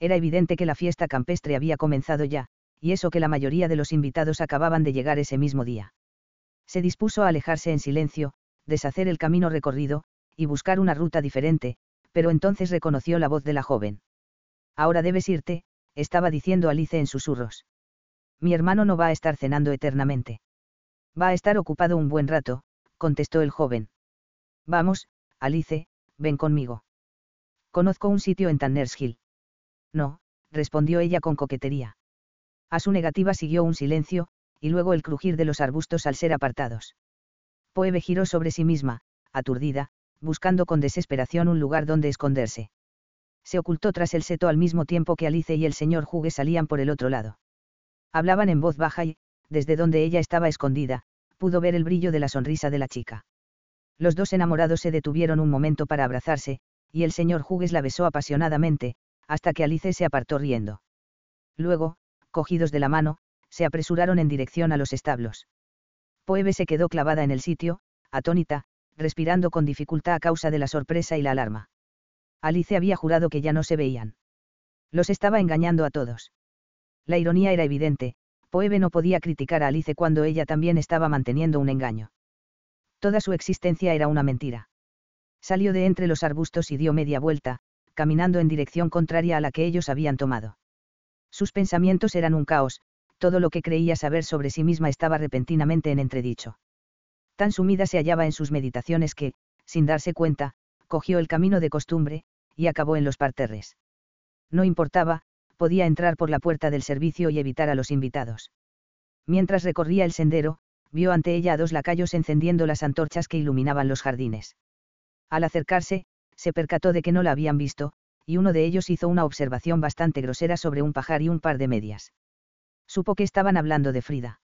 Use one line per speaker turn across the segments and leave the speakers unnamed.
Era evidente que la fiesta campestre había comenzado ya, y eso que la mayoría de los invitados acababan de llegar ese mismo día. Se dispuso a alejarse en silencio, deshacer el camino recorrido, y buscar una ruta diferente, pero entonces reconoció la voz de la joven. Ahora debes irte, estaba diciendo Alice en susurros. Mi hermano no va a estar cenando eternamente. Va a estar ocupado un buen rato, contestó el joven. Vamos, Alice, ven conmigo. Conozco un sitio en Tanners Hill. No, respondió ella con coquetería. A su negativa siguió un silencio, y luego el crujir de los arbustos al ser apartados. Poebe giró sobre sí misma, aturdida, buscando con desesperación un lugar donde esconderse. Se ocultó tras el seto al mismo tiempo que Alice y el señor Jugue salían por el otro lado. Hablaban en voz baja y, desde donde ella estaba escondida, pudo ver el brillo de la sonrisa de la chica. Los dos enamorados se detuvieron un momento para abrazarse, y el señor Hugues la besó apasionadamente, hasta que Alice se apartó riendo. Luego, cogidos de la mano, se apresuraron en dirección a los establos. Poebe se quedó clavada en el sitio, atónita, respirando con dificultad a causa de la sorpresa y la alarma. Alice había jurado que ya no se veían. Los estaba engañando a todos. La ironía era evidente, Poebe no podía criticar a Alice cuando ella también estaba manteniendo un engaño. Toda su existencia era una mentira. Salió de entre los arbustos y dio media vuelta, caminando en dirección contraria a la que ellos habían tomado. Sus pensamientos eran un caos, todo lo que creía saber sobre sí misma estaba repentinamente en entredicho. Tan sumida se hallaba en sus meditaciones que, sin darse cuenta, cogió el camino de costumbre, y acabó en los parterres. No importaba, podía entrar por la puerta del servicio y evitar a los invitados. Mientras recorría el sendero, vio ante ella a dos lacayos encendiendo las antorchas que iluminaban los jardines. Al acercarse, se percató de que no la habían visto, y uno de ellos hizo una observación bastante grosera sobre un pajar y un par de medias. Supo que estaban hablando de Frida.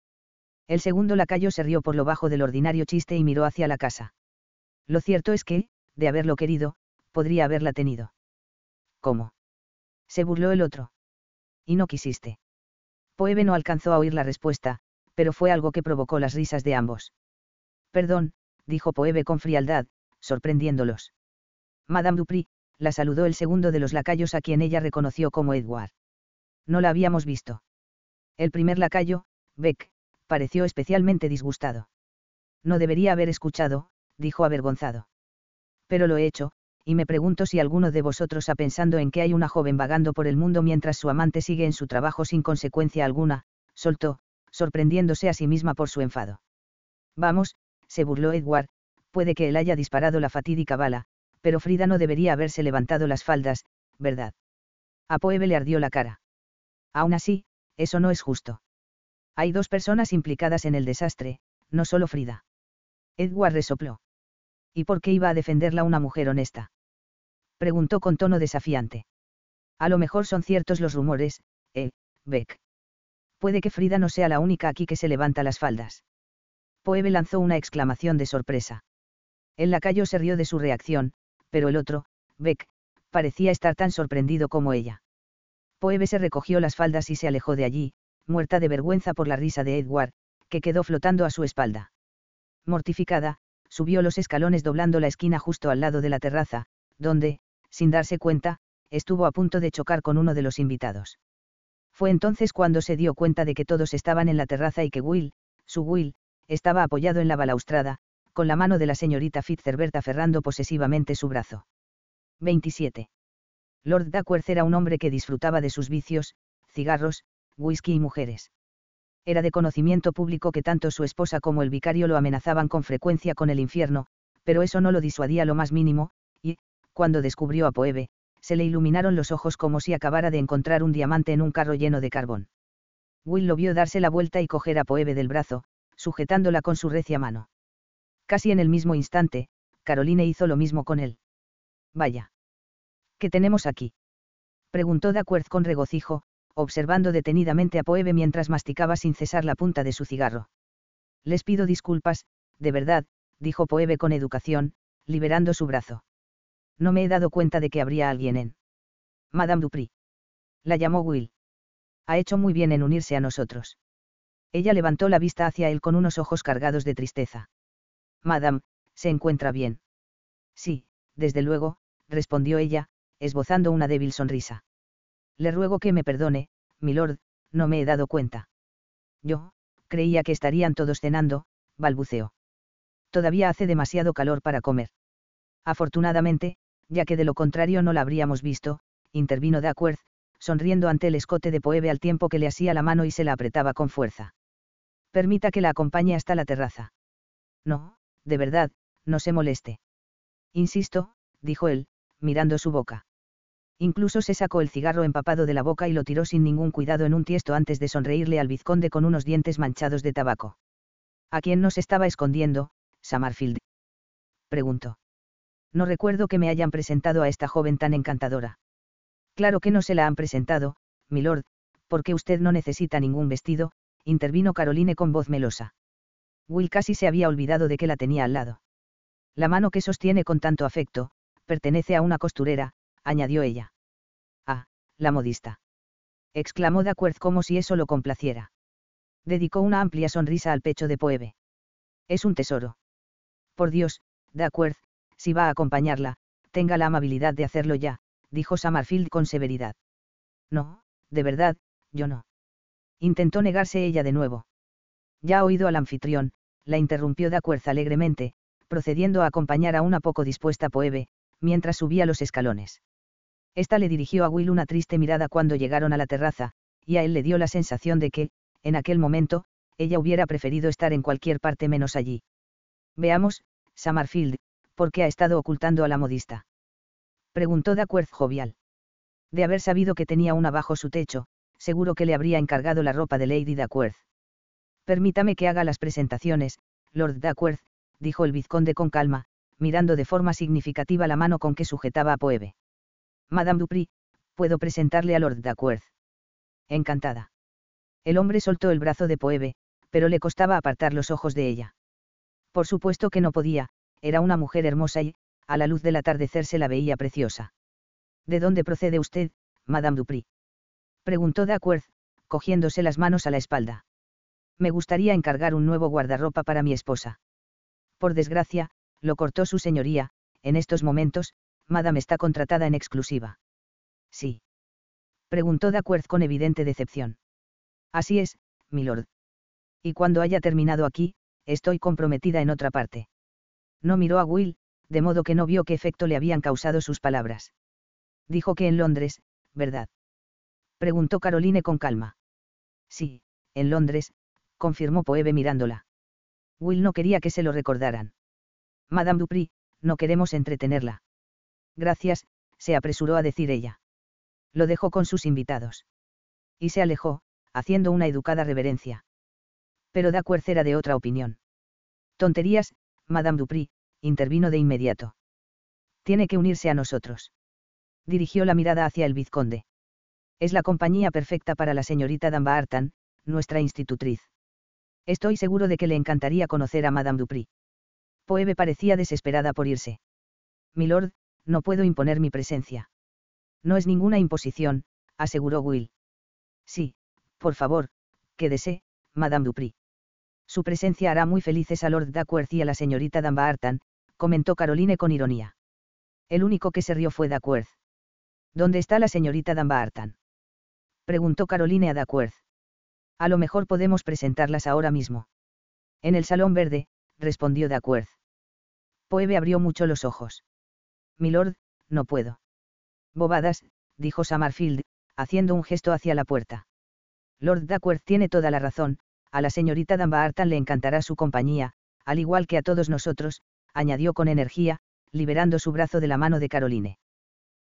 El segundo lacayo se rió por lo bajo del ordinario chiste y miró hacia la casa. Lo cierto es que, de haberlo querido, podría haberla tenido. ¿Cómo? Se burló el otro. Y no quisiste. Poebe no alcanzó a oír la respuesta, pero fue algo que provocó las risas de ambos. Perdón, dijo Poebe con frialdad, sorprendiéndolos. Madame Dupri, la saludó el segundo de los lacayos a quien ella reconoció como Edward. No la habíamos visto. El primer lacayo, Beck, pareció especialmente disgustado. No debería haber escuchado, dijo avergonzado. Pero lo he hecho, y me pregunto si alguno de vosotros ha pensando en que hay una joven vagando por el mundo mientras su amante sigue en su trabajo sin consecuencia alguna, soltó, sorprendiéndose a sí misma por su enfado. Vamos, se burló Edward, puede que él haya disparado la fatídica bala, pero Frida no debería haberse levantado las faldas, ¿verdad? A Poebe le ardió la cara. Aún así, eso no es justo. Hay dos personas implicadas en el desastre, no solo Frida. Edward resopló. ¿Y por qué iba a defenderla una mujer honesta? Preguntó con tono desafiante. A lo mejor son ciertos los rumores, eh, Beck. Puede que Frida no sea la única aquí que se levanta las faldas. Poebe lanzó una exclamación de sorpresa. El lacayo se rió de su reacción, pero el otro, Beck, parecía estar tan sorprendido como ella. Poebe se recogió las faldas y se alejó de allí, muerta de vergüenza por la risa de Edward, que quedó flotando a su espalda. Mortificada, subió los escalones doblando la esquina justo al lado de la terraza, donde, sin darse cuenta, estuvo a punto de chocar con uno de los invitados. Fue entonces cuando se dio cuenta de que todos estaban en la terraza y que Will, su Will, estaba apoyado en la balaustrada, con la mano de la señorita Fitzherbert aferrando posesivamente su brazo. 27. Lord Duckworth era un hombre que disfrutaba de sus vicios, cigarros, whisky y mujeres. Era de conocimiento público que tanto su esposa como el vicario lo amenazaban con frecuencia con el infierno, pero eso no lo disuadía lo más mínimo, y, cuando descubrió a Poebe, se le iluminaron los ojos como si acabara de encontrar un diamante en un carro lleno de carbón. Will lo vio darse la vuelta y coger a Poebe del brazo, sujetándola con su recia mano. Casi en el mismo instante, Caroline hizo lo mismo con él. Vaya. ¿Qué tenemos aquí? Preguntó Dackworth con regocijo, observando detenidamente a Poebe mientras masticaba sin cesar la punta de su cigarro. Les pido disculpas, de verdad, dijo Poebe con educación, liberando su brazo. No me he dado cuenta de que habría alguien en. Madame Dupri. La llamó Will. Ha hecho muy bien en unirse a nosotros. Ella levantó la vista hacia él con unos ojos cargados de tristeza. Madame, ¿se encuentra bien? Sí, desde luego, respondió ella, esbozando una débil sonrisa. Le ruego que me perdone, milord, no me he dado cuenta. Yo, creía que estarían todos cenando, balbuceó. Todavía hace demasiado calor para comer. Afortunadamente, ya que de lo contrario no la habríamos visto, intervino Dackworth, sonriendo ante el escote de Poebe al tiempo que le asía la mano y se la apretaba con fuerza. Permita que la acompañe hasta la terraza. No, de verdad, no se moleste. Insisto, dijo él, mirando su boca. Incluso se sacó el cigarro empapado de la boca y lo tiró sin ningún cuidado en un tiesto antes de sonreírle al vizconde con unos dientes manchados de tabaco. ¿A quién nos estaba escondiendo, Samarfield? preguntó. No recuerdo que me hayan presentado a esta joven tan encantadora. Claro que no se la han presentado, milord, porque usted no necesita ningún vestido, intervino Caroline con voz melosa. Will casi se había olvidado de que la tenía al lado. La mano que sostiene con tanto afecto, pertenece a una costurera, añadió ella. Ah, la modista. exclamó Dackworth como si eso lo complaciera. Dedicó una amplia sonrisa al pecho de Poebe. Es un tesoro. Por Dios, Dackworth, si va a acompañarla, tenga la amabilidad de hacerlo ya, dijo Samarfield con severidad. No, de verdad, yo no. Intentó negarse ella de nuevo. Ya oído al anfitrión, la interrumpió Dackworth alegremente, procediendo a acompañar a una poco dispuesta Poebe, mientras subía los escalones. Esta le dirigió a Will una triste mirada cuando llegaron a la terraza, y a él le dio la sensación de que, en aquel momento, ella hubiera preferido estar en cualquier parte menos allí. Veamos, Summerfield, ¿por qué ha estado ocultando a la modista? Preguntó Dackworth jovial. De haber sabido que tenía una bajo su techo, seguro que le habría encargado la ropa de Lady Dackworth. Permítame que haga las presentaciones, Lord Dackworth, dijo el vizconde con calma, mirando de forma significativa la mano con que sujetaba a Poebe. Madame Dupri, puedo presentarle a Lord Dackworth. Encantada. El hombre soltó el brazo de Poebe, pero le costaba apartar los ojos de ella. Por supuesto que no podía, era una mujer hermosa y, a la luz del atardecer se la veía preciosa. ¿De dónde procede usted, Madame Dupri? Preguntó Dackworth, cogiéndose las manos a la espalda. Me gustaría encargar un nuevo guardarropa para mi esposa. Por desgracia, lo cortó su señoría, en estos momentos, Madame está contratada en exclusiva. Sí. Preguntó Dackworth con evidente decepción. Así es, milord. Y cuando haya terminado aquí, estoy comprometida en otra parte. No miró a Will, de modo que no vio qué efecto le habían causado sus palabras. Dijo que en Londres, ¿verdad? Preguntó Caroline con calma. Sí, en Londres, confirmó Poebe mirándola. Will no quería que se lo recordaran. Madame Dupri, no queremos entretenerla. Gracias, se apresuró a decir ella. Lo dejó con sus invitados. Y se alejó, haciendo una educada reverencia. Pero Dackworth era de otra opinión. Tonterías, Madame Dupri, intervino de inmediato. Tiene que unirse a nosotros. Dirigió la mirada hacia el vizconde. Es la compañía perfecta para la señorita Dunbarton, nuestra institutriz. Estoy seguro de que le encantaría conocer a Madame Dupri. Poebe parecía desesperada por irse. Milord, no puedo imponer mi presencia. No es ninguna imposición, aseguró Will. Sí, por favor, quédese, Madame Dupri. Su presencia hará muy felices a Lord Duckworth y a la señorita Dunbarton, comentó Caroline con ironía. El único que se rió fue Duckworth. ¿Dónde está la señorita Dunbarton? Preguntó Caroline a Duckworth. A lo mejor podemos presentarlas ahora mismo. En el salón verde, respondió Duckworth. Poebe abrió mucho los ojos. Milord, no puedo. Bobadas, dijo Summerfield, haciendo un gesto hacia la puerta. Lord Duckworth tiene toda la razón, a la señorita Dunbarton le encantará su compañía, al igual que a todos nosotros, añadió con energía, liberando su brazo de la mano de Caroline.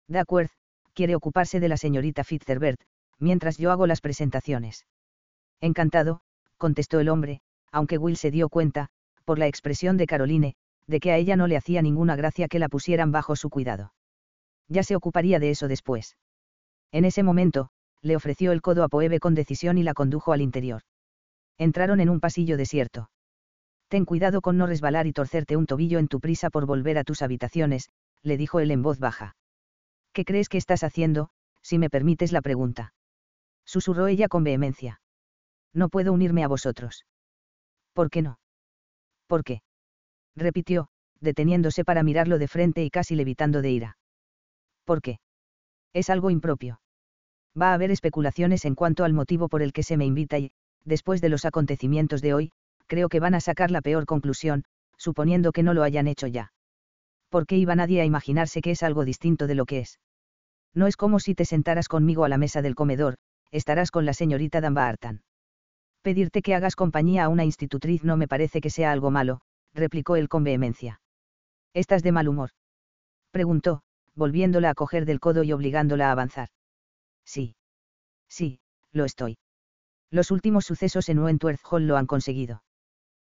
Duckworth, quiere ocuparse de la señorita Fitzherbert, mientras yo hago las presentaciones. Encantado, contestó el hombre, aunque Will se dio cuenta, por la expresión de Caroline, de que a ella no le hacía ninguna gracia que la pusieran bajo su cuidado. Ya se ocuparía de eso después. En ese momento, le ofreció el codo a Poebe con decisión y la condujo al interior. Entraron en un pasillo desierto. Ten cuidado con no resbalar y torcerte un tobillo en tu prisa por volver a tus habitaciones, le dijo él en voz baja. ¿Qué crees que estás haciendo, si me permites la pregunta? Susurró ella con vehemencia. No puedo unirme a vosotros. ¿Por qué no? ¿Por qué? repitió, deteniéndose para mirarlo de frente y casi levitando de ira. ¿Por qué? Es algo impropio. Va a haber especulaciones en cuanto al motivo por el que se me invita y, después de los acontecimientos de hoy, creo que van a sacar la peor conclusión, suponiendo que no lo hayan hecho ya. ¿Por qué iba nadie a imaginarse que es algo distinto de lo que es? No es como si te sentaras conmigo a la mesa del comedor, estarás con la señorita Artan. Pedirte que hagas compañía a una institutriz no me parece que sea algo malo, replicó él con vehemencia. ¿Estás de mal humor? preguntó, volviéndola a coger del codo y obligándola a avanzar. Sí. Sí, lo estoy. Los últimos sucesos en Wentworth Hall lo han conseguido.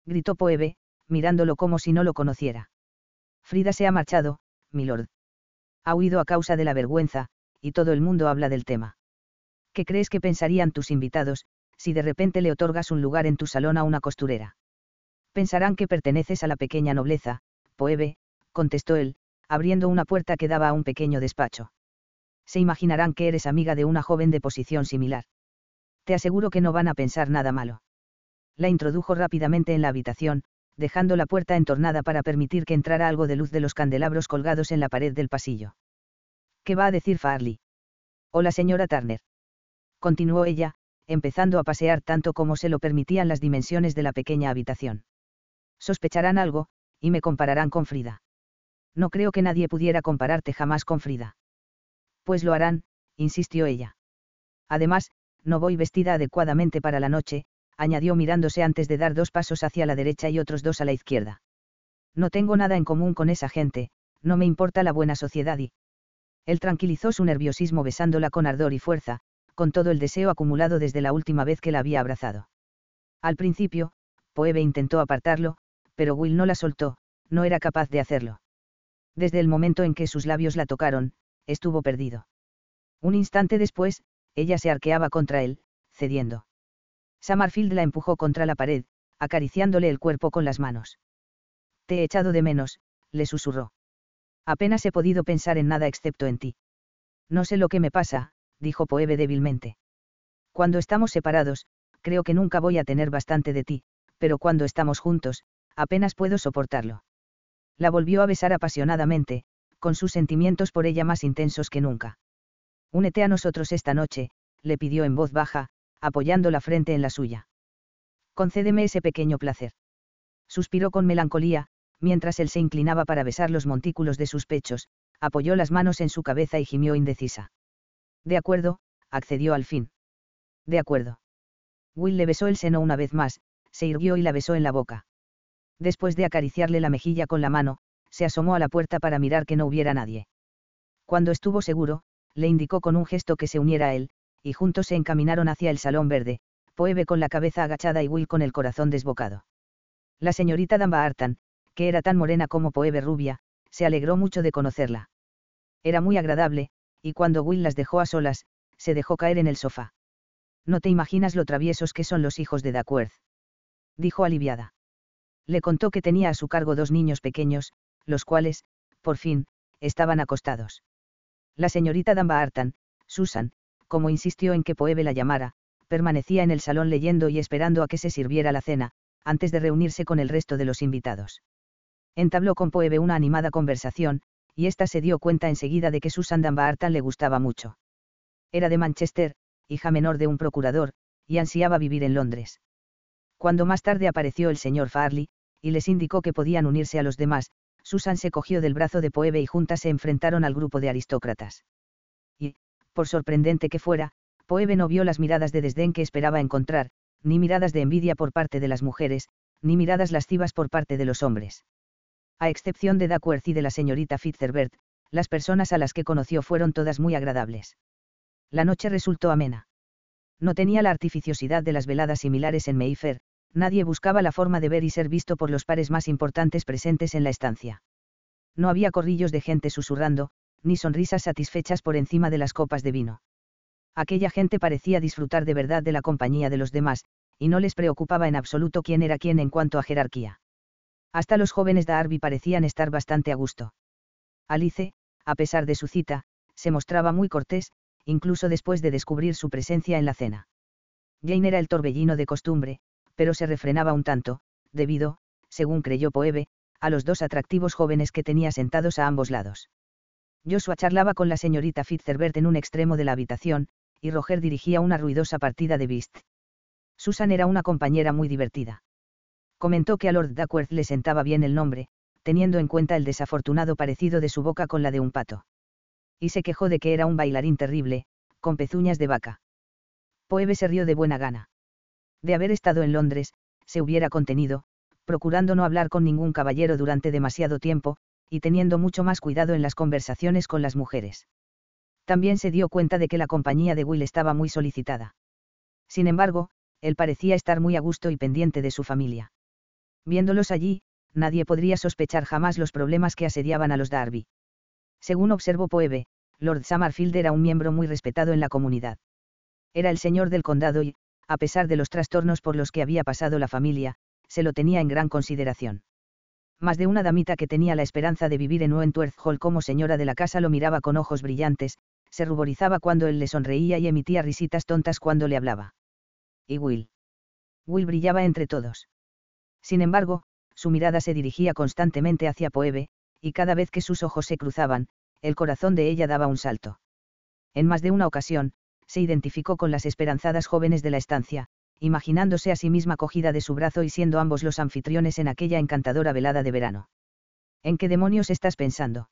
Gritó Poebe, mirándolo como si no lo conociera. Frida se ha marchado, milord. Ha huido a causa de la vergüenza, y todo el mundo habla del tema. ¿Qué crees que pensarían tus invitados, si de repente le otorgas un lugar en tu salón a una costurera? Pensarán que perteneces a la pequeña nobleza, Poebe, contestó él, abriendo una puerta que daba a un pequeño despacho. Se imaginarán que eres amiga de una joven de posición similar. Te aseguro que no van a pensar nada malo. La introdujo rápidamente en la habitación, dejando la puerta entornada para permitir que entrara algo de luz de los candelabros colgados en la pared del pasillo. ¿Qué va a decir Farley? O la señora Turner continuó ella, empezando a pasear tanto como se lo permitían las dimensiones de la pequeña habitación. Sospecharán algo, y me compararán con Frida. No creo que nadie pudiera compararte jamás con Frida. Pues lo harán, insistió ella. Además, no voy vestida adecuadamente para la noche, añadió mirándose antes de dar dos pasos hacia la derecha y otros dos a la izquierda. No tengo nada en común con esa gente, no me importa la buena sociedad y... Él tranquilizó su nerviosismo besándola con ardor y fuerza, con todo el deseo acumulado desde la última vez que la había abrazado. Al principio, Poebe intentó apartarlo, pero Will no la soltó, no era capaz de hacerlo. Desde el momento en que sus labios la tocaron, estuvo perdido. Un instante después, ella se arqueaba contra él, cediendo. Summerfield la empujó contra la pared, acariciándole el cuerpo con las manos. Te he echado de menos, le susurró. Apenas he podido pensar en nada excepto en ti. No sé lo que me pasa, dijo Poebe débilmente. Cuando estamos separados, creo que nunca voy a tener bastante de ti, pero cuando estamos juntos, apenas puedo soportarlo. La volvió a besar apasionadamente, con sus sentimientos por ella más intensos que nunca. Únete a nosotros esta noche, le pidió en voz baja, apoyando la frente en la suya. Concédeme ese pequeño placer. Suspiró con melancolía, mientras él se inclinaba para besar los montículos de sus pechos, apoyó las manos en su cabeza y gimió indecisa. De acuerdo, accedió al fin. De acuerdo. Will le besó el seno una vez más, se irguió y la besó en la boca. Después de acariciarle la mejilla con la mano, se asomó a la puerta para mirar que no hubiera nadie. Cuando estuvo seguro, le indicó con un gesto que se uniera a él, y juntos se encaminaron hacia el salón verde, Poebe con la cabeza agachada y Will con el corazón desbocado. La señorita Artan, que era tan morena como Poebe rubia, se alegró mucho de conocerla. Era muy agradable, y cuando Will las dejó a solas, se dejó caer en el sofá. No te imaginas lo traviesos que son los hijos de Dackworth. Dijo aliviada. Le contó que tenía a su cargo dos niños pequeños, los cuales, por fin, estaban acostados. La señorita Artan, Susan, como insistió en que Poebe la llamara, permanecía en el salón leyendo y esperando a que se sirviera la cena, antes de reunirse con el resto de los invitados. Entabló con Poebe una animada conversación, y ésta se dio cuenta enseguida de que Susan Dunbarton le gustaba mucho. Era de Manchester, hija menor de un procurador, y ansiaba vivir en Londres. Cuando más tarde apareció el señor Farley, y les indicó que podían unirse a los demás, Susan se cogió del brazo de Poebe y juntas se enfrentaron al grupo de aristócratas. Y, por sorprendente que fuera, Poebe no vio las miradas de desdén que esperaba encontrar, ni miradas de envidia por parte de las mujeres, ni miradas lascivas por parte de los hombres. A excepción de Duckworth y de la señorita Fitzherbert, las personas a las que conoció fueron todas muy agradables. La noche resultó amena. No tenía la artificiosidad de las veladas similares en Mayfair, nadie buscaba la forma de ver y ser visto por los pares más importantes presentes en la estancia. No había corrillos de gente susurrando, ni sonrisas satisfechas por encima de las copas de vino. Aquella gente parecía disfrutar de verdad de la compañía de los demás, y no les preocupaba en absoluto quién era quién en cuanto a jerarquía. Hasta los jóvenes de Arby parecían estar bastante a gusto. Alice, a pesar de su cita, se mostraba muy cortés, incluso después de descubrir su presencia en la cena. Jane era el torbellino de costumbre, pero se refrenaba un tanto, debido, según creyó Poebe, a los dos atractivos jóvenes que tenía sentados a ambos lados. Joshua charlaba con la señorita Fitzherbert en un extremo de la habitación, y Roger dirigía una ruidosa partida de Beast. Susan era una compañera muy divertida. Comentó que a Lord Duckworth le sentaba bien el nombre, teniendo en cuenta el desafortunado parecido de su boca con la de un pato. Y se quejó de que era un bailarín terrible, con pezuñas de vaca. Poebe se rió de buena gana. De haber estado en Londres, se hubiera contenido, procurando no hablar con ningún caballero durante demasiado tiempo, y teniendo mucho más cuidado en las conversaciones con las mujeres también se dio cuenta de que la compañía de Will estaba muy solicitada. Sin embargo, él parecía estar muy a gusto y pendiente de su familia. Viéndolos allí, nadie podría sospechar jamás los problemas que asediaban a los Darby. Según observó Poebe, Lord Summerfield era un miembro muy respetado en la comunidad. Era el señor del condado y, a pesar de los trastornos por los que había pasado la familia, se lo tenía en gran consideración. Más de una damita que tenía la esperanza de vivir en Wentworth Hall como señora de la casa lo miraba con ojos brillantes, se ruborizaba cuando él le sonreía y emitía risitas tontas cuando le hablaba. Y Will. Will brillaba entre todos. Sin embargo, su mirada se dirigía constantemente hacia Poebe, y cada vez que sus ojos se cruzaban, el corazón de ella daba un salto. En más de una ocasión, se identificó con las esperanzadas jóvenes de la estancia, imaginándose a sí misma cogida de su brazo y siendo ambos los anfitriones en aquella encantadora velada de verano. ¿En qué demonios estás pensando?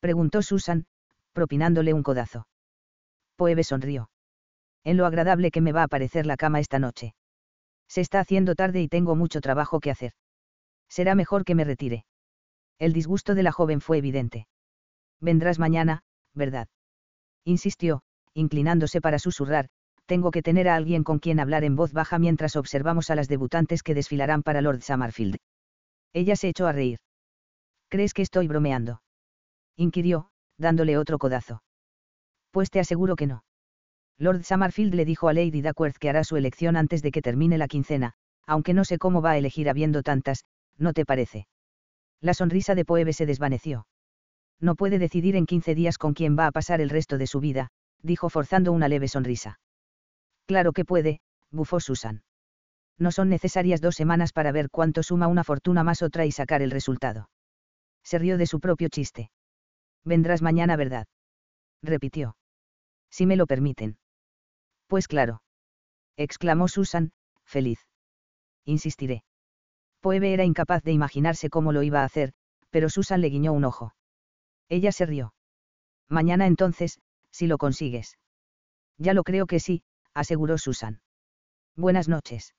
preguntó Susan, propinándole un codazo. Poebe sonrió. En lo agradable que me va a parecer la cama esta noche. Se está haciendo tarde y tengo mucho trabajo que hacer. Será mejor que me retire. El disgusto de la joven fue evidente. Vendrás mañana, ¿verdad? Insistió, inclinándose para susurrar, tengo que tener a alguien con quien hablar en voz baja mientras observamos a las debutantes que desfilarán para Lord Summerfield. Ella se echó a reír. ¿Crees que estoy bromeando? inquirió, dándole otro codazo. Pues te aseguro que no. Lord Summerfield le dijo a Lady Duckworth que hará su elección antes de que termine la quincena, aunque no sé cómo va a elegir habiendo tantas, ¿no te parece? La sonrisa de Poebe se desvaneció. No puede decidir en 15 días con quién va a pasar el resto de su vida, dijo forzando una leve sonrisa. Claro que puede, bufó Susan. No son necesarias dos semanas para ver cuánto suma una fortuna más otra y sacar el resultado. Se rió de su propio chiste. Vendrás mañana, ¿verdad? repitió. Si me lo permiten. Pues claro. exclamó Susan, feliz. Insistiré. Poebe era incapaz de imaginarse cómo lo iba a hacer, pero Susan le guiñó un ojo. Ella se rió. Mañana entonces, si lo consigues. Ya lo creo que sí, aseguró Susan. Buenas noches.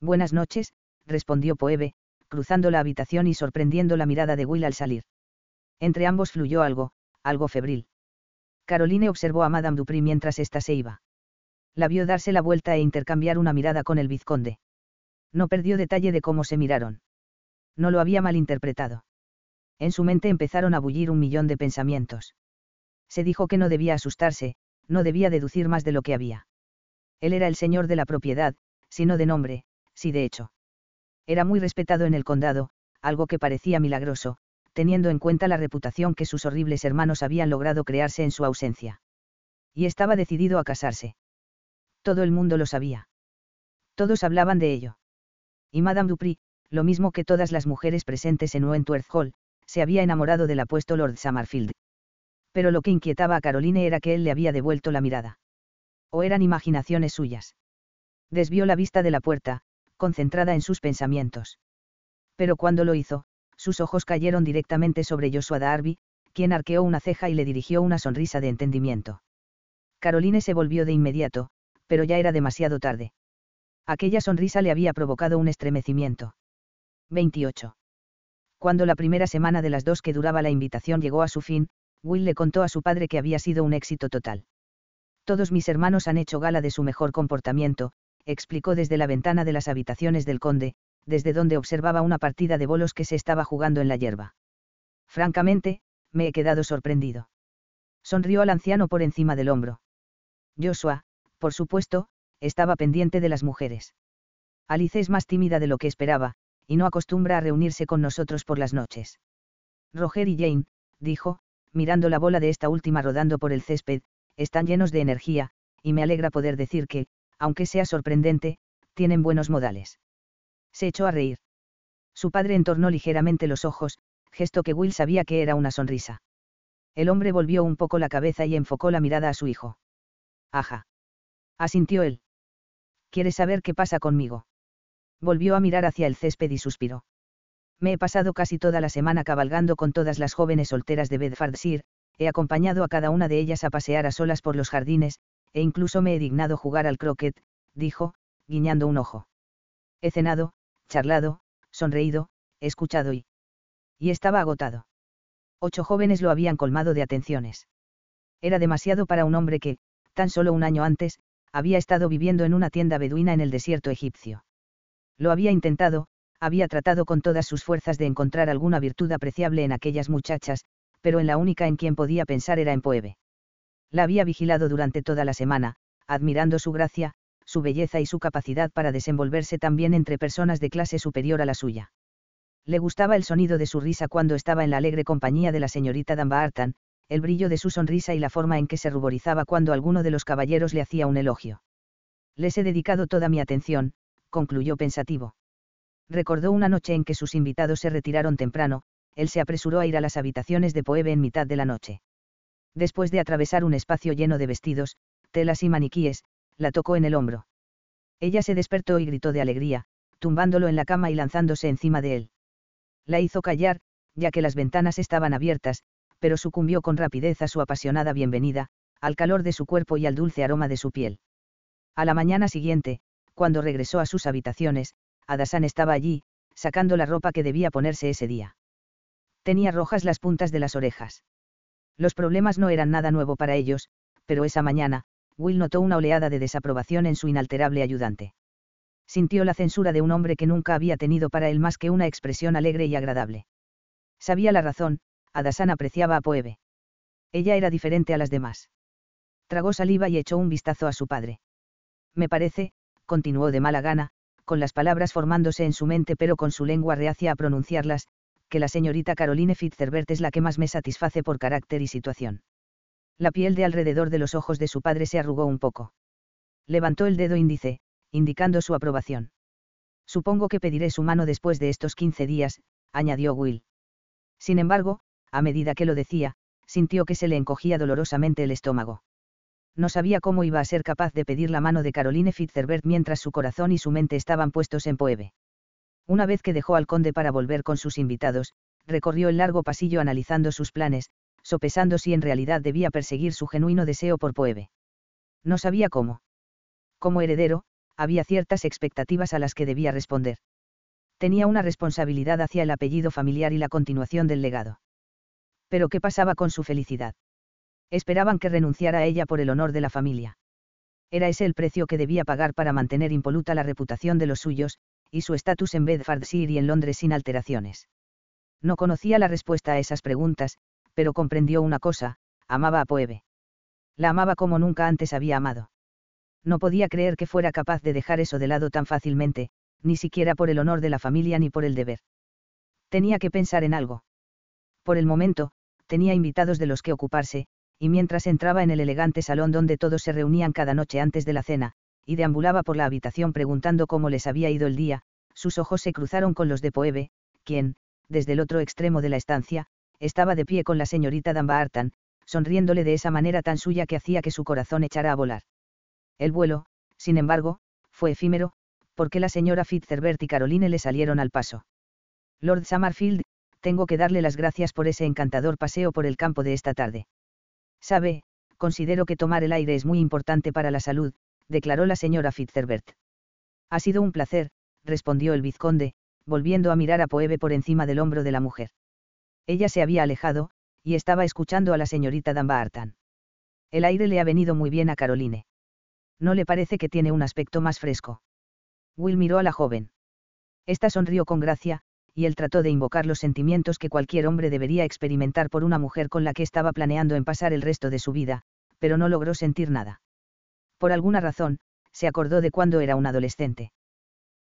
Buenas noches, respondió Poebe, cruzando la habitación y sorprendiendo la mirada de Will al salir. Entre ambos fluyó algo, algo febril. Caroline observó a Madame Dupri mientras ésta se iba. La vio darse la vuelta e intercambiar una mirada con el vizconde. No perdió detalle de cómo se miraron. No lo había malinterpretado. En su mente empezaron a bullir un millón de pensamientos. Se dijo que no debía asustarse, no debía deducir más de lo que había. Él era el señor de la propiedad, si no de nombre, si de hecho. Era muy respetado en el condado, algo que parecía milagroso, teniendo en cuenta la reputación que sus horribles hermanos habían logrado crearse en su ausencia. Y estaba decidido a casarse. Todo el mundo lo sabía. Todos hablaban de ello. Y Madame Dupri, lo mismo que todas las mujeres presentes en Wentworth Hall, se había enamorado del apuesto Lord Summerfield. Pero lo que inquietaba a Caroline era que él le había devuelto la mirada. O eran imaginaciones suyas. Desvió la vista de la puerta, concentrada en sus pensamientos. Pero cuando lo hizo, sus ojos cayeron directamente sobre Joshua Darby, quien arqueó una ceja y le dirigió una sonrisa de entendimiento. Caroline se volvió de inmediato, pero ya era demasiado tarde. Aquella sonrisa le había provocado un estremecimiento. 28. Cuando la primera semana de las dos que duraba la invitación llegó a su fin, Will le contó a su padre que había sido un éxito total. Todos mis hermanos han hecho gala de su mejor comportamiento, explicó desde la ventana de las habitaciones del conde, desde donde observaba una partida de bolos que se estaba jugando en la hierba. Francamente, me he quedado sorprendido. Sonrió al anciano por encima del hombro. Joshua, por supuesto, estaba pendiente de las mujeres. Alice es más tímida de lo que esperaba, y no acostumbra a reunirse con nosotros por las noches. Roger y Jane, dijo, mirando la bola de esta última rodando por el césped, están llenos de energía, y me alegra poder decir que, aunque sea sorprendente, tienen buenos modales. Se echó a reír. Su padre entornó ligeramente los ojos, gesto que Will sabía que era una sonrisa. El hombre volvió un poco la cabeza y enfocó la mirada a su hijo. Ajá. Asintió él. ¿Quieres saber qué pasa conmigo? Volvió a mirar hacia el césped y suspiró. Me he pasado casi toda la semana cabalgando con todas las jóvenes solteras de Bedfordshire, he acompañado a cada una de ellas a pasear a solas por los jardines, e incluso me he dignado jugar al croquet, dijo, guiñando un ojo. He cenado, charlado, sonreído, escuchado y... Y estaba agotado. Ocho jóvenes lo habían colmado de atenciones. Era demasiado para un hombre que, tan solo un año antes, había estado viviendo en una tienda beduina en el desierto egipcio. Lo había intentado, había tratado con todas sus fuerzas de encontrar alguna virtud apreciable en aquellas muchachas, pero en la única en quien podía pensar era en Poebe. La había vigilado durante toda la semana, admirando su gracia, su belleza y su capacidad para desenvolverse también entre personas de clase superior a la suya. Le gustaba el sonido de su risa cuando estaba en la alegre compañía de la señorita Dunbarton, el brillo de su sonrisa y la forma en que se ruborizaba cuando alguno de los caballeros le hacía un elogio. Les he dedicado toda mi atención, concluyó pensativo. Recordó una noche en que sus invitados se retiraron temprano, él se apresuró a ir a las habitaciones de Poebe en mitad de la noche. Después de atravesar un espacio lleno de vestidos, telas y maniquíes, la tocó en el hombro. Ella se despertó y gritó de alegría, tumbándolo en la cama y lanzándose encima de él. La hizo callar, ya que las ventanas estaban abiertas, pero sucumbió con rapidez a su apasionada bienvenida, al calor de su cuerpo y al dulce aroma de su piel. A la mañana siguiente, cuando regresó a sus habitaciones, Adasan estaba allí, sacando la ropa que debía ponerse ese día. Tenía rojas las puntas de las orejas. Los problemas no eran nada nuevo para ellos, pero esa mañana, Will notó una oleada de desaprobación en su inalterable ayudante. Sintió la censura de un hombre que nunca había tenido para él más que una expresión alegre y agradable. Sabía la razón, Adasan apreciaba a Poebe. Ella era diferente a las demás. Tragó saliva y echó un vistazo a su padre. Me parece, continuó de mala gana, con las palabras formándose en su mente pero con su lengua reacia a pronunciarlas, que la señorita Caroline Fitzherbert es la que más me satisface por carácter y situación. La piel de alrededor de los ojos de su padre se arrugó un poco. Levantó el dedo índice, indicando su aprobación. Supongo que pediré su mano después de estos quince días, añadió Will. Sin embargo, a medida que lo decía, sintió que se le encogía dolorosamente el estómago. No sabía cómo iba a ser capaz de pedir la mano de Caroline Fitzherbert mientras su corazón y su mente estaban puestos en Poebe. Una vez que dejó al conde para volver con sus invitados, recorrió el largo pasillo analizando sus planes, sopesando si en realidad debía perseguir su genuino deseo por Poebe. No sabía cómo. Como heredero, había ciertas expectativas a las que debía responder. Tenía una responsabilidad hacia el apellido familiar y la continuación del legado. Pero ¿qué pasaba con su felicidad? Esperaban que renunciara a ella por el honor de la familia. Era ese el precio que debía pagar para mantener impoluta la reputación de los suyos, y su estatus en Bedfordshire y en Londres sin alteraciones. No conocía la respuesta a esas preguntas, pero comprendió una cosa, amaba a Poebe. La amaba como nunca antes había amado. No podía creer que fuera capaz de dejar eso de lado tan fácilmente, ni siquiera por el honor de la familia ni por el deber. Tenía que pensar en algo. Por el momento, tenía invitados de los que ocuparse, y mientras entraba en el elegante salón donde todos se reunían cada noche antes de la cena, y deambulaba por la habitación preguntando cómo les había ido el día, sus ojos se cruzaron con los de Poebe, quien, desde el otro extremo de la estancia, estaba de pie con la señorita Dunbarton, sonriéndole de esa manera tan suya que hacía que su corazón echara a volar. El vuelo, sin embargo, fue efímero, porque la señora Fitzherbert y Caroline le salieron al paso. Lord Summerfield, tengo que darle las gracias por ese encantador paseo por el campo de esta tarde. Sabe, considero que tomar el aire es muy importante para la salud, declaró la señora Fitzherbert. Ha sido un placer, respondió el vizconde, volviendo a mirar a Poebe por encima del hombro de la mujer. Ella se había alejado, y estaba escuchando a la señorita Dunbarton. El aire le ha venido muy bien a Caroline. ¿No le parece que tiene un aspecto más fresco? Will miró a la joven. Esta sonrió con gracia, y él trató de invocar los sentimientos que cualquier hombre debería experimentar por una mujer con la que estaba planeando en pasar el resto de su vida, pero no logró sentir nada. Por alguna razón, se acordó de cuando era un adolescente.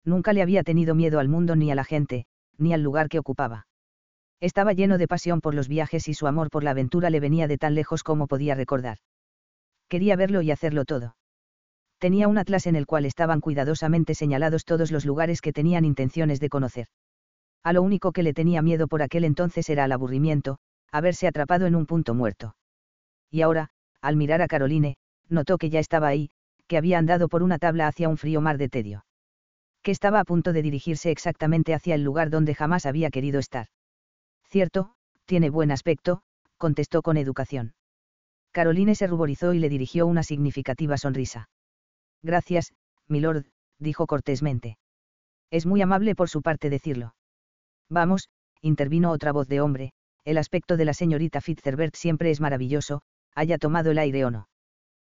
Nunca le había tenido miedo al mundo ni a la gente, ni al lugar que ocupaba. Estaba lleno de pasión por los viajes y su amor por la aventura le venía de tan lejos como podía recordar. Quería verlo y hacerlo todo. Tenía un atlas en el cual estaban cuidadosamente señalados todos los lugares que tenían intenciones de conocer. A lo único que le tenía miedo por aquel entonces era al aburrimiento, haberse atrapado en un punto muerto. Y ahora, al mirar a Caroline, notó que ya estaba ahí, que había andado por una tabla hacia un frío mar de tedio. Que estaba a punto de dirigirse exactamente hacia el lugar donde jamás había querido estar. Cierto, tiene buen aspecto, contestó con educación. Caroline se ruborizó y le dirigió una significativa sonrisa. Gracias, milord, dijo cortésmente. Es muy amable por su parte decirlo. Vamos, intervino otra voz de hombre, el aspecto de la señorita Fitzherbert siempre es maravilloso, haya tomado el aire o no.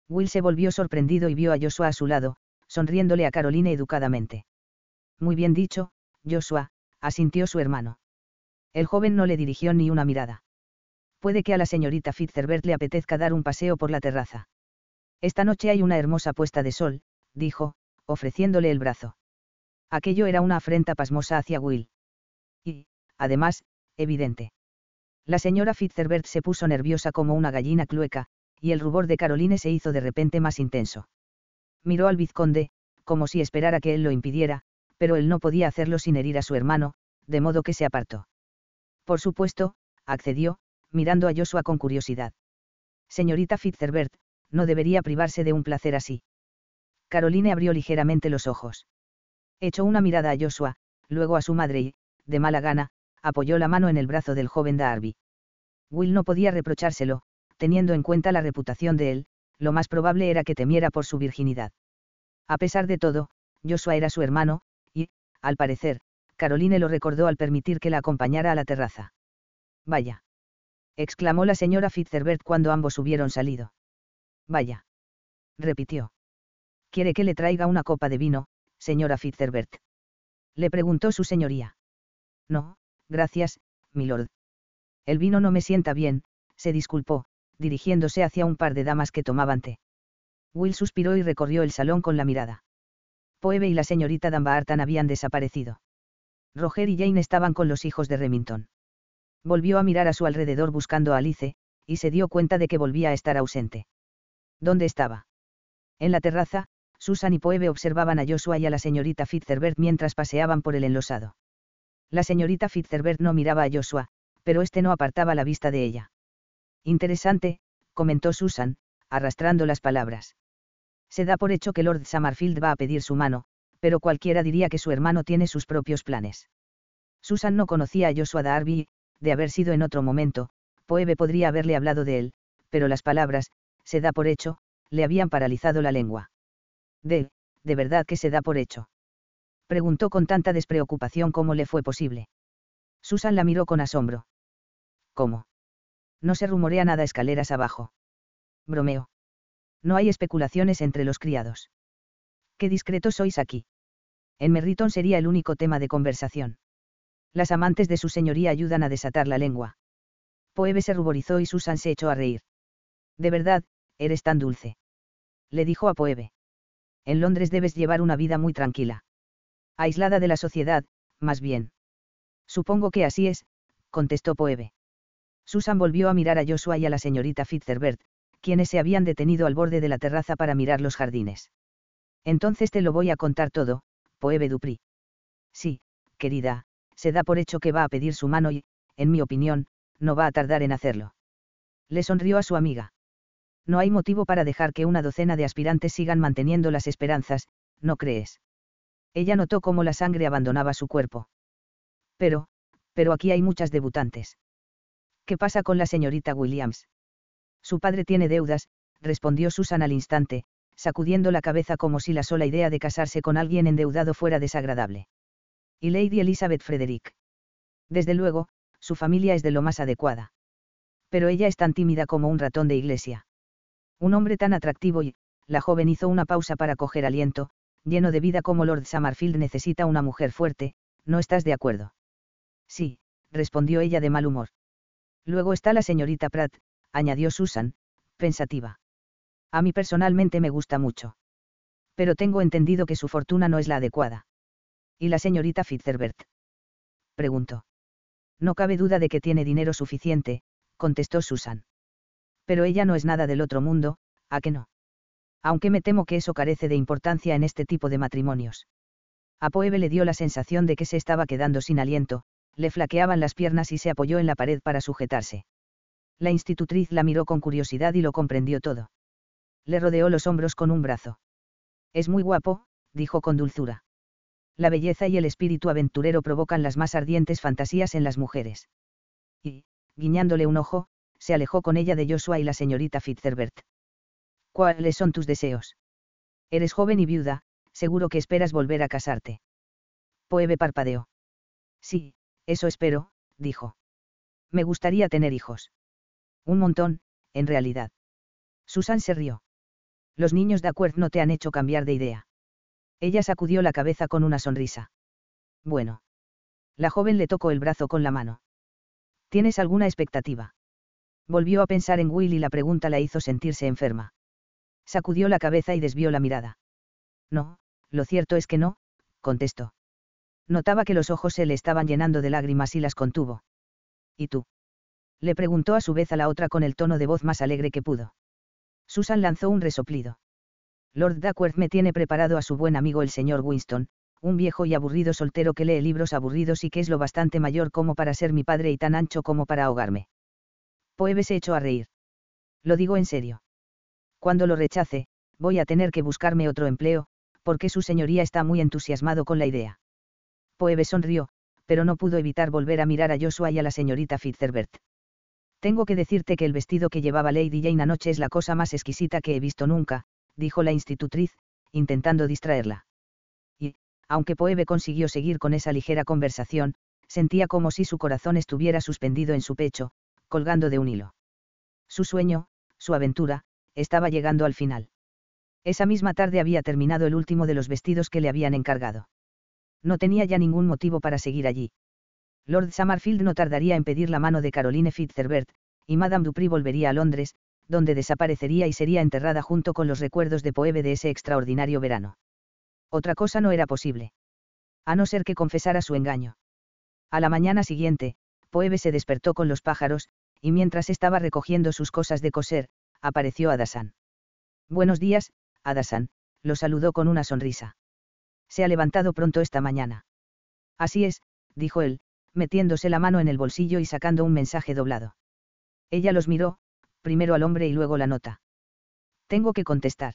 Will se volvió sorprendido y vio a Joshua a su lado, sonriéndole a Caroline educadamente. Muy bien dicho, Joshua, asintió su hermano. El joven no le dirigió ni una mirada. Puede que a la señorita Fitzherbert le apetezca dar un paseo por la terraza. Esta noche hay una hermosa puesta de sol, dijo, ofreciéndole el brazo. Aquello era una afrenta pasmosa hacia Will. Y, además, evidente. La señora Fitzherbert se puso nerviosa como una gallina clueca, y el rubor de Caroline se hizo de repente más intenso. Miró al vizconde, como si esperara que él lo impidiera, pero él no podía hacerlo sin herir a su hermano, de modo que se apartó. Por supuesto, accedió, mirando a Joshua con curiosidad. Señorita Fitzherbert, no debería privarse de un placer así. Caroline abrió ligeramente los ojos. Echó una mirada a Joshua, luego a su madre y, de mala gana, apoyó la mano en el brazo del joven Darby. Will no podía reprochárselo, teniendo en cuenta la reputación de él, lo más probable era que temiera por su virginidad. A pesar de todo, Joshua era su hermano, y, al parecer, Caroline lo recordó al permitir que la acompañara a la terraza. Vaya. exclamó la señora Fitzherbert cuando ambos hubieron salido. Vaya. repitió. ¿Quiere que le traiga una copa de vino, señora Fitzherbert? Le preguntó su señoría. No, gracias, milord. El vino no me sienta bien, se disculpó, dirigiéndose hacia un par de damas que tomaban té. Will suspiró y recorrió el salón con la mirada. Poebe y la señorita Dunbarton habían desaparecido. Roger y Jane estaban con los hijos de Remington. Volvió a mirar a su alrededor buscando a Alice, y se dio cuenta de que volvía a estar ausente. ¿Dónde estaba? En la terraza, Susan y Poebe observaban a Joshua y a la señorita Fitzherbert mientras paseaban por el enlosado. La señorita Fitzherbert no miraba a Joshua, pero este no apartaba la vista de ella. Interesante, comentó Susan, arrastrando las palabras. Se da por hecho que Lord Summerfield va a pedir su mano, pero cualquiera diría que su hermano tiene sus propios planes. Susan no conocía a Joshua Darby, de haber sido en otro momento, Poebe podría haberle hablado de él, pero las palabras, se da por hecho, le habían paralizado la lengua. De, de verdad que se da por hecho. Preguntó con tanta despreocupación como le fue posible. Susan la miró con asombro. ¿Cómo? No se rumorea nada escaleras abajo. Bromeo. No hay especulaciones entre los criados. Qué discretos sois aquí. En Merriton sería el único tema de conversación. Las amantes de su señoría ayudan a desatar la lengua. Poebe se ruborizó y Susan se echó a reír. De verdad, eres tan dulce. Le dijo a Poebe. En Londres debes llevar una vida muy tranquila. Aislada de la sociedad, más bien. Supongo que así es, contestó Poebe. Susan volvió a mirar a Joshua y a la señorita Fitzherbert, quienes se habían detenido al borde de la terraza para mirar los jardines. Entonces te lo voy a contar todo, Poebe Dupri. Sí, querida, se da por hecho que va a pedir su mano y, en mi opinión, no va a tardar en hacerlo. Le sonrió a su amiga. No hay motivo para dejar que una docena de aspirantes sigan manteniendo las esperanzas, ¿no crees? Ella notó cómo la sangre abandonaba su cuerpo. Pero, pero aquí hay muchas debutantes. ¿Qué pasa con la señorita Williams? Su padre tiene deudas, respondió Susan al instante, sacudiendo la cabeza como si la sola idea de casarse con alguien endeudado fuera desagradable. Y Lady Elizabeth Frederick. Desde luego, su familia es de lo más adecuada. Pero ella es tan tímida como un ratón de iglesia. Un hombre tan atractivo y, la joven hizo una pausa para coger aliento, lleno de vida como Lord Summerfield necesita una mujer fuerte, ¿no estás de acuerdo? Sí, respondió ella de mal humor. Luego está la señorita Pratt, añadió Susan, pensativa. A mí personalmente me gusta mucho. Pero tengo entendido que su fortuna no es la adecuada. ¿Y la señorita Fitzherbert? Preguntó. No cabe duda de que tiene dinero suficiente, contestó Susan. Pero ella no es nada del otro mundo, ¿a qué no? Aunque me temo que eso carece de importancia en este tipo de matrimonios. A Poebe le dio la sensación de que se estaba quedando sin aliento, le flaqueaban las piernas y se apoyó en la pared para sujetarse. La institutriz la miró con curiosidad y lo comprendió todo. Le rodeó los hombros con un brazo. Es muy guapo, dijo con dulzura. La belleza y el espíritu aventurero provocan las más ardientes fantasías en las mujeres. Y, guiñándole un ojo, se alejó con ella de Joshua y la señorita Fitzherbert. ¿Cuáles son tus deseos? Eres joven y viuda, seguro que esperas volver a casarte. Poebe parpadeó. Sí, eso espero, dijo. Me gustaría tener hijos. Un montón, en realidad. Susan se rió. Los niños de acuerdo no te han hecho cambiar de idea. Ella sacudió la cabeza con una sonrisa. Bueno. La joven le tocó el brazo con la mano. ¿Tienes alguna expectativa? Volvió a pensar en Will y la pregunta la hizo sentirse enferma. Sacudió la cabeza y desvió la mirada. No, lo cierto es que no, contestó. Notaba que los ojos se le estaban llenando de lágrimas y las contuvo. ¿Y tú? Le preguntó a su vez a la otra con el tono de voz más alegre que pudo. Susan lanzó un resoplido. Lord Duckworth me tiene preparado a su buen amigo el señor Winston, un viejo y aburrido soltero que lee libros aburridos y que es lo bastante mayor como para ser mi padre y tan ancho como para ahogarme. Poebe se echó a reír. Lo digo en serio. Cuando lo rechace, voy a tener que buscarme otro empleo, porque su señoría está muy entusiasmado con la idea. Poebe sonrió, pero no pudo evitar volver a mirar a Joshua y a la señorita Fitzherbert. Tengo que decirte que el vestido que llevaba Lady Jane anoche es la cosa más exquisita que he visto nunca, dijo la institutriz, intentando distraerla. Y, aunque Poebe consiguió seguir con esa ligera conversación, sentía como si su corazón estuviera suspendido en su pecho, colgando de un hilo. Su sueño, su aventura, estaba llegando al final. Esa misma tarde había terminado el último de los vestidos que le habían encargado. No tenía ya ningún motivo para seguir allí. Lord Summerfield no tardaría en pedir la mano de Caroline Fitzherbert, y Madame Dupri volvería a Londres, donde desaparecería y sería enterrada junto con los recuerdos de Poebe de ese extraordinario verano. Otra cosa no era posible. A no ser que confesara su engaño. A la mañana siguiente, Poebe se despertó con los pájaros, y mientras estaba recogiendo sus cosas de coser, apareció Adasan. Buenos días, Adasan, lo saludó con una sonrisa. Se ha levantado pronto esta mañana. Así es, dijo él, metiéndose la mano en el bolsillo y sacando un mensaje doblado. Ella los miró, primero al hombre y luego la nota. Tengo que contestar.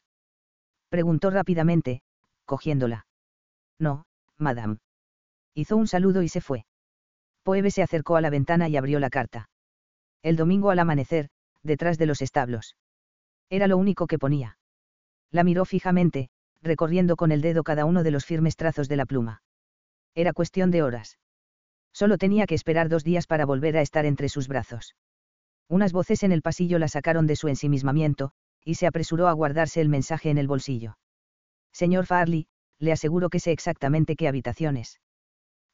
Preguntó rápidamente, cogiéndola. No, madame. Hizo un saludo y se fue. Poebe se acercó a la ventana y abrió la carta. El domingo al amanecer, detrás de los establos. Era lo único que ponía. La miró fijamente, recorriendo con el dedo cada uno de los firmes trazos de la pluma. Era cuestión de horas. Solo tenía que esperar dos días para volver a estar entre sus brazos. Unas voces en el pasillo la sacaron de su ensimismamiento, y se apresuró a guardarse el mensaje en el bolsillo. Señor Farley, le aseguro que sé exactamente qué habitaciones.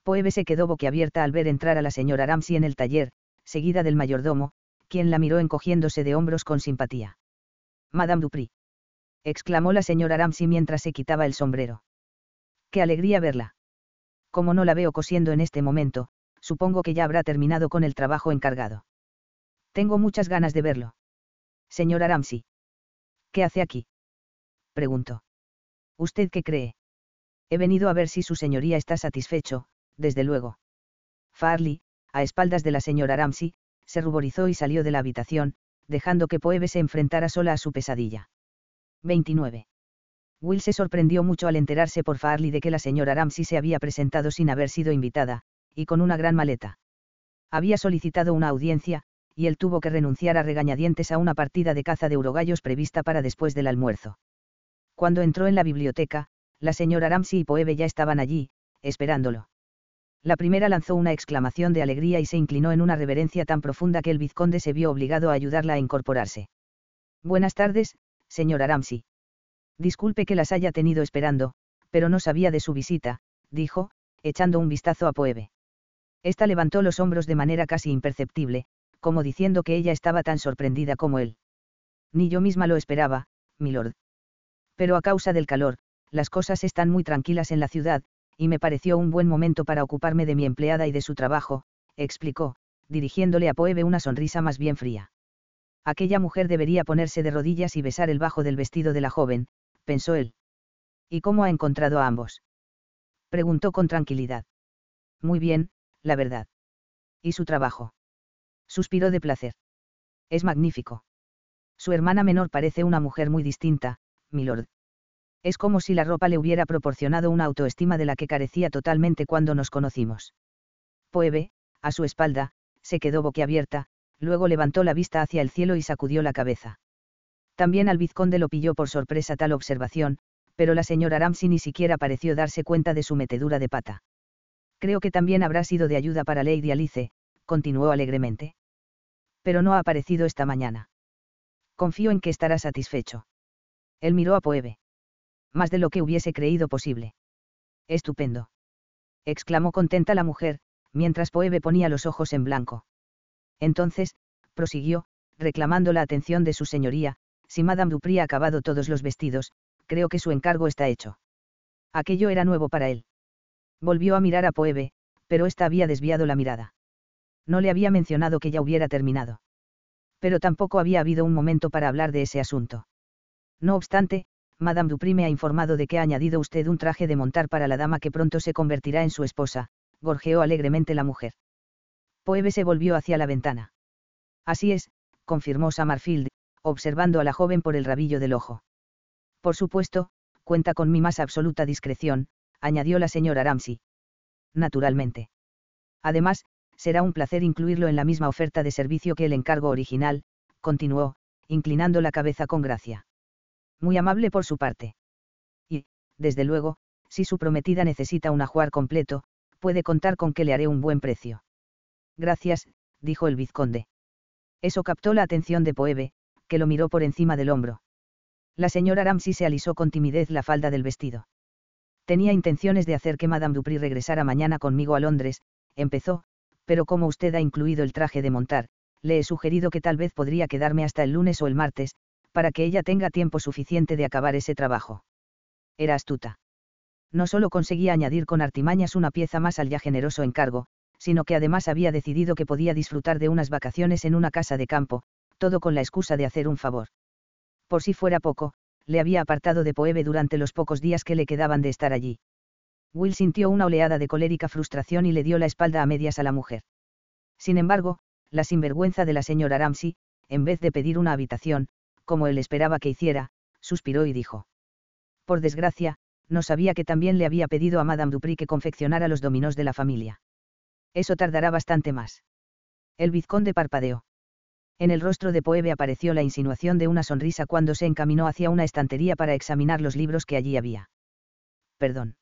Poebe se quedó boquiabierta al ver entrar a la señora Ramsey en el taller, seguida del mayordomo, quien la miró encogiéndose de hombros con simpatía. Madame Dupri. exclamó la señora Ramsey mientras se quitaba el sombrero. Qué alegría verla como no la veo cosiendo en este momento, supongo que ya habrá terminado con el trabajo encargado. Tengo muchas ganas de verlo. Señora Ramsey. ¿Qué hace aquí? Preguntó. ¿Usted qué cree? He venido a ver si su señoría está satisfecho, desde luego. Farley, a espaldas de la señora Ramsey, se ruborizó y salió de la habitación, dejando que Poebe se enfrentara sola a su pesadilla. 29. Will se sorprendió mucho al enterarse por Farley de que la señora Ramsey se había presentado sin haber sido invitada, y con una gran maleta. Había solicitado una audiencia, y él tuvo que renunciar a regañadientes a una partida de caza de urogallos prevista para después del almuerzo. Cuando entró en la biblioteca, la señora Ramsey y Poebe ya estaban allí, esperándolo. La primera lanzó una exclamación de alegría y se inclinó en una reverencia tan profunda que el vizconde se vio obligado a ayudarla a incorporarse. Buenas tardes, señora Ramsey. Disculpe que las haya tenido esperando, pero no sabía de su visita, dijo, echando un vistazo a Poebe. Esta levantó los hombros de manera casi imperceptible, como diciendo que ella estaba tan sorprendida como él. Ni yo misma lo esperaba, milord. Pero a causa del calor, las cosas están muy tranquilas en la ciudad, y me pareció un buen momento para ocuparme de mi empleada y de su trabajo, explicó, dirigiéndole a Poebe una sonrisa más bien fría. Aquella mujer debería ponerse de rodillas y besar el bajo del vestido de la joven, pensó él. ¿Y cómo ha encontrado a ambos? Preguntó con tranquilidad. Muy bien, la verdad. ¿Y su trabajo? Suspiró de placer. Es magnífico. Su hermana menor parece una mujer muy distinta, milord. Es como si la ropa le hubiera proporcionado una autoestima de la que carecía totalmente cuando nos conocimos. Poebe, a su espalda, se quedó boquiabierta, luego levantó la vista hacia el cielo y sacudió la cabeza. También al vizconde lo pilló por sorpresa tal observación, pero la señora Ramsey ni siquiera pareció darse cuenta de su metedura de pata. Creo que también habrá sido de ayuda para Lady Alice, continuó alegremente. Pero no ha aparecido esta mañana. Confío en que estará satisfecho. Él miró a Poebe. Más de lo que hubiese creído posible. Estupendo. exclamó contenta la mujer, mientras Poebe ponía los ojos en blanco. Entonces, prosiguió, reclamando la atención de su señoría, si Madame Dupri ha acabado todos los vestidos, creo que su encargo está hecho. Aquello era nuevo para él. Volvió a mirar a Poebe, pero ésta había desviado la mirada. No le había mencionado que ya hubiera terminado. Pero tampoco había habido un momento para hablar de ese asunto. No obstante, Madame Dupri me ha informado de que ha añadido usted un traje de montar para la dama que pronto se convertirá en su esposa, gorjeó alegremente la mujer. Poebe se volvió hacia la ventana. Así es, confirmó Summerfield, observando a la joven por el rabillo del ojo. Por supuesto, cuenta con mi más absoluta discreción, añadió la señora Ramsey. Naturalmente. Además, será un placer incluirlo en la misma oferta de servicio que el encargo original, continuó, inclinando la cabeza con gracia. Muy amable por su parte. Y, desde luego, si su prometida necesita un ajuar completo, puede contar con que le haré un buen precio. Gracias, dijo el vizconde. Eso captó la atención de Poebe, que lo miró por encima del hombro. La señora Ramsey se alisó con timidez la falda del vestido. Tenía intenciones de hacer que Madame Dupri regresara mañana conmigo a Londres, empezó, pero como usted ha incluido el traje de montar, le he sugerido que tal vez podría quedarme hasta el lunes o el martes, para que ella tenga tiempo suficiente de acabar ese trabajo. Era astuta. No solo conseguía añadir con artimañas una pieza más al ya generoso encargo, sino que además había decidido que podía disfrutar de unas vacaciones en una casa de campo, todo con la excusa de hacer un favor. Por si fuera poco, le había apartado de Poebe durante los pocos días que le quedaban de estar allí. Will sintió una oleada de colérica frustración y le dio la espalda a medias a la mujer. Sin embargo, la sinvergüenza de la señora Ramsey, en vez de pedir una habitación, como él esperaba que hiciera, suspiró y dijo. Por desgracia, no sabía que también le había pedido a Madame Dupri que confeccionara los dominós de la familia. Eso tardará bastante más. El vizconde parpadeó. En el rostro de Poebe apareció la insinuación de una sonrisa cuando se encaminó hacia una estantería para examinar los libros que allí había. Perdón.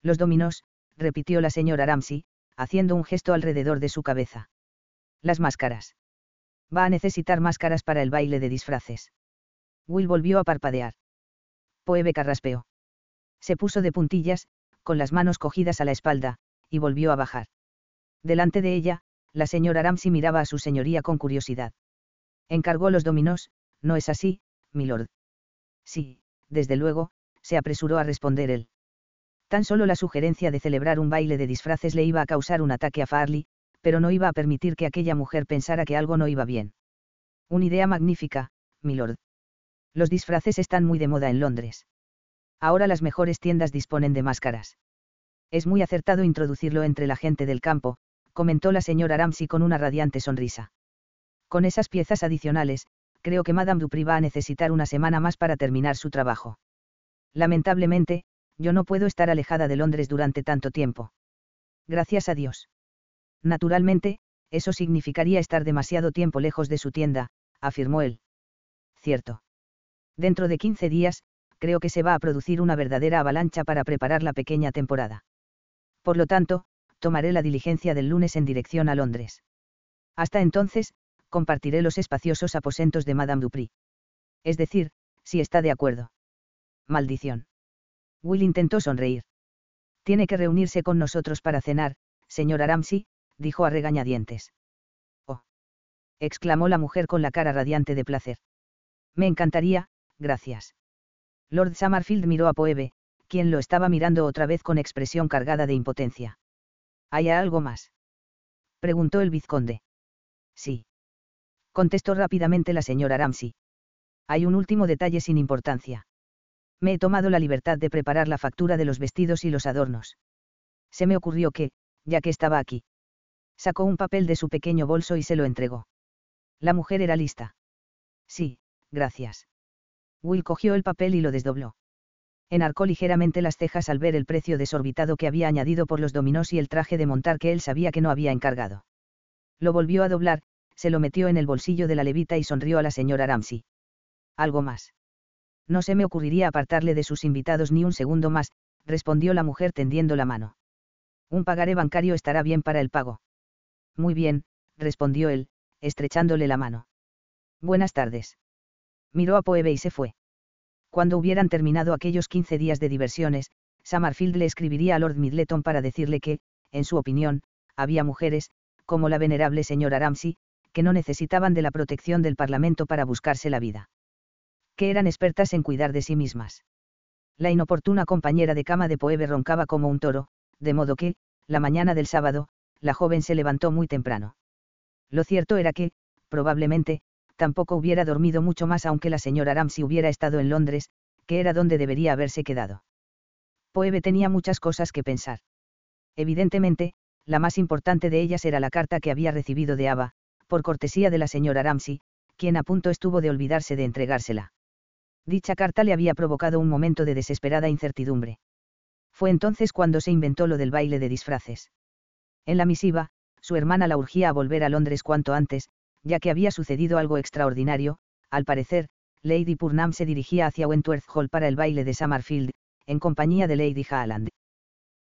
Los dominós, repitió la señora Ramsey, haciendo un gesto alrededor de su cabeza. Las máscaras. Va a necesitar máscaras para el baile de disfraces. Will volvió a parpadear. Poebe carraspeó. Se puso de puntillas, con las manos cogidas a la espalda, y volvió a bajar. Delante de ella, la señora Ramsey miraba a su señoría con curiosidad. Encargó los dominós, ¿no es así, milord? Sí, desde luego, se apresuró a responder él. Tan solo la sugerencia de celebrar un baile de disfraces le iba a causar un ataque a Farley, pero no iba a permitir que aquella mujer pensara que algo no iba bien. Una idea magnífica, milord. Los disfraces están muy de moda en Londres. Ahora las mejores tiendas disponen de máscaras. Es muy acertado introducirlo entre la gente del campo, comentó la señora Ramsey con una radiante sonrisa. Con esas piezas adicionales, creo que Madame Dupri va a necesitar una semana más para terminar su trabajo. Lamentablemente, yo no puedo estar alejada de Londres durante tanto tiempo. Gracias a Dios. Naturalmente, eso significaría estar demasiado tiempo lejos de su tienda, afirmó él. Cierto. Dentro de 15 días, creo que se va a producir una verdadera avalancha para preparar la pequeña temporada. Por lo tanto, tomaré la diligencia del lunes en dirección a Londres. Hasta entonces, compartiré los espaciosos aposentos de Madame Dupri. Es decir, si está de acuerdo. Maldición. Will intentó sonreír. Tiene que reunirse con nosotros para cenar, señora Ramsey, dijo a regañadientes. Oh. exclamó la mujer con la cara radiante de placer. Me encantaría, gracias. Lord Summerfield miró a Poebe, quien lo estaba mirando otra vez con expresión cargada de impotencia. ¿Hay algo más? preguntó el vizconde. Sí. Contestó rápidamente la señora Ramsey. Hay un último detalle sin importancia. Me he tomado la libertad de preparar la factura de los vestidos y los adornos. Se me ocurrió que, ya que estaba aquí. Sacó un papel de su pequeño bolso y se lo entregó. La mujer era lista. Sí, gracias. Will cogió el papel y lo desdobló. Enarcó ligeramente las cejas al ver el precio desorbitado que había añadido por los dominós y el traje de montar que él sabía que no había encargado. Lo volvió a doblar, se lo metió en el bolsillo de la levita y sonrió a la señora Ramsey. Algo más. No se me ocurriría apartarle de sus invitados ni un segundo más, respondió la mujer tendiendo la mano. Un pagaré bancario estará bien para el pago. Muy bien, respondió él, estrechándole la mano. Buenas tardes. Miró a Poebe y se fue. Cuando hubieran terminado aquellos 15 días de diversiones, Summerfield le escribiría a Lord Midleton para decirle que, en su opinión, había mujeres, como la venerable señora Ramsey, que no necesitaban de la protección del Parlamento para buscarse la vida. Que eran expertas en cuidar de sí mismas. La inoportuna compañera de cama de Poebe roncaba como un toro, de modo que, la mañana del sábado, la joven se levantó muy temprano. Lo cierto era que, probablemente, tampoco hubiera dormido mucho más aunque la señora Ramsey hubiera estado en Londres, que era donde debería haberse quedado. Poebe tenía muchas cosas que pensar. Evidentemente, la más importante de ellas era la carta que había recibido de Ava, por cortesía de la señora Ramsey, quien a punto estuvo de olvidarse de entregársela. Dicha carta le había provocado un momento de desesperada incertidumbre. Fue entonces cuando se inventó lo del baile de disfraces. En la misiva, su hermana la urgía a volver a Londres cuanto antes, ya que había sucedido algo extraordinario, al parecer, Lady Purnam se dirigía hacia Wentworth Hall para el baile de Summerfield, en compañía de Lady Haaland.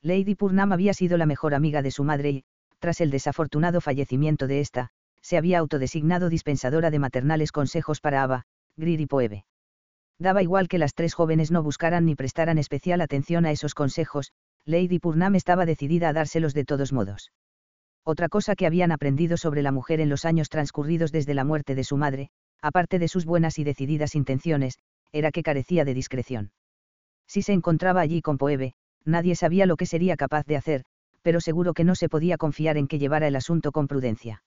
Lady Purnam había sido la mejor amiga de su madre y, tras el desafortunado fallecimiento de ésta, se había autodesignado dispensadora de maternales consejos para Ava, Greer y Poebe. Daba igual que las tres jóvenes no buscaran ni prestaran especial atención a esos consejos, Lady Purnam estaba decidida a dárselos de todos modos. Otra cosa que habían aprendido sobre la mujer en los años transcurridos desde la muerte de su madre, aparte de sus buenas y decididas intenciones, era que carecía de discreción. Si se encontraba allí con Poebe, nadie sabía lo que sería capaz de hacer, pero seguro que no se podía confiar en que llevara el asunto con prudencia.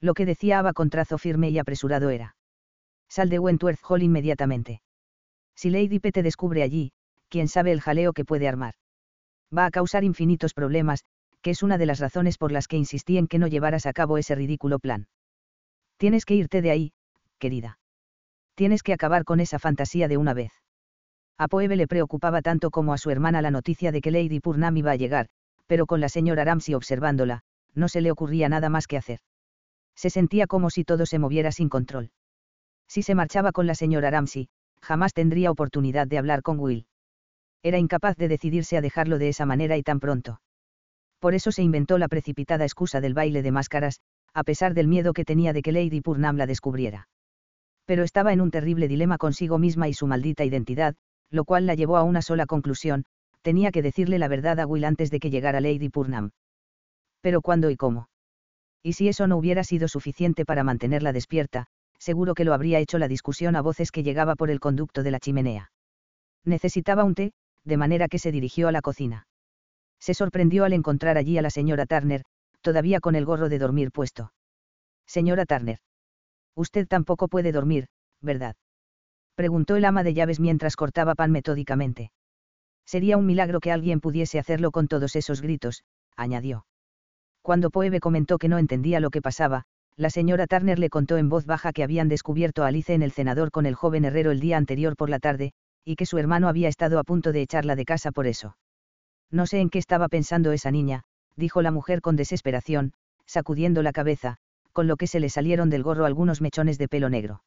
Lo que decía Ava con trazo firme y apresurado era. Sal de Wentworth Hall inmediatamente. Si Lady P te descubre allí, quién sabe el jaleo que puede armar. Va a causar infinitos problemas, que es una de las razones por las que insistí en que no llevaras a cabo ese ridículo plan. Tienes que irte de ahí, querida. Tienes que acabar con esa fantasía de una vez. A Poebe le preocupaba tanto como a su hermana la noticia de que Lady Purnam iba a llegar, pero con la señora Ramsey observándola, no se le ocurría nada más que hacer. Se sentía como si todo se moviera sin control. Si se marchaba con la señora Ramsey, jamás tendría oportunidad de hablar con Will. Era incapaz de decidirse a dejarlo de esa manera y tan pronto. Por eso se inventó la precipitada excusa del baile de máscaras, a pesar del miedo que tenía de que Lady Purnam la descubriera. Pero estaba en un terrible dilema consigo misma y su maldita identidad, lo cual la llevó a una sola conclusión, tenía que decirle la verdad a Will antes de que llegara Lady Purnam. Pero cuándo y cómo. Y si eso no hubiera sido suficiente para mantenerla despierta, seguro que lo habría hecho la discusión a voces que llegaba por el conducto de la chimenea. Necesitaba un té, de manera que se dirigió a la cocina. Se sorprendió al encontrar allí a la señora Turner, todavía con el gorro de dormir puesto. Señora Turner. Usted tampoco puede dormir, ¿verdad? Preguntó el ama de llaves mientras cortaba pan metódicamente. Sería un milagro que alguien pudiese hacerlo con todos esos gritos, añadió. Cuando Poebe comentó que no entendía lo que pasaba, la señora Turner le contó en voz baja que habían descubierto a Alice en el cenador con el joven herrero el día anterior por la tarde, y que su hermano había estado a punto de echarla de casa por eso. No sé en qué estaba pensando esa niña, dijo la mujer con desesperación, sacudiendo la cabeza, con lo que se le salieron del gorro algunos mechones de pelo negro.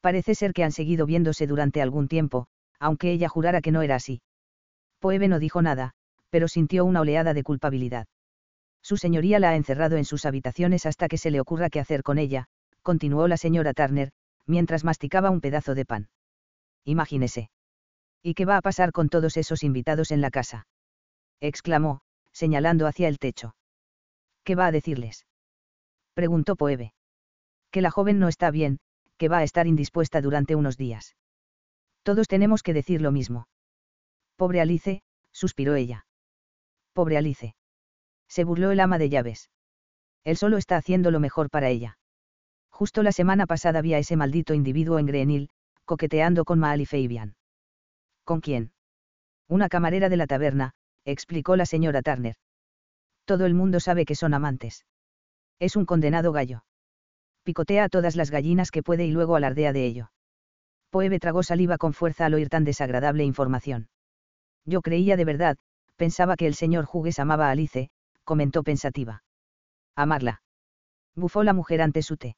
Parece ser que han seguido viéndose durante algún tiempo, aunque ella jurara que no era así. Poebe no dijo nada, pero sintió una oleada de culpabilidad. Su señoría la ha encerrado en sus habitaciones hasta que se le ocurra qué hacer con ella, continuó la señora Turner, mientras masticaba un pedazo de pan. Imagínese. ¿Y qué va a pasar con todos esos invitados en la casa? exclamó, señalando hacia el techo. ¿Qué va a decirles? preguntó Poebe. Que la joven no está bien, que va a estar indispuesta durante unos días. Todos tenemos que decir lo mismo. Pobre Alice, suspiró ella. Pobre Alice. Se burló el ama de llaves. Él solo está haciendo lo mejor para ella. Justo la semana pasada había ese maldito individuo en Greenhill, coqueteando con Maal y Fabian. ¿Con quién? Una camarera de la taberna, explicó la señora Turner. Todo el mundo sabe que son amantes. Es un condenado gallo. Picotea a todas las gallinas que puede y luego alardea de ello. Poebe tragó saliva con fuerza al oír tan desagradable información. Yo creía de verdad, pensaba que el señor Hughes amaba a Alice, comentó pensativa. Amarla. Bufó la mujer ante su té.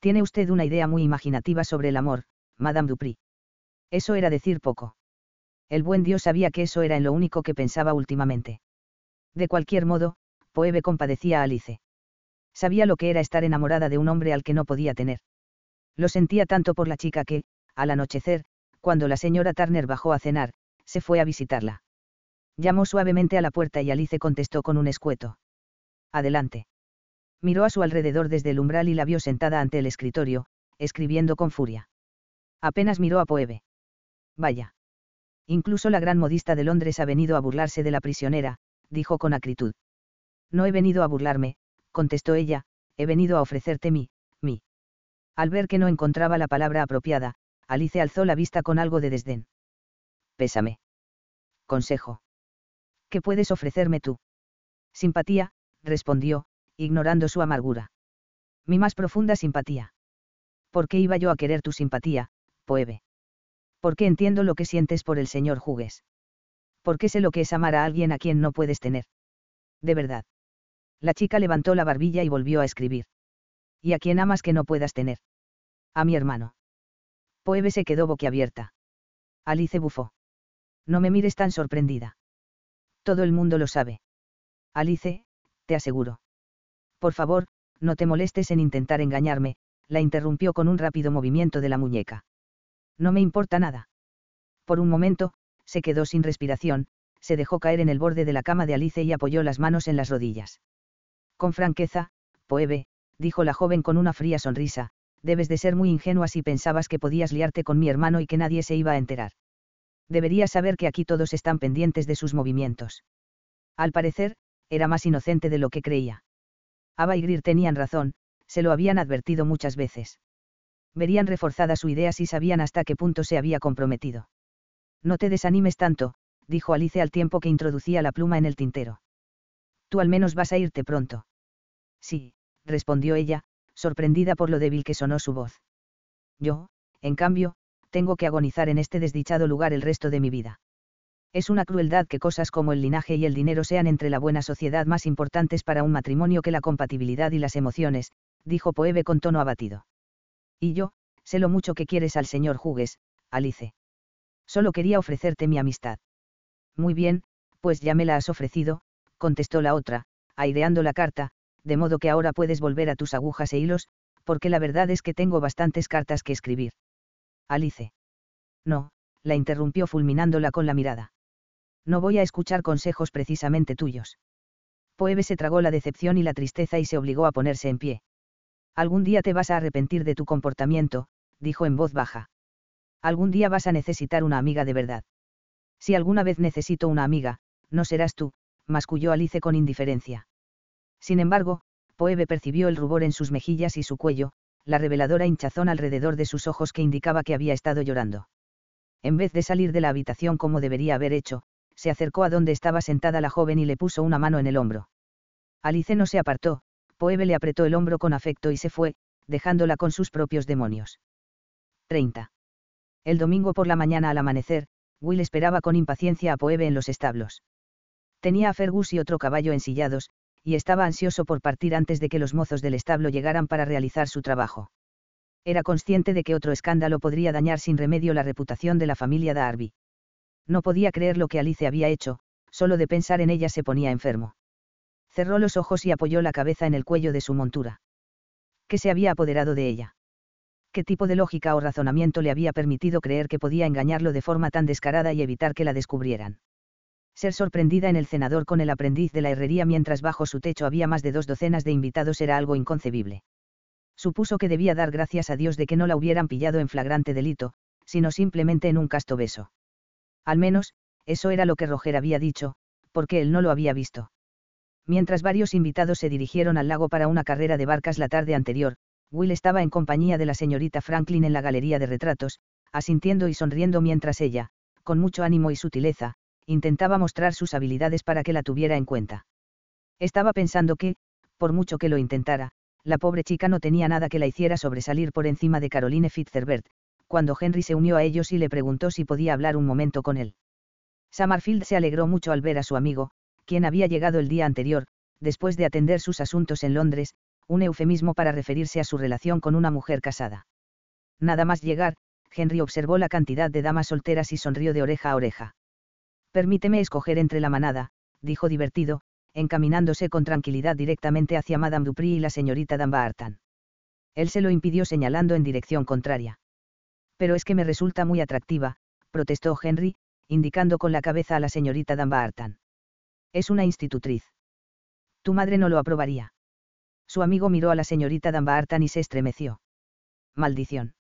Tiene usted una idea muy imaginativa sobre el amor, Madame Dupri. Eso era decir poco. El buen Dios sabía que eso era en lo único que pensaba últimamente. De cualquier modo, Poebe compadecía a Alice. Sabía lo que era estar enamorada de un hombre al que no podía tener. Lo sentía tanto por la chica que, al anochecer, cuando la señora Turner bajó a cenar, se fue a visitarla. Llamó suavemente a la puerta y Alice contestó con un escueto. Adelante. Miró a su alrededor desde el umbral y la vio sentada ante el escritorio, escribiendo con furia. Apenas miró a Poebe. Vaya. Incluso la gran modista de Londres ha venido a burlarse de la prisionera, dijo con acritud. No he venido a burlarme, contestó ella, he venido a ofrecerte mi, mi. Al ver que no encontraba la palabra apropiada, Alice alzó la vista con algo de desdén. Pésame. Consejo. ¿Qué puedes ofrecerme tú? Simpatía, respondió, ignorando su amargura. Mi más profunda simpatía. ¿Por qué iba yo a querer tu simpatía, Poebe? qué entiendo lo que sientes por el señor Jugues. qué sé lo que es amar a alguien a quien no puedes tener. De verdad. La chica levantó la barbilla y volvió a escribir. ¿Y a quién amas que no puedas tener? A mi hermano. Poebe se quedó boquiabierta. Alice bufó. No me mires tan sorprendida. Todo el mundo lo sabe. Alice, te aseguro. Por favor, no te molestes en intentar engañarme, la interrumpió con un rápido movimiento de la muñeca. No me importa nada. Por un momento, se quedó sin respiración, se dejó caer en el borde de la cama de Alice y apoyó las manos en las rodillas. Con franqueza, Poebe, dijo la joven con una fría sonrisa, debes de ser muy ingenua si pensabas que podías liarte con mi hermano y que nadie se iba a enterar. Deberías saber que aquí todos están pendientes de sus movimientos. Al parecer, era más inocente de lo que creía. Ava y Greer tenían razón, se lo habían advertido muchas veces verían reforzada su idea si sabían hasta qué punto se había comprometido. No te desanimes tanto, dijo Alice al tiempo que introducía la pluma en el tintero. Tú al menos vas a irte pronto. Sí, respondió ella, sorprendida por lo débil que sonó su voz. Yo, en cambio, tengo que agonizar en este desdichado lugar el resto de mi vida. Es una crueldad que cosas como el linaje y el dinero sean entre la buena sociedad más importantes para un matrimonio que la compatibilidad y las emociones, dijo Poebe con tono abatido. Y yo, sé lo mucho que quieres al señor Hughes, Alice. Solo quería ofrecerte mi amistad. Muy bien, pues ya me la has ofrecido, contestó la otra, aireando la carta, de modo que ahora puedes volver a tus agujas e hilos, porque la verdad es que tengo bastantes cartas que escribir. Alice. No, la interrumpió fulminándola con la mirada. No voy a escuchar consejos precisamente tuyos. Poebe se tragó la decepción y la tristeza y se obligó a ponerse en pie. Algún día te vas a arrepentir de tu comportamiento, dijo en voz baja. Algún día vas a necesitar una amiga de verdad. Si alguna vez necesito una amiga, no serás tú, masculló Alice con indiferencia. Sin embargo, Poebe percibió el rubor en sus mejillas y su cuello, la reveladora hinchazón alrededor de sus ojos que indicaba que había estado llorando. En vez de salir de la habitación como debería haber hecho, se acercó a donde estaba sentada la joven y le puso una mano en el hombro. Alice no se apartó, Poebe le apretó el hombro con afecto y se fue, dejándola con sus propios demonios. 30. El domingo por la mañana al amanecer, Will esperaba con impaciencia a Poebe en los establos. Tenía a Fergus y otro caballo ensillados, y estaba ansioso por partir antes de que los mozos del establo llegaran para realizar su trabajo. Era consciente de que otro escándalo podría dañar sin remedio la reputación de la familia Darby. No podía creer lo que Alice había hecho, solo de pensar en ella se ponía enfermo cerró los ojos y apoyó la cabeza en el cuello de su montura. ¿Qué se había apoderado de ella? ¿Qué tipo de lógica o razonamiento le había permitido creer que podía engañarlo de forma tan descarada y evitar que la descubrieran? Ser sorprendida en el cenador con el aprendiz de la herrería mientras bajo su techo había más de dos docenas de invitados era algo inconcebible. Supuso que debía dar gracias a Dios de que no la hubieran pillado en flagrante delito, sino simplemente en un casto beso. Al menos, eso era lo que Roger había dicho, porque él no lo había visto. Mientras varios invitados se dirigieron al lago para una carrera de barcas la tarde anterior, Will estaba en compañía de la señorita Franklin en la galería de retratos, asintiendo y sonriendo mientras ella, con mucho ánimo y sutileza, intentaba mostrar sus habilidades para que la tuviera en cuenta. Estaba pensando que, por mucho que lo intentara, la pobre chica no tenía nada que la hiciera sobresalir por encima de Caroline Fitzherbert, cuando Henry se unió a ellos y le preguntó si podía hablar un momento con él. Summerfield se alegró mucho al ver a su amigo, quien había llegado el día anterior, después de atender sus asuntos en Londres, un eufemismo para referirse a su relación con una mujer casada. Nada más llegar, Henry observó la cantidad de damas solteras y sonrió de oreja a oreja. Permíteme escoger entre la manada, dijo divertido, encaminándose con tranquilidad directamente hacia Madame Dupri y la señorita Dunbarton. Él se lo impidió señalando en dirección contraria. Pero es que me resulta muy atractiva, protestó Henry, indicando con la cabeza a la señorita Dunbarton. Es una institutriz. Tu madre no lo aprobaría. Su amigo miró a la señorita Dunbarton y se estremeció. Maldición.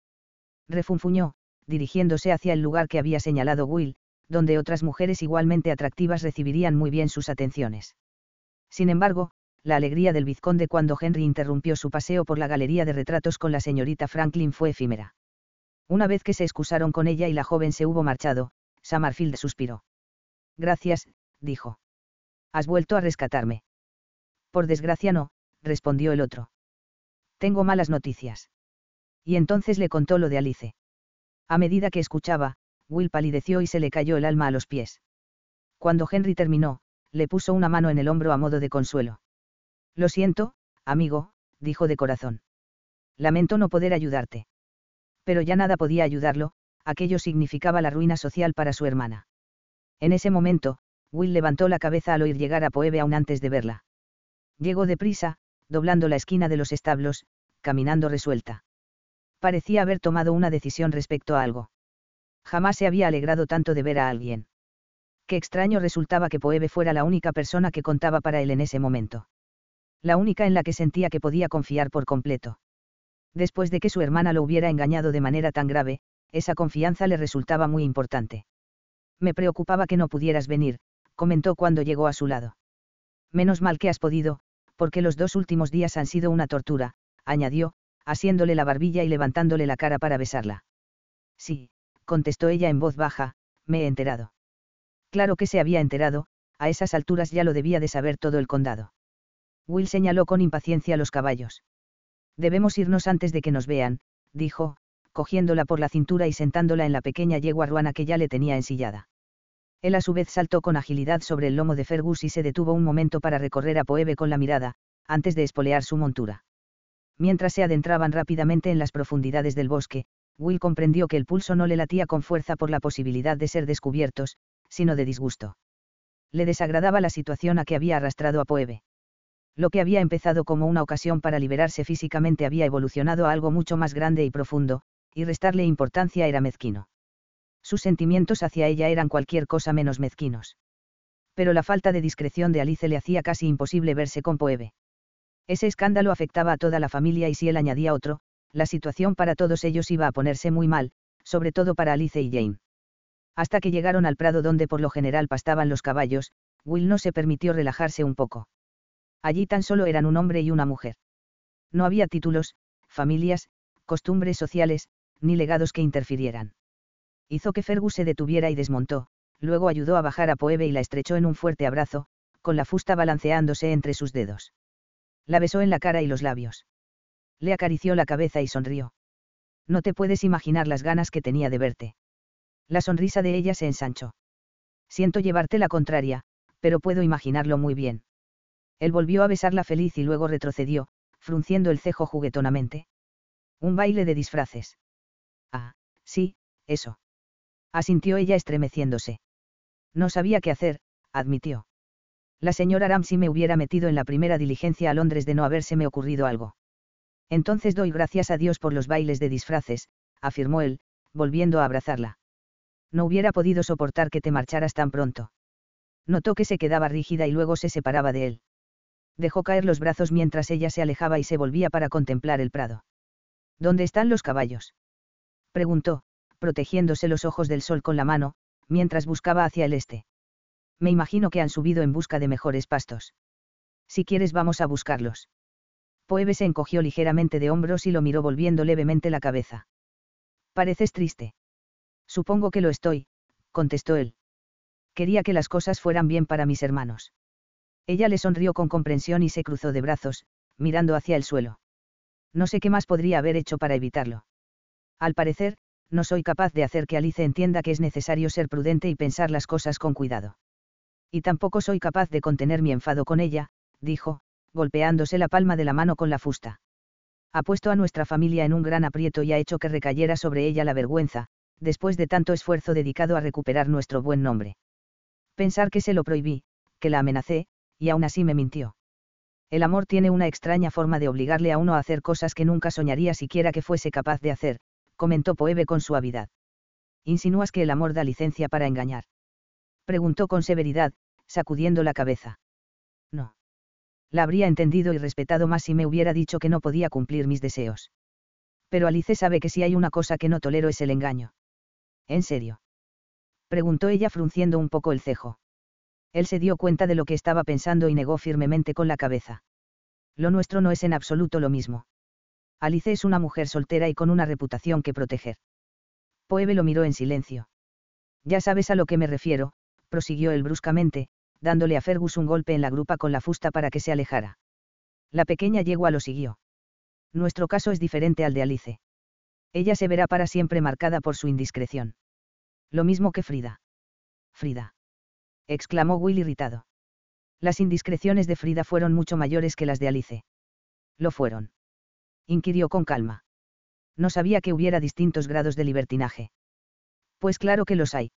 Refunfuñó, dirigiéndose hacia el lugar que había señalado Will, donde otras mujeres igualmente atractivas recibirían muy bien sus atenciones. Sin embargo, la alegría del vizconde cuando Henry interrumpió su paseo por la galería de retratos con la señorita Franklin fue efímera. Una vez que se excusaron con ella y la joven se hubo marchado, Summerfield suspiró. Gracias, dijo. Has vuelto a rescatarme. Por desgracia no, respondió el otro. Tengo malas noticias. Y entonces le contó lo de Alice. A medida que escuchaba, Will palideció y se le cayó el alma a los pies. Cuando Henry terminó, le puso una mano en el hombro a modo de consuelo. Lo siento, amigo, dijo de corazón. Lamento no poder ayudarte. Pero ya nada podía ayudarlo, aquello significaba la ruina social para su hermana. En ese momento, Will levantó la cabeza al oír llegar a Poebe aún antes de verla. Llegó deprisa, doblando la esquina de los establos, caminando resuelta. Parecía haber tomado una decisión respecto a algo. Jamás se había alegrado tanto de ver a alguien. Qué extraño resultaba que Poebe fuera la única persona que contaba para él en ese momento. La única en la que sentía que podía confiar por completo. Después de que su hermana lo hubiera engañado de manera tan grave, esa confianza le resultaba muy importante. Me preocupaba que no pudieras venir, comentó cuando llegó a su lado. Menos mal que has podido, porque los dos últimos días han sido una tortura, añadió, asiéndole la barbilla y levantándole la cara para besarla. Sí, contestó ella en voz baja, me he enterado. Claro que se había enterado, a esas alturas ya lo debía de saber todo el condado. Will señaló con impaciencia los caballos. Debemos irnos antes de que nos vean, dijo, cogiéndola por la cintura y sentándola en la pequeña yegua ruana que ya le tenía ensillada. Él a su vez saltó con agilidad sobre el lomo de Fergus y se detuvo un momento para recorrer a Poebe con la mirada, antes de espolear su montura. Mientras se adentraban rápidamente en las profundidades del bosque, Will comprendió que el pulso no le latía con fuerza por la posibilidad de ser descubiertos, sino de disgusto. Le desagradaba la situación a que había arrastrado a Poebe. Lo que había empezado como una ocasión para liberarse físicamente había evolucionado a algo mucho más grande y profundo, y restarle importancia era mezquino. Sus sentimientos hacia ella eran cualquier cosa menos mezquinos. Pero la falta de discreción de Alice le hacía casi imposible verse con Poebe. Ese escándalo afectaba a toda la familia y si él añadía otro, la situación para todos ellos iba a ponerse muy mal, sobre todo para Alice y Jane. Hasta que llegaron al prado donde por lo general pastaban los caballos, Will no se permitió relajarse un poco. Allí tan solo eran un hombre y una mujer. No había títulos, familias, costumbres sociales, ni legados que interfirieran. Hizo que Fergus se detuviera y desmontó, luego ayudó a bajar a Poebe y la estrechó en un fuerte abrazo, con la fusta balanceándose entre sus dedos. La besó en la cara y los labios le acarició la cabeza y sonrió. No te puedes imaginar las ganas que tenía de verte. La sonrisa de ella se ensanchó. Siento llevarte la contraria, pero puedo imaginarlo muy bien. Él volvió a besarla feliz y luego retrocedió, frunciendo el cejo juguetonamente. Un baile de disfraces. Ah, sí, eso. Asintió ella estremeciéndose. No sabía qué hacer, admitió. La señora Ramsey me hubiera metido en la primera diligencia a Londres de no habérseme ocurrido algo. Entonces doy gracias a Dios por los bailes de disfraces, afirmó él, volviendo a abrazarla. No hubiera podido soportar que te marcharas tan pronto. Notó que se quedaba rígida y luego se separaba de él. Dejó caer los brazos mientras ella se alejaba y se volvía para contemplar el prado. ¿Dónde están los caballos? preguntó, protegiéndose los ojos del sol con la mano, mientras buscaba hacia el este. Me imagino que han subido en busca de mejores pastos. Si quieres vamos a buscarlos. Poebe se encogió ligeramente de hombros y lo miró volviendo levemente la cabeza. Pareces triste. Supongo que lo estoy, contestó él. Quería que las cosas fueran bien para mis hermanos. Ella le sonrió con comprensión y se cruzó de brazos, mirando hacia el suelo. No sé qué más podría haber hecho para evitarlo. Al parecer, no soy capaz de hacer que Alice entienda que es necesario ser prudente y pensar las cosas con cuidado. Y tampoco soy capaz de contener mi enfado con ella, dijo, golpeándose la palma de la mano con la fusta. Ha puesto a nuestra familia en un gran aprieto y ha hecho que recayera sobre ella la vergüenza, después de tanto esfuerzo dedicado a recuperar nuestro buen nombre. Pensar que se lo prohibí, que la amenacé, y aún así me mintió. El amor tiene una extraña forma de obligarle a uno a hacer cosas que nunca soñaría siquiera que fuese capaz de hacer, comentó Poebe con suavidad. ¿Insinúas que el amor da licencia para engañar? Preguntó con severidad, sacudiendo la cabeza. No. La habría entendido y respetado más si me hubiera dicho que no podía cumplir mis deseos. Pero Alice sabe que si hay una cosa que no tolero es el engaño. ¿En serio? Preguntó ella frunciendo un poco el cejo. Él se dio cuenta de lo que estaba pensando y negó firmemente con la cabeza. Lo nuestro no es en absoluto lo mismo. Alice es una mujer soltera y con una reputación que proteger. Poebe lo miró en silencio. Ya sabes a lo que me refiero, prosiguió él bruscamente, dándole a Fergus un golpe en la grupa con la fusta para que se alejara. La pequeña yegua lo siguió. Nuestro caso es diferente al de Alice. Ella se verá para siempre marcada por su indiscreción. Lo mismo que Frida. Frida. exclamó Will irritado. Las indiscreciones de Frida fueron mucho mayores que las de Alice. Lo fueron. Inquirió con calma. No sabía que hubiera distintos grados de libertinaje. Pues claro que los hay.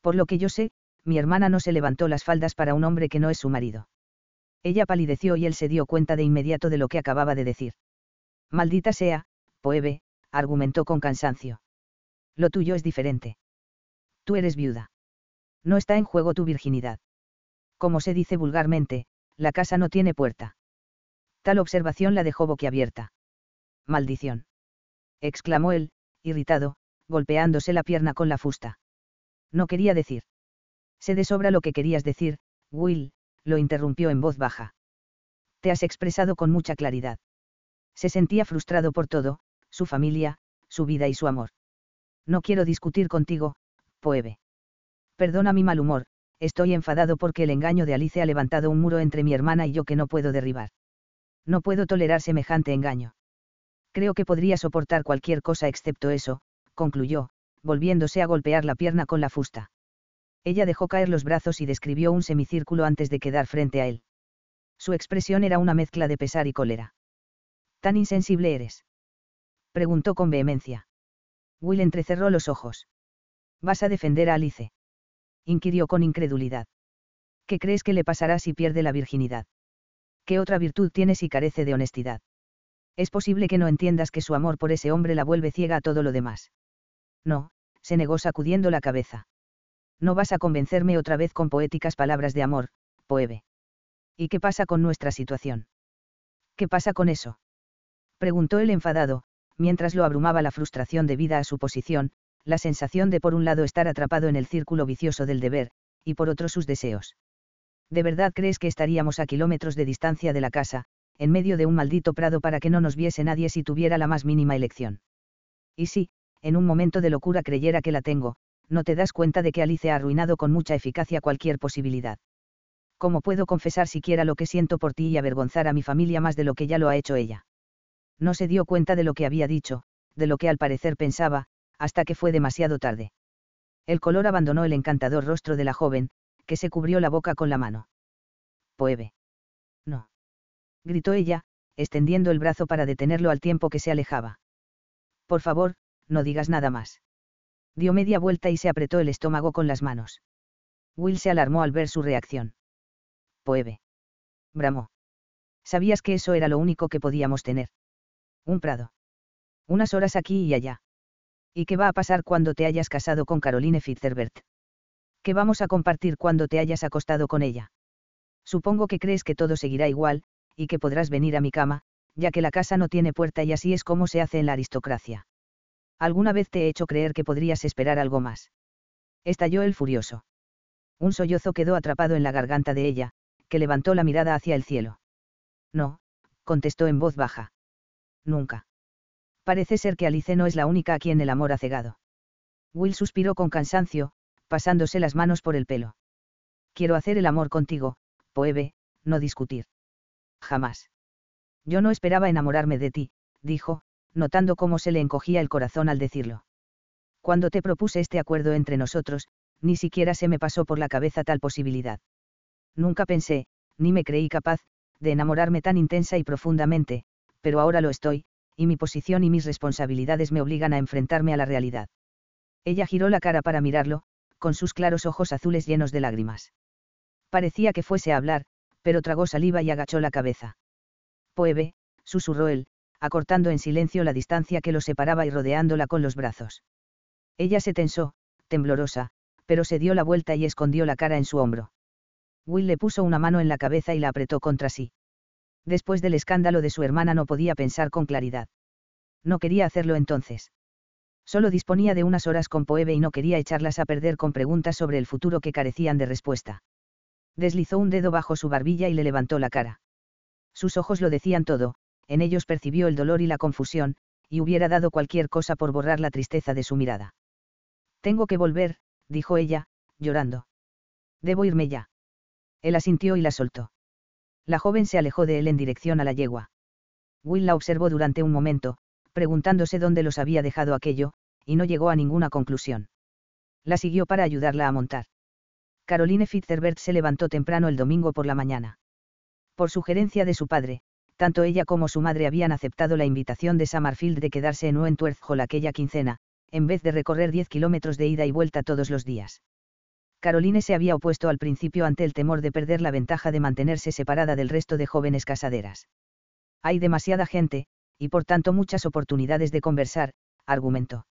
Por lo que yo sé, mi hermana no se levantó las faldas para un hombre que no es su marido. Ella palideció y él se dio cuenta de inmediato de lo que acababa de decir. Maldita sea, Poebe, argumentó con cansancio. Lo tuyo es diferente. Tú eres viuda. No está en juego tu virginidad. Como se dice vulgarmente, la casa no tiene puerta. Tal observación la dejó boquiabierta. Maldición. exclamó él, irritado, golpeándose la pierna con la fusta. No quería decir. Sé de sobra lo que querías decir, Will, lo interrumpió en voz baja. Te has expresado con mucha claridad. Se sentía frustrado por todo, su familia, su vida y su amor. No quiero discutir contigo, Poebe. Perdona mi mal humor, estoy enfadado porque el engaño de Alice ha levantado un muro entre mi hermana y yo que no puedo derribar. No puedo tolerar semejante engaño. Creo que podría soportar cualquier cosa excepto eso, concluyó, volviéndose a golpear la pierna con la fusta. Ella dejó caer los brazos y describió un semicírculo antes de quedar frente a él. Su expresión era una mezcla de pesar y cólera. ¿Tan insensible eres? Preguntó con vehemencia. Will entrecerró los ojos. ¿Vas a defender a Alice? Inquirió con incredulidad. ¿Qué crees que le pasará si pierde la virginidad? ¿Qué otra virtud tiene si carece de honestidad? Es posible que no entiendas que su amor por ese hombre la vuelve ciega a todo lo demás. No, se negó sacudiendo la cabeza. No vas a convencerme otra vez con poéticas palabras de amor, Poebe. ¿Y qué pasa con nuestra situación? ¿Qué pasa con eso? Preguntó el enfadado, mientras lo abrumaba la frustración debida a su posición, la sensación de por un lado estar atrapado en el círculo vicioso del deber, y por otro sus deseos. ¿De verdad crees que estaríamos a kilómetros de distancia de la casa, en medio de un maldito prado para que no nos viese nadie si tuviera la más mínima elección? Y si, en un momento de locura creyera que la tengo, no te das cuenta de que Alice ha arruinado con mucha eficacia cualquier posibilidad. ¿Cómo puedo confesar siquiera lo que siento por ti y avergonzar a mi familia más de lo que ya lo ha hecho ella? No se dio cuenta de lo que había dicho, de lo que al parecer pensaba, hasta que fue demasiado tarde. El color abandonó el encantador rostro de la joven, que se cubrió la boca con la mano. Poebe. Gritó ella, extendiendo el brazo para detenerlo al tiempo que se alejaba. Por favor, no digas nada más dio media vuelta y se apretó el estómago con las manos. Will se alarmó al ver su reacción. Poebe. Bramó. Sabías que eso era lo único que podíamos tener. Un prado. Unas horas aquí y allá. ¿Y qué va a pasar cuando te hayas casado con Caroline Fitzherbert? ¿Qué vamos a compartir cuando te hayas acostado con ella? Supongo que crees que todo seguirá igual, y que podrás venir a mi cama, ya que la casa no tiene puerta y así es como se hace en la aristocracia. ¿Alguna vez te he hecho creer que podrías esperar algo más? Estalló el furioso. Un sollozo quedó atrapado en la garganta de ella, que levantó la mirada hacia el cielo. No, contestó en voz baja. Nunca. Parece ser que Alice no es la única a quien el amor ha cegado. Will suspiró con cansancio, pasándose las manos por el pelo. Quiero hacer el amor contigo, Poebe, no discutir. Jamás. Yo no esperaba enamorarme de ti, dijo, notando cómo se le encogía el corazón al decirlo. Cuando te propuse este acuerdo entre nosotros, ni siquiera se me pasó por la cabeza tal posibilidad. Nunca pensé, ni me creí capaz, de enamorarme tan intensa y profundamente, pero ahora lo estoy, y mi posición y mis responsabilidades me obligan a enfrentarme a la realidad. Ella giró la cara para mirarlo, con sus claros ojos azules llenos de lágrimas. Parecía que fuese a hablar, pero tragó saliva y agachó la cabeza. Poebe, susurró él, acortando en silencio la distancia que lo separaba y rodeándola con los brazos. Ella se tensó, temblorosa, pero se dio la vuelta y escondió la cara en su hombro. Will le puso una mano en la cabeza y la apretó contra sí. Después del escándalo de su hermana no podía pensar con claridad. No quería hacerlo entonces. Solo disponía de unas horas con Poebe y no quería echarlas a perder con preguntas sobre el futuro que carecían de respuesta. Deslizó un dedo bajo su barbilla y le levantó la cara. Sus ojos lo decían todo, en ellos percibió el dolor y la confusión, y hubiera dado cualquier cosa por borrar la tristeza de su mirada. Tengo que volver, dijo ella, llorando. Debo irme ya. Él asintió y la soltó. La joven se alejó de él en dirección a la yegua. Will la observó durante un momento, preguntándose dónde los había dejado aquello, y no llegó a ninguna conclusión. La siguió para ayudarla a montar. Caroline Fitzherbert se levantó temprano el domingo por la mañana. Por sugerencia de su padre, tanto ella como su madre habían aceptado la invitación de Summerfield de quedarse en Wentworth Hall aquella quincena, en vez de recorrer 10 kilómetros de ida y vuelta todos los días. Caroline se había opuesto al principio ante el temor de perder la ventaja de mantenerse separada del resto de jóvenes casaderas. Hay demasiada gente, y por tanto muchas oportunidades de conversar, argumentó.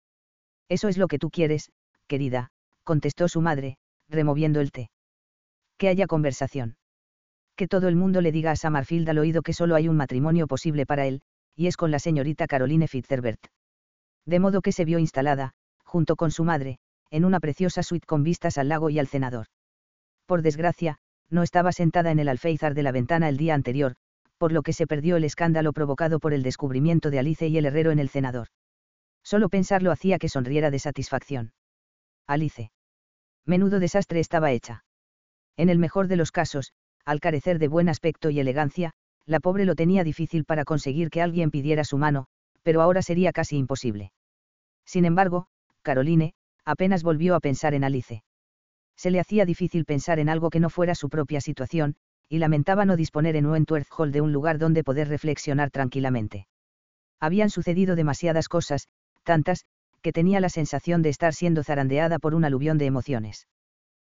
Eso es lo que tú quieres, querida, contestó su madre, removiendo el té. Que haya conversación que todo el mundo le diga a Summerfield al oído que solo hay un matrimonio posible para él, y es con la señorita Caroline Fitzherbert. De modo que se vio instalada, junto con su madre, en una preciosa suite con vistas al lago y al cenador. Por desgracia, no estaba sentada en el alféizar de la ventana el día anterior, por lo que se perdió el escándalo provocado por el descubrimiento de Alice y el herrero en el cenador. Solo pensarlo hacía que sonriera de satisfacción. Alice. Menudo desastre estaba hecha. En el mejor de los casos, al carecer de buen aspecto y elegancia, la pobre lo tenía difícil para conseguir que alguien pidiera su mano, pero ahora sería casi imposible. Sin embargo, Caroline, apenas volvió a pensar en Alice. Se le hacía difícil pensar en algo que no fuera su propia situación, y lamentaba no disponer en Wentworth Hall de un lugar donde poder reflexionar tranquilamente. Habían sucedido demasiadas cosas, tantas, que tenía la sensación de estar siendo zarandeada por un aluvión de emociones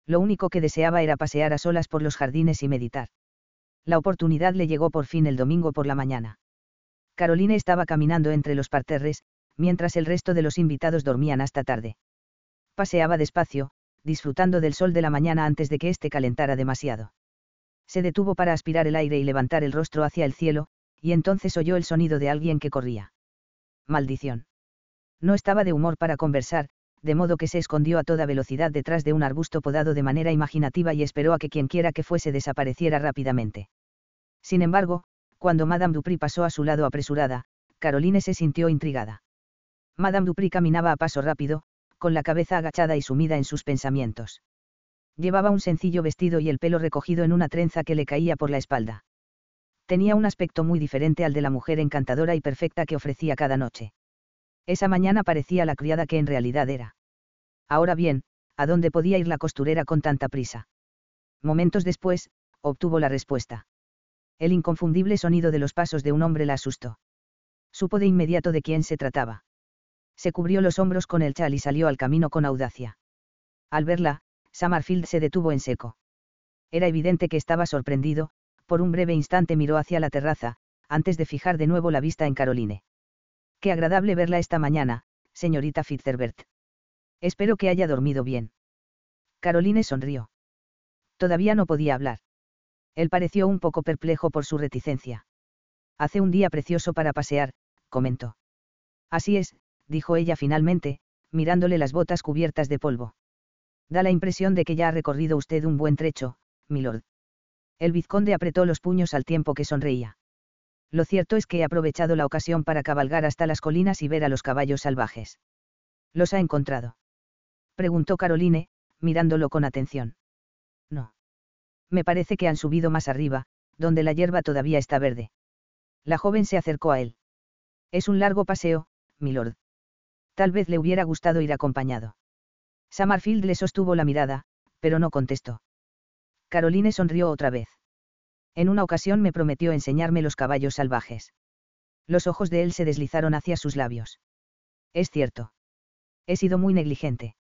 lo único que deseaba era pasear a solas por los jardines y meditar. La oportunidad le llegó por fin el domingo por la mañana. Caroline estaba caminando entre los parterres, mientras el resto de los invitados dormían hasta tarde. Paseaba despacio, disfrutando del sol de la mañana antes de que éste calentara demasiado. Se detuvo para aspirar el aire y levantar el rostro hacia el cielo, y entonces oyó el sonido de alguien que corría. Maldición. No estaba de humor para conversar, de modo que se escondió a toda velocidad detrás de un arbusto podado de manera imaginativa y esperó a que quienquiera que fuese desapareciera rápidamente. Sin embargo, cuando Madame Dupri pasó a su lado apresurada, Caroline se sintió intrigada. Madame Dupri caminaba a paso rápido, con la cabeza agachada y sumida en sus pensamientos. Llevaba un sencillo vestido y el pelo recogido en una trenza que le caía por la espalda. Tenía un aspecto muy diferente al de la mujer encantadora y perfecta que ofrecía cada noche. Esa mañana parecía la criada que en realidad era. Ahora bien, ¿a dónde podía ir la costurera con tanta prisa? Momentos después, obtuvo la respuesta. El inconfundible sonido de los pasos de un hombre la asustó. Supo de inmediato de quién se trataba. Se cubrió los hombros con el chal y salió al camino con audacia. Al verla, Summerfield se detuvo en seco. Era evidente que estaba sorprendido, por un breve instante miró hacia la terraza, antes de fijar de nuevo la vista en Caroline. Qué agradable verla esta mañana, señorita Fitzherbert. Espero que haya dormido bien. Caroline sonrió. Todavía no podía hablar. Él pareció un poco perplejo por su reticencia. Hace un día precioso para pasear, comentó. Así es, dijo ella finalmente, mirándole las botas cubiertas de polvo. Da la impresión de que ya ha recorrido usted un buen trecho, milord. El vizconde apretó los puños al tiempo que sonreía. Lo cierto es que he aprovechado la ocasión para cabalgar hasta las colinas y ver a los caballos salvajes. ¿Los ha encontrado? Preguntó Caroline, mirándolo con atención. No. Me parece que han subido más arriba, donde la hierba todavía está verde. La joven se acercó a él. Es un largo paseo, milord. Tal vez le hubiera gustado ir acompañado. Summerfield le sostuvo la mirada, pero no contestó. Caroline sonrió otra vez. En una ocasión me prometió enseñarme los caballos salvajes. Los ojos de él se deslizaron hacia sus labios. Es cierto. He sido muy negligente.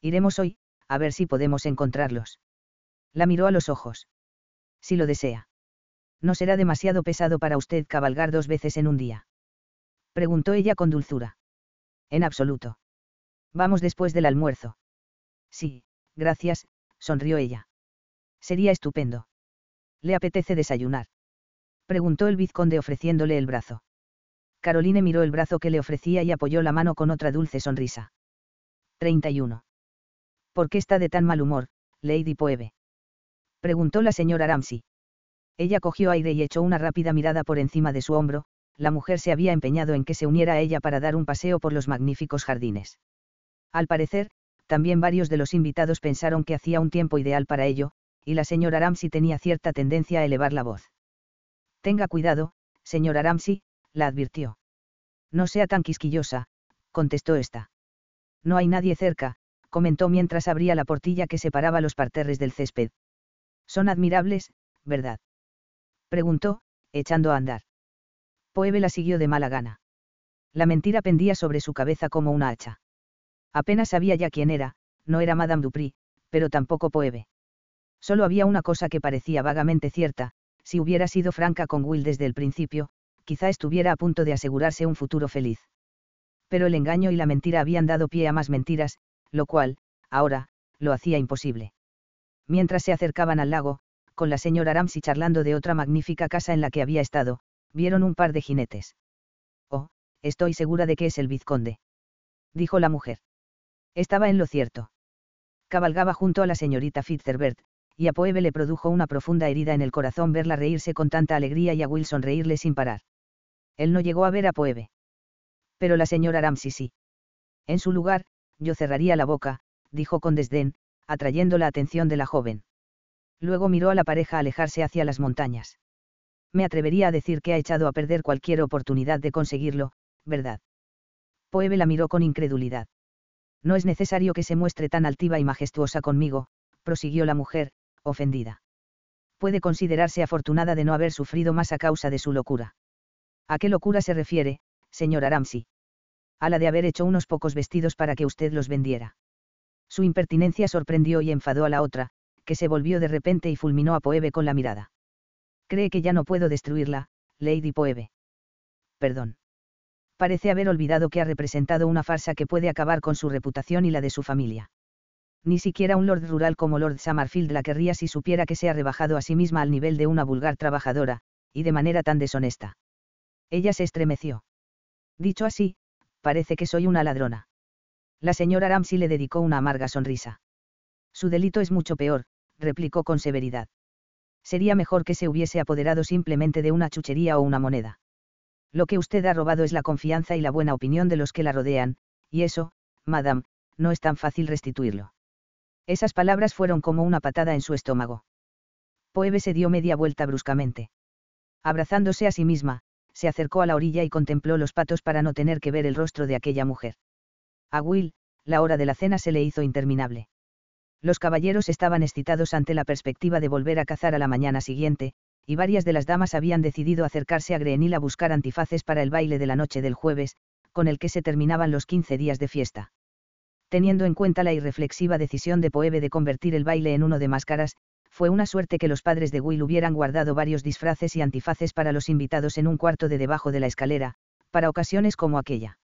Iremos hoy, a ver si podemos encontrarlos. La miró a los ojos. Si lo desea. ¿No será demasiado pesado para usted cabalgar dos veces en un día? Preguntó ella con dulzura. En absoluto. Vamos después del almuerzo. Sí, gracias, sonrió ella. Sería estupendo. ¿Le apetece desayunar? Preguntó el vizconde ofreciéndole el brazo. Caroline miró el brazo que le ofrecía y apoyó la mano con otra dulce sonrisa. 31. ¿Por qué está de tan mal humor, Lady Poeve? Preguntó la señora Ramsey. Ella cogió aire y echó una rápida mirada por encima de su hombro, la mujer se había empeñado en que se uniera a ella para dar un paseo por los magníficos jardines. Al parecer, también varios de los invitados pensaron que hacía un tiempo ideal para ello, y la señora Ramsey tenía cierta tendencia a elevar la voz. Tenga cuidado, señora Ramsey, la advirtió. No sea tan quisquillosa, contestó esta. No hay nadie cerca, comentó mientras abría la portilla que separaba los parterres del césped. Son admirables, ¿verdad? preguntó, echando a andar. Poebe la siguió de mala gana. La mentira pendía sobre su cabeza como una hacha. Apenas sabía ya quién era, no era Madame Dupri, pero tampoco Poebe. Solo había una cosa que parecía vagamente cierta, si hubiera sido franca con Will desde el principio, quizá estuviera a punto de asegurarse un futuro feliz. Pero el engaño y la mentira habían dado pie a más mentiras, lo cual, ahora, lo hacía imposible. Mientras se acercaban al lago, con la señora Ramsey charlando de otra magnífica casa en la que había estado, vieron un par de jinetes. Oh, estoy segura de que es el vizconde. Dijo la mujer. Estaba en lo cierto. Cabalgaba junto a la señorita Fitzherbert, y a Poebe le produjo una profunda herida en el corazón verla reírse con tanta alegría y a Will sonreírle sin parar. Él no llegó a ver a Poebe. Pero la señora Ramsey sí. En su lugar, yo cerraría la boca, dijo con desdén, atrayendo la atención de la joven. Luego miró a la pareja alejarse hacia las montañas. Me atrevería a decir que ha echado a perder cualquier oportunidad de conseguirlo, ¿verdad? Poebe la miró con incredulidad. No es necesario que se muestre tan altiva y majestuosa conmigo, prosiguió la mujer, ofendida. Puede considerarse afortunada de no haber sufrido más a causa de su locura. ¿A qué locura se refiere, señor Aramsi? A la de haber hecho unos pocos vestidos para que usted los vendiera. Su impertinencia sorprendió y enfadó a la otra, que se volvió de repente y fulminó a Poebe con la mirada. Cree que ya no puedo destruirla, Lady Poebe. Perdón. Parece haber olvidado que ha representado una farsa que puede acabar con su reputación y la de su familia. Ni siquiera un lord rural como Lord Summerfield la querría si supiera que se ha rebajado a sí misma al nivel de una vulgar trabajadora, y de manera tan deshonesta. Ella se estremeció. Dicho así, parece que soy una ladrona. La señora Ramsey le dedicó una amarga sonrisa. Su delito es mucho peor, replicó con severidad. Sería mejor que se hubiese apoderado simplemente de una chuchería o una moneda. Lo que usted ha robado es la confianza y la buena opinión de los que la rodean, y eso, madame, no es tan fácil restituirlo. Esas palabras fueron como una patada en su estómago. Poebe se dio media vuelta bruscamente. Abrazándose a sí misma, se acercó a la orilla y contempló los patos para no tener que ver el rostro de aquella mujer. A Will, la hora de la cena se le hizo interminable. Los caballeros estaban excitados ante la perspectiva de volver a cazar a la mañana siguiente, y varias de las damas habían decidido acercarse a Greenhill a buscar antifaces para el baile de la noche del jueves, con el que se terminaban los 15 días de fiesta teniendo en cuenta la irreflexiva decisión de Poebe de convertir el baile en uno de máscaras, fue una suerte que los padres de Will hubieran guardado varios disfraces y antifaces para los invitados en un cuarto de debajo de la escalera, para ocasiones como aquella.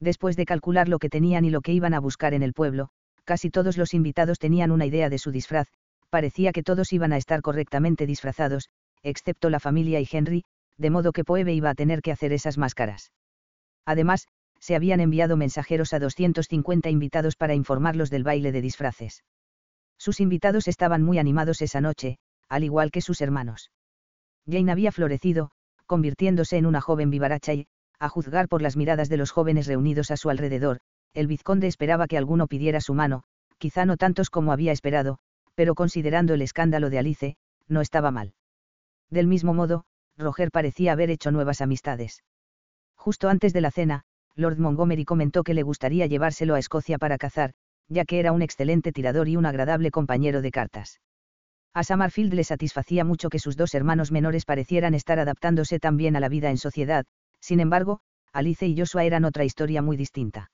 Después de calcular lo que tenían y lo que iban a buscar en el pueblo, casi todos los invitados tenían una idea de su disfraz, parecía que todos iban a estar correctamente disfrazados, excepto la familia y Henry, de modo que Poebe iba a tener que hacer esas máscaras. Además, se habían enviado mensajeros a 250 invitados para informarlos del baile de disfraces. Sus invitados estaban muy animados esa noche, al igual que sus hermanos. Jane había florecido, convirtiéndose en una joven vivaracha y, a juzgar por las miradas de los jóvenes reunidos a su alrededor, el vizconde esperaba que alguno pidiera su mano, quizá no tantos como había esperado, pero considerando el escándalo de Alice, no estaba mal. Del mismo modo, Roger parecía haber hecho nuevas amistades. Justo antes de la cena, Lord Montgomery comentó que le gustaría llevárselo a Escocia para cazar, ya que era un excelente tirador y un agradable compañero de cartas. A Summerfield le satisfacía mucho que sus dos hermanos menores parecieran estar adaptándose también a la vida en sociedad, sin embargo, Alice y Joshua eran otra historia muy distinta.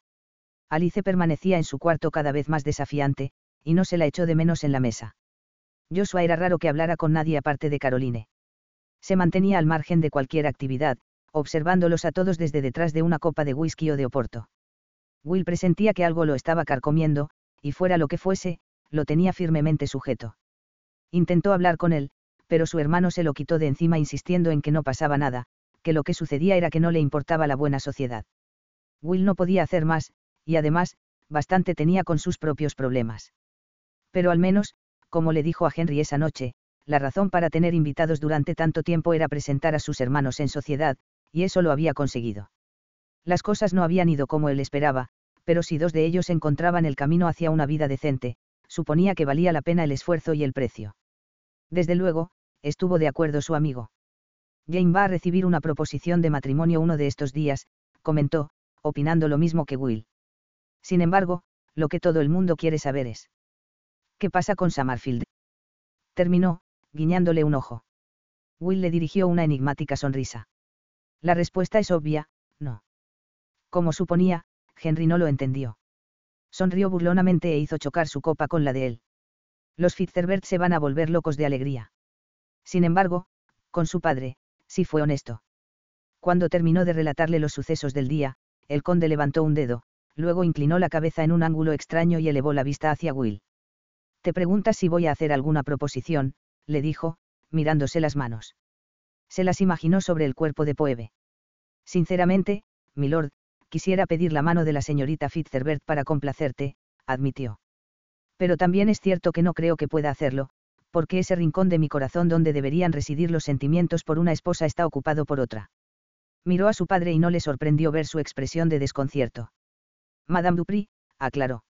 Alice permanecía en su cuarto cada vez más desafiante, y no se la echó de menos en la mesa. Joshua era raro que hablara con nadie aparte de Caroline. Se mantenía al margen de cualquier actividad, observándolos a todos desde detrás de una copa de whisky o de oporto. Will presentía que algo lo estaba carcomiendo, y fuera lo que fuese, lo tenía firmemente sujeto. Intentó hablar con él, pero su hermano se lo quitó de encima insistiendo en que no pasaba nada, que lo que sucedía era que no le importaba la buena sociedad. Will no podía hacer más, y además, bastante tenía con sus propios problemas. Pero al menos, como le dijo a Henry esa noche, la razón para tener invitados durante tanto tiempo era presentar a sus hermanos en sociedad, y eso lo había conseguido. Las cosas no habían ido como él esperaba, pero si dos de ellos encontraban el camino hacia una vida decente, suponía que valía la pena el esfuerzo y el precio. Desde luego, estuvo de acuerdo su amigo. Jane va a recibir una proposición de matrimonio uno de estos días, comentó, opinando lo mismo que Will. Sin embargo, lo que todo el mundo quiere saber es. ¿Qué pasa con Summerfield? Terminó, guiñándole un ojo. Will le dirigió una enigmática sonrisa. La respuesta es obvia, no. Como suponía, Henry no lo entendió. Sonrió burlonamente e hizo chocar su copa con la de él. Los Fitzherbert se van a volver locos de alegría. Sin embargo, con su padre, sí fue honesto. Cuando terminó de relatarle los sucesos del día, el conde levantó un dedo, luego inclinó la cabeza en un ángulo extraño y elevó la vista hacia Will. Te preguntas si voy a hacer alguna proposición, le dijo, mirándose las manos. Se las imaginó sobre el cuerpo de Poebe. Sinceramente, milord, quisiera pedir la mano de la señorita Fitzherbert para complacerte, admitió. Pero también es cierto que no creo que pueda hacerlo, porque ese rincón de mi corazón donde deberían residir los sentimientos por una esposa está ocupado por otra. Miró a su padre y no le sorprendió ver su expresión de desconcierto. Madame Dupri, aclaró.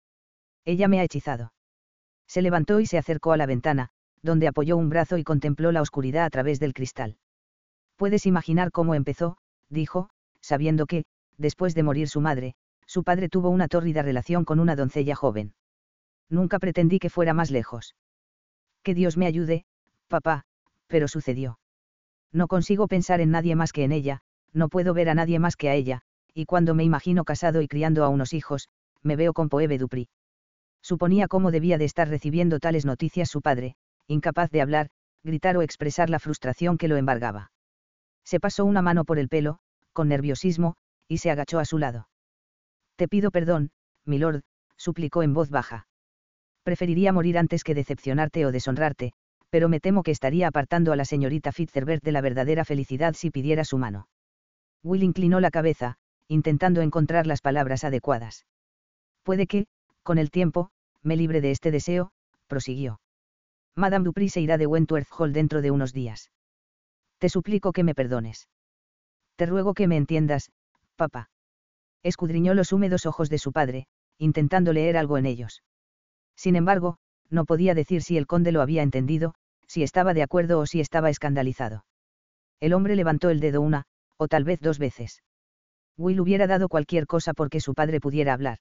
Ella me ha hechizado. Se levantó y se acercó a la ventana, donde apoyó un brazo y contempló la oscuridad a través del cristal. Puedes imaginar cómo empezó, dijo, sabiendo que, después de morir su madre, su padre tuvo una tórrida relación con una doncella joven. Nunca pretendí que fuera más lejos. Que Dios me ayude, papá, pero sucedió. No consigo pensar en nadie más que en ella, no puedo ver a nadie más que a ella, y cuando me imagino casado y criando a unos hijos, me veo con Poebe Dupri. Suponía cómo debía de estar recibiendo tales noticias su padre, incapaz de hablar, gritar o expresar la frustración que lo embargaba. Se pasó una mano por el pelo, con nerviosismo, y se agachó a su lado. Te pido perdón, milord, suplicó en voz baja. Preferiría morir antes que decepcionarte o deshonrarte, pero me temo que estaría apartando a la señorita Fitzherbert de la verdadera felicidad si pidiera su mano. Will inclinó la cabeza, intentando encontrar las palabras adecuadas. Puede que, con el tiempo, me libre de este deseo, prosiguió. Madame Dupri se irá de Wentworth Hall dentro de unos días. Te suplico que me perdones. Te ruego que me entiendas, papá. Escudriñó los húmedos ojos de su padre, intentando leer algo en ellos. Sin embargo, no podía decir si el conde lo había entendido, si estaba de acuerdo o si estaba escandalizado. El hombre levantó el dedo una, o tal vez dos veces. Will hubiera dado cualquier cosa porque su padre pudiera hablar.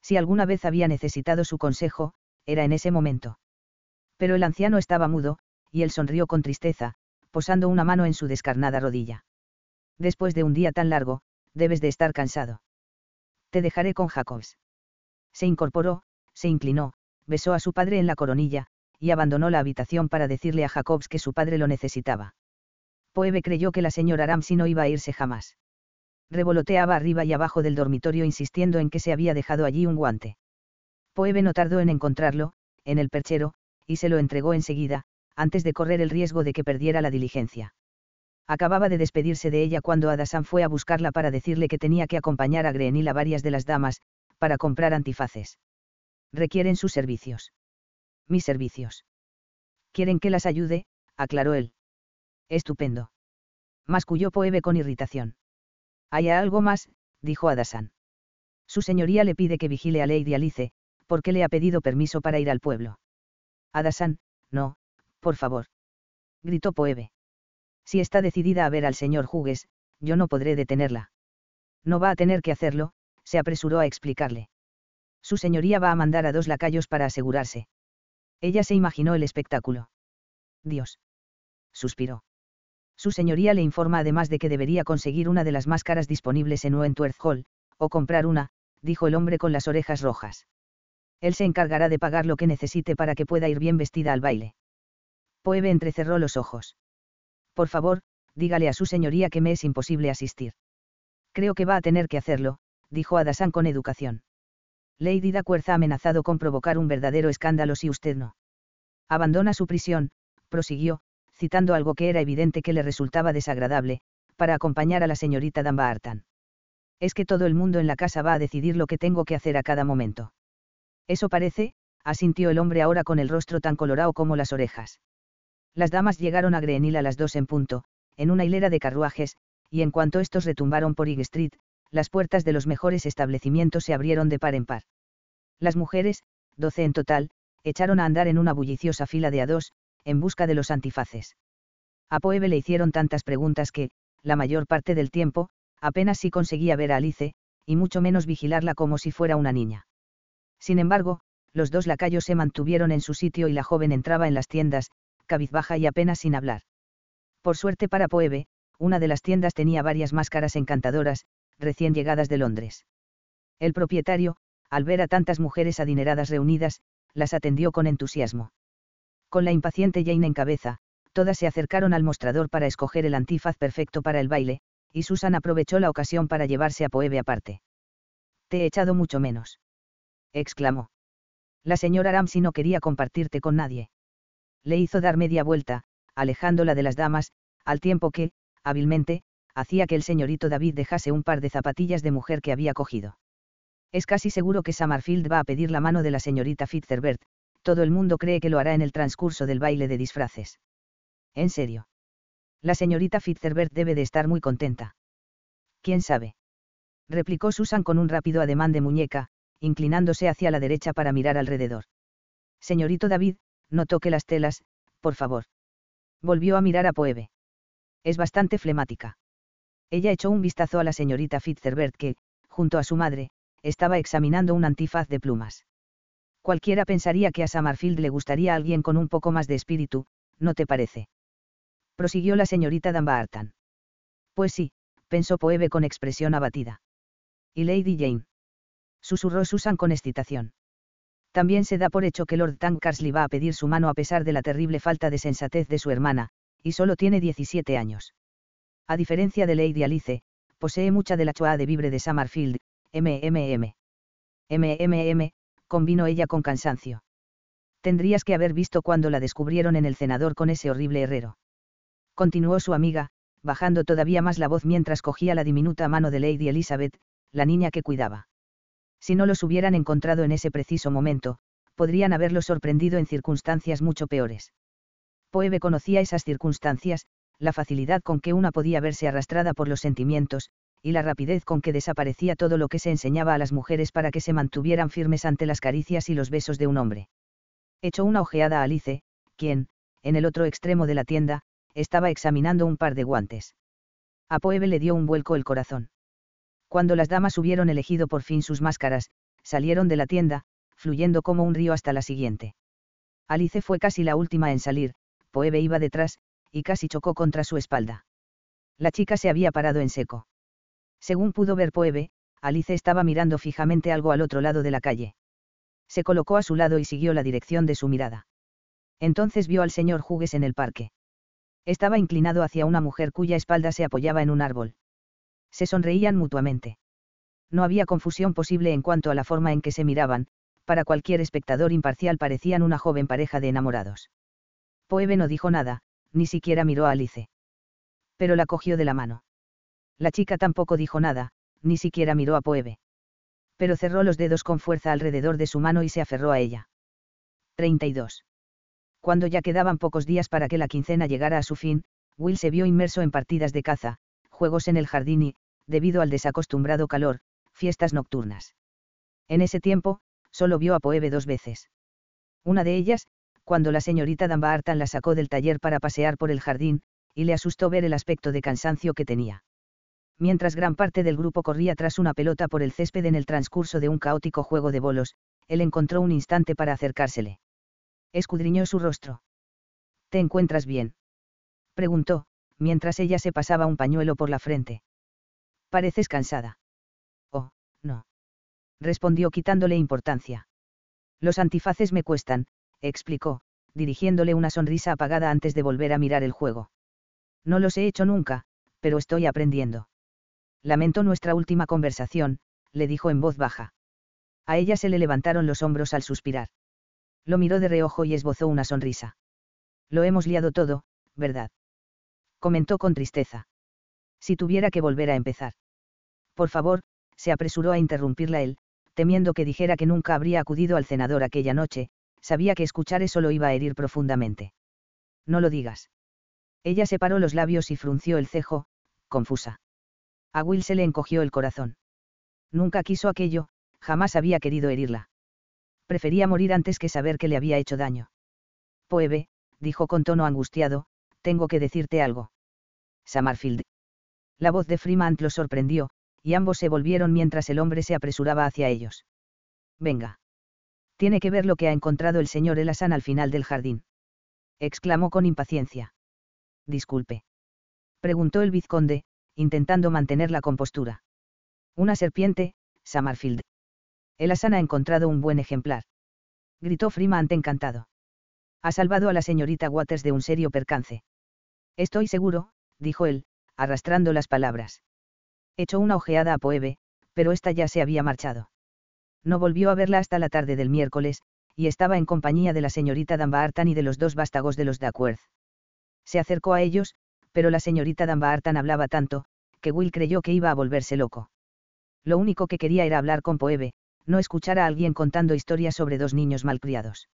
Si alguna vez había necesitado su consejo, era en ese momento. Pero el anciano estaba mudo, y él sonrió con tristeza, posando una mano en su descarnada rodilla. Después de un día tan largo, debes de estar cansado. Te dejaré con Jacobs. Se incorporó, se inclinó, besó a su padre en la coronilla, y abandonó la habitación para decirle a Jacobs que su padre lo necesitaba. Poebe creyó que la señora Ramsey no iba a irse jamás. Revoloteaba arriba y abajo del dormitorio insistiendo en que se había dejado allí un guante. Poebe no tardó en encontrarlo, en el perchero, y se lo entregó enseguida, antes de correr el riesgo de que perdiera la diligencia. Acababa de despedirse de ella cuando Adasan fue a buscarla para decirle que tenía que acompañar a Greenil a varias de las damas, para comprar antifaces. Requieren sus servicios. Mis servicios. Quieren que las ayude, aclaró él. Estupendo. Masculló Poebe con irritación. Hay algo más, dijo Adasan. Su señoría le pide que vigile a Lady Alice, porque le ha pedido permiso para ir al pueblo. Adasan, no, por favor. Gritó Poebe. Si está decidida a ver al señor Hughes, yo no podré detenerla. No va a tener que hacerlo, se apresuró a explicarle. Su señoría va a mandar a dos lacayos para asegurarse. Ella se imaginó el espectáculo. Dios. Suspiró. Su señoría le informa además de que debería conseguir una de las máscaras disponibles en Wentworth Hall, o comprar una, dijo el hombre con las orejas rojas. Él se encargará de pagar lo que necesite para que pueda ir bien vestida al baile. Poebe entrecerró los ojos. Por favor, dígale a su señoría que me es imposible asistir. Creo que va a tener que hacerlo, dijo Adasan con educación. Lady Dacuerza ha amenazado con provocar un verdadero escándalo si usted no. Abandona su prisión, prosiguió, citando algo que era evidente que le resultaba desagradable, para acompañar a la señorita Dunbarton. Es que todo el mundo en la casa va a decidir lo que tengo que hacer a cada momento. Eso parece, asintió el hombre ahora con el rostro tan colorado como las orejas. Las damas llegaron a Greenhill a las dos en punto, en una hilera de carruajes, y en cuanto estos retumbaron por Ig Street, las puertas de los mejores establecimientos se abrieron de par en par. Las mujeres, doce en total, echaron a andar en una bulliciosa fila de a dos, en busca de los antifaces. A Poebe le hicieron tantas preguntas que, la mayor parte del tiempo, apenas si conseguía ver a Alice, y mucho menos vigilarla como si fuera una niña. Sin embargo, los dos lacayos se mantuvieron en su sitio y la joven entraba en las tiendas, cabizbaja y apenas sin hablar. Por suerte para Poebe, una de las tiendas tenía varias máscaras encantadoras, recién llegadas de Londres. El propietario, al ver a tantas mujeres adineradas reunidas, las atendió con entusiasmo. Con la impaciente Jane en cabeza, todas se acercaron al mostrador para escoger el antifaz perfecto para el baile, y Susan aprovechó la ocasión para llevarse a Poebe aparte. Te he echado mucho menos. exclamó. La señora Ramsey no quería compartirte con nadie le hizo dar media vuelta, alejándola de las damas, al tiempo que, hábilmente, hacía que el señorito David dejase un par de zapatillas de mujer que había cogido. Es casi seguro que Summerfield va a pedir la mano de la señorita Fitzherbert, todo el mundo cree que lo hará en el transcurso del baile de disfraces. En serio. La señorita Fitzherbert debe de estar muy contenta. ¿Quién sabe? replicó Susan con un rápido ademán de muñeca, inclinándose hacia la derecha para mirar alrededor. Señorito David, no toque las telas, por favor. Volvió a mirar a Poebe. Es bastante flemática. Ella echó un vistazo a la señorita Fitzherbert que, junto a su madre, estaba examinando un antifaz de plumas. Cualquiera pensaría que a Summerfield le gustaría alguien con un poco más de espíritu, ¿no te parece? Prosiguió la señorita Dunbarton. Pues sí, pensó Poebe con expresión abatida. ¿Y Lady Jane? Susurró Susan con excitación. También se da por hecho que Lord Tankersley va a pedir su mano a pesar de la terrible falta de sensatez de su hermana, y solo tiene 17 años. A diferencia de Lady Alice, posee mucha de la choa de vibre de Summerfield, MMM. MMM, convino ella con cansancio. Tendrías que haber visto cuando la descubrieron en el cenador con ese horrible herrero. Continuó su amiga, bajando todavía más la voz mientras cogía la diminuta mano de Lady Elizabeth, la niña que cuidaba. Si no los hubieran encontrado en ese preciso momento, podrían haberlo sorprendido en circunstancias mucho peores. Poebe conocía esas circunstancias, la facilidad con que una podía verse arrastrada por los sentimientos, y la rapidez con que desaparecía todo lo que se enseñaba a las mujeres para que se mantuvieran firmes ante las caricias y los besos de un hombre. Echó una ojeada a Alice, quien, en el otro extremo de la tienda, estaba examinando un par de guantes. A Poebe le dio un vuelco el corazón. Cuando las damas hubieron elegido por fin sus máscaras, salieron de la tienda, fluyendo como un río hasta la siguiente. Alice fue casi la última en salir, Poebe iba detrás, y casi chocó contra su espalda. La chica se había parado en seco. Según pudo ver Poebe, Alice estaba mirando fijamente algo al otro lado de la calle. Se colocó a su lado y siguió la dirección de su mirada. Entonces vio al señor Hughes en el parque. Estaba inclinado hacia una mujer cuya espalda se apoyaba en un árbol se sonreían mutuamente. No había confusión posible en cuanto a la forma en que se miraban, para cualquier espectador imparcial parecían una joven pareja de enamorados. Poebe no dijo nada, ni siquiera miró a Alice. Pero la cogió de la mano. La chica tampoco dijo nada, ni siquiera miró a Poebe. Pero cerró los dedos con fuerza alrededor de su mano y se aferró a ella. 32. Cuando ya quedaban pocos días para que la quincena llegara a su fin, Will se vio inmerso en partidas de caza, juegos en el jardín y, debido al desacostumbrado calor, fiestas nocturnas. En ese tiempo, solo vio a Poebe dos veces. Una de ellas, cuando la señorita Dunbarton la sacó del taller para pasear por el jardín, y le asustó ver el aspecto de cansancio que tenía. Mientras gran parte del grupo corría tras una pelota por el césped en el transcurso de un caótico juego de bolos, él encontró un instante para acercársele. Escudriñó su rostro. ¿Te encuentras bien? preguntó, mientras ella se pasaba un pañuelo por la frente. Pareces cansada. Oh, no. Respondió quitándole importancia. Los antifaces me cuestan, explicó, dirigiéndole una sonrisa apagada antes de volver a mirar el juego. No los he hecho nunca, pero estoy aprendiendo. Lamento nuestra última conversación, le dijo en voz baja. A ella se le levantaron los hombros al suspirar. Lo miró de reojo y esbozó una sonrisa. Lo hemos liado todo, ¿verdad? Comentó con tristeza. Si tuviera que volver a empezar. Por favor, se apresuró a interrumpirla él, temiendo que dijera que nunca habría acudido al cenador aquella noche, sabía que escuchar eso lo iba a herir profundamente. No lo digas. Ella separó los labios y frunció el cejo, confusa. A Will se le encogió el corazón. Nunca quiso aquello, jamás había querido herirla. Prefería morir antes que saber que le había hecho daño. Poebe, dijo con tono angustiado, tengo que decirte algo. Samarfield. La voz de Freeman lo sorprendió, y ambos se volvieron mientras el hombre se apresuraba hacia ellos. Venga. Tiene que ver lo que ha encontrado el señor Elasan al final del jardín. exclamó con impaciencia. Disculpe. Preguntó el vizconde, intentando mantener la compostura. Una serpiente, Samarfield. Elasan ha encontrado un buen ejemplar. Gritó Freeman encantado. Ha salvado a la señorita Waters de un serio percance. Estoy seguro, dijo él, arrastrando las palabras. Echó una ojeada a Poebe, pero ésta ya se había marchado. No volvió a verla hasta la tarde del miércoles, y estaba en compañía de la señorita Dunbarton y de los dos vástagos de los Duckworth. Se acercó a ellos, pero la señorita Dunbarton hablaba tanto, que Will creyó que iba a volverse loco. Lo único que quería era hablar con Poebe, no escuchar a alguien contando historias sobre dos niños malcriados.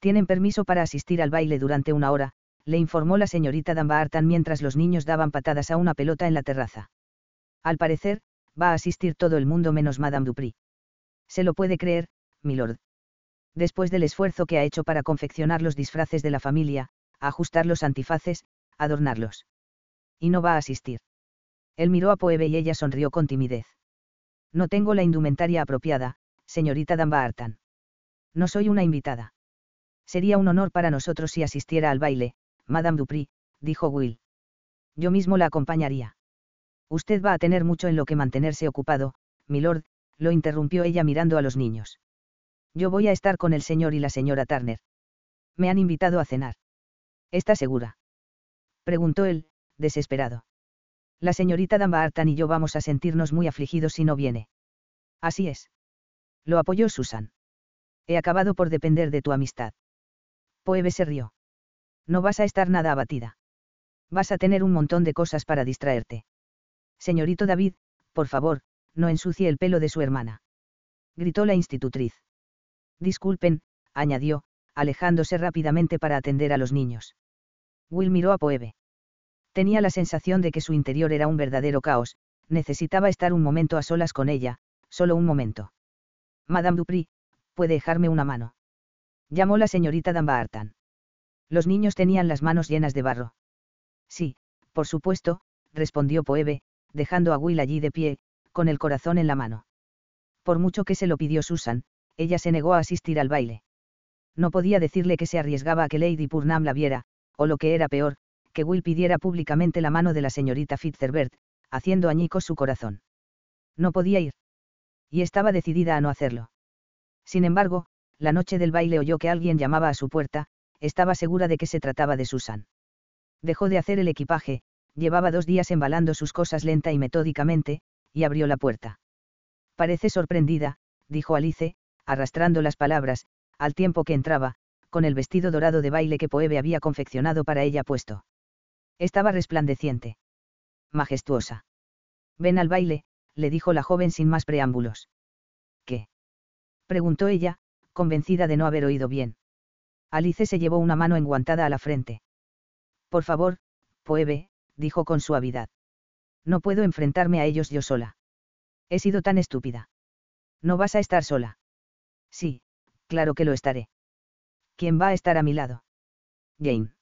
Tienen permiso para asistir al baile durante una hora, le informó la señorita Dunbarton mientras los niños daban patadas a una pelota en la terraza. Al parecer, va a asistir todo el mundo menos Madame Dupri. Se lo puede creer, milord. Después del esfuerzo que ha hecho para confeccionar los disfraces de la familia, ajustar los antifaces, adornarlos. Y no va a asistir. Él miró a Poebe y ella sonrió con timidez. No tengo la indumentaria apropiada, señorita Dunbarton. No soy una invitada. Sería un honor para nosotros si asistiera al baile, Madame Dupri, dijo Will. Yo mismo la acompañaría. Usted va a tener mucho en lo que mantenerse ocupado, milord, lo interrumpió ella mirando a los niños. Yo voy a estar con el señor y la señora Turner. Me han invitado a cenar. ¿Está segura? Preguntó él, desesperado. La señorita Dunbarton y yo vamos a sentirnos muy afligidos si no viene. Así es. Lo apoyó Susan. He acabado por depender de tu amistad. Poebe se rió. No vas a estar nada abatida. Vas a tener un montón de cosas para distraerte. Señorito David, por favor, no ensucie el pelo de su hermana. Gritó la institutriz. Disculpen, añadió, alejándose rápidamente para atender a los niños. Will miró a Poebe. Tenía la sensación de que su interior era un verdadero caos, necesitaba estar un momento a solas con ella, solo un momento. Madame Dupri, ¿puede dejarme una mano? Llamó la señorita Dunbarton. Los niños tenían las manos llenas de barro. Sí, por supuesto, respondió Poebe, dejando a Will allí de pie, con el corazón en la mano. Por mucho que se lo pidió Susan, ella se negó a asistir al baile. No podía decirle que se arriesgaba a que Lady Purnam la viera, o lo que era peor, que Will pidiera públicamente la mano de la señorita Fitzherbert, haciendo añicos su corazón. No podía ir. Y estaba decidida a no hacerlo. Sin embargo, la noche del baile oyó que alguien llamaba a su puerta, estaba segura de que se trataba de Susan. Dejó de hacer el equipaje, llevaba dos días embalando sus cosas lenta y metódicamente, y abrió la puerta. Parece sorprendida, dijo Alice, arrastrando las palabras, al tiempo que entraba, con el vestido dorado de baile que Poebe había confeccionado para ella puesto. Estaba resplandeciente. majestuosa. Ven al baile, le dijo la joven sin más preámbulos. ¿Qué? preguntó ella, convencida de no haber oído bien. Alice se llevó una mano enguantada a la frente. Por favor, Poebe, dijo con suavidad. No puedo enfrentarme a ellos yo sola. He sido tan estúpida. No vas a estar sola. Sí, claro que lo estaré. ¿Quién va a estar a mi lado? Jane.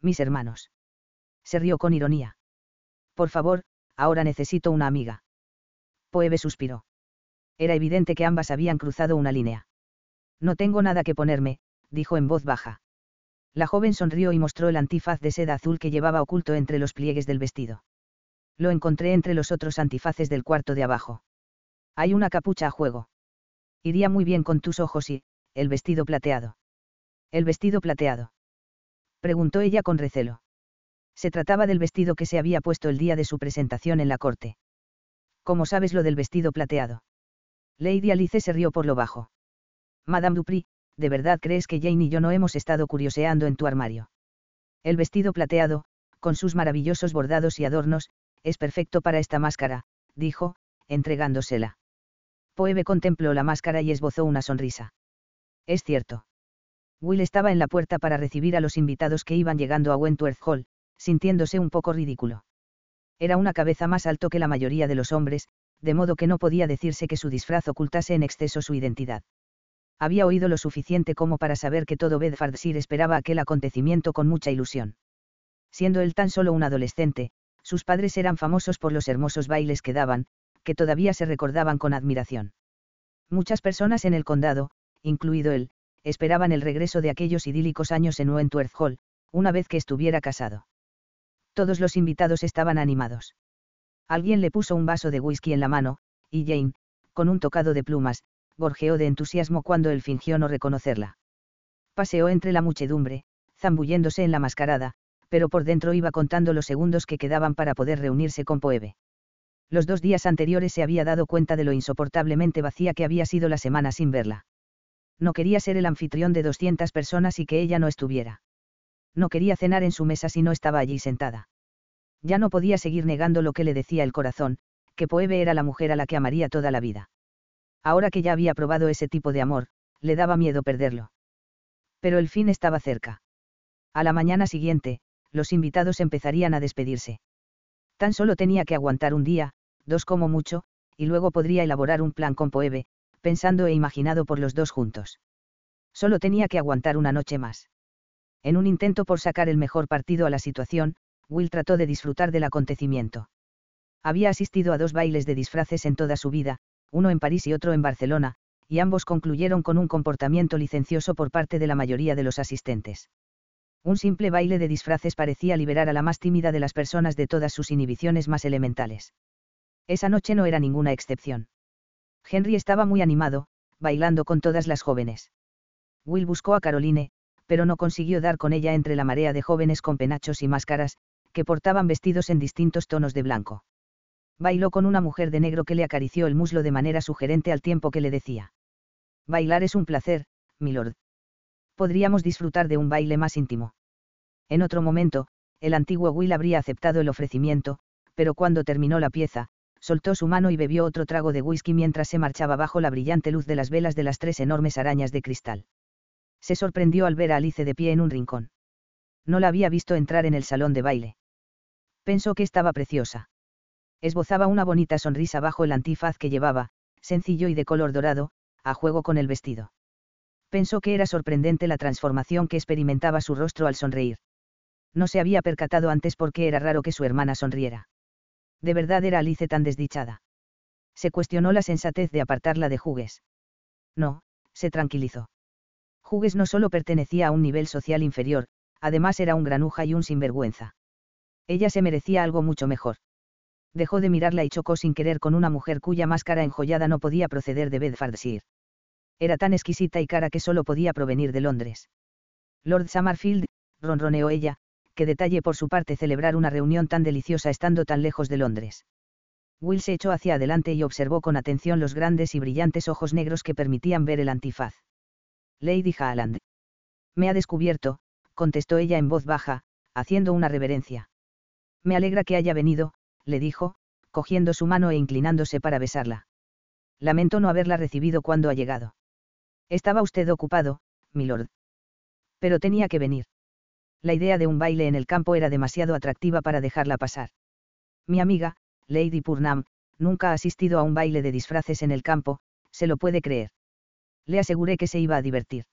Mis hermanos. Se rió con ironía. Por favor, ahora necesito una amiga. Poebe suspiró. Era evidente que ambas habían cruzado una línea. No tengo nada que ponerme, dijo en voz baja. La joven sonrió y mostró el antifaz de seda azul que llevaba oculto entre los pliegues del vestido. Lo encontré entre los otros antifaces del cuarto de abajo. Hay una capucha a juego. Iría muy bien con tus ojos y, el vestido plateado. El vestido plateado. Preguntó ella con recelo. Se trataba del vestido que se había puesto el día de su presentación en la corte. ¿Cómo sabes lo del vestido plateado? Lady Alice se rió por lo bajo. Madame Dupri, ¿de verdad crees que Jane y yo no hemos estado curioseando en tu armario? El vestido plateado, con sus maravillosos bordados y adornos, es perfecto para esta máscara, dijo, entregándosela. Poebe contempló la máscara y esbozó una sonrisa. Es cierto. Will estaba en la puerta para recibir a los invitados que iban llegando a Wentworth Hall, sintiéndose un poco ridículo. Era una cabeza más alto que la mayoría de los hombres, de modo que no podía decirse que su disfraz ocultase en exceso su identidad. Había oído lo suficiente como para saber que todo Bedfordshire esperaba aquel acontecimiento con mucha ilusión. Siendo él tan solo un adolescente, sus padres eran famosos por los hermosos bailes que daban, que todavía se recordaban con admiración. Muchas personas en el condado, incluido él, esperaban el regreso de aquellos idílicos años en Wentworth Hall, una vez que estuviera casado. Todos los invitados estaban animados. Alguien le puso un vaso de whisky en la mano, y Jane, con un tocado de plumas, gorjeó de entusiasmo cuando él fingió no reconocerla. Paseó entre la muchedumbre, zambulléndose en la mascarada, pero por dentro iba contando los segundos que quedaban para poder reunirse con Poebe. Los dos días anteriores se había dado cuenta de lo insoportablemente vacía que había sido la semana sin verla. No quería ser el anfitrión de 200 personas y que ella no estuviera. No quería cenar en su mesa si no estaba allí sentada. Ya no podía seguir negando lo que le decía el corazón, que Poebe era la mujer a la que amaría toda la vida. Ahora que ya había probado ese tipo de amor, le daba miedo perderlo. Pero el fin estaba cerca. A la mañana siguiente, los invitados empezarían a despedirse. Tan solo tenía que aguantar un día, dos como mucho, y luego podría elaborar un plan con Poebe, pensando e imaginado por los dos juntos. Solo tenía que aguantar una noche más. En un intento por sacar el mejor partido a la situación, Will trató de disfrutar del acontecimiento. Había asistido a dos bailes de disfraces en toda su vida, uno en París y otro en Barcelona, y ambos concluyeron con un comportamiento licencioso por parte de la mayoría de los asistentes. Un simple baile de disfraces parecía liberar a la más tímida de las personas de todas sus inhibiciones más elementales. Esa noche no era ninguna excepción. Henry estaba muy animado, bailando con todas las jóvenes. Will buscó a Caroline, pero no consiguió dar con ella entre la marea de jóvenes con penachos y máscaras, que portaban vestidos en distintos tonos de blanco. Bailó con una mujer de negro que le acarició el muslo de manera sugerente al tiempo que le decía. Bailar es un placer, milord. Podríamos disfrutar de un baile más íntimo. En otro momento, el antiguo Will habría aceptado el ofrecimiento, pero cuando terminó la pieza, soltó su mano y bebió otro trago de whisky mientras se marchaba bajo la brillante luz de las velas de las tres enormes arañas de cristal. Se sorprendió al ver a Alice de pie en un rincón. No la había visto entrar en el salón de baile. Pensó que estaba preciosa. Esbozaba una bonita sonrisa bajo el antifaz que llevaba, sencillo y de color dorado, a juego con el vestido. Pensó que era sorprendente la transformación que experimentaba su rostro al sonreír. No se había percatado antes porque era raro que su hermana sonriera. ¿De verdad era Alice tan desdichada? Se cuestionó la sensatez de apartarla de Jugues. No, se tranquilizó. Jugues no solo pertenecía a un nivel social inferior, además era un granuja y un sinvergüenza. Ella se merecía algo mucho mejor. Dejó de mirarla y chocó sin querer con una mujer cuya máscara enjollada no podía proceder de Bedfordshire. Era tan exquisita y cara que solo podía provenir de Londres. Lord Summerfield, ronroneó ella, que detalle por su parte celebrar una reunión tan deliciosa estando tan lejos de Londres. Will se echó hacia adelante y observó con atención los grandes y brillantes ojos negros que permitían ver el antifaz. Lady Haaland. Me ha descubierto, contestó ella en voz baja, haciendo una reverencia. Me alegra que haya venido, le dijo, cogiendo su mano e inclinándose para besarla. Lamento no haberla recibido cuando ha llegado. Estaba usted ocupado, milord. Pero tenía que venir. La idea de un baile en el campo era demasiado atractiva para dejarla pasar. Mi amiga, Lady Purnam, nunca ha asistido a un baile de disfraces en el campo, se lo puede creer. Le aseguré que se iba a divertir.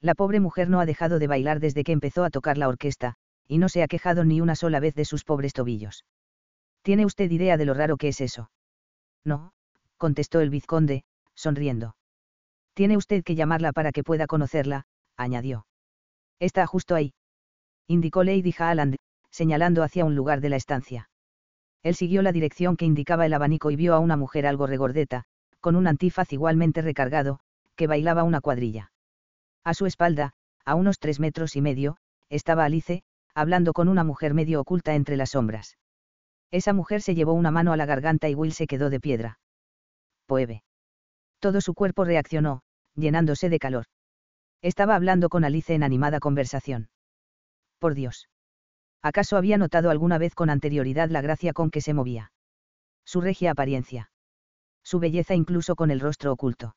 La pobre mujer no ha dejado de bailar desde que empezó a tocar la orquesta, y no se ha quejado ni una sola vez de sus pobres tobillos. ¿Tiene usted idea de lo raro que es eso? No, contestó el vizconde, sonriendo. Tiene usted que llamarla para que pueda conocerla, añadió. Está justo ahí. Indicó Lady Haaland, señalando hacia un lugar de la estancia. Él siguió la dirección que indicaba el abanico y vio a una mujer algo regordeta, con un antifaz igualmente recargado, que bailaba una cuadrilla. A su espalda, a unos tres metros y medio, estaba Alice, hablando con una mujer medio oculta entre las sombras. Esa mujer se llevó una mano a la garganta y Will se quedó de piedra. Poeve. Todo su cuerpo reaccionó, llenándose de calor. Estaba hablando con Alice en animada conversación. Por Dios. ¿Acaso había notado alguna vez con anterioridad la gracia con que se movía? Su regia apariencia. Su belleza incluso con el rostro oculto.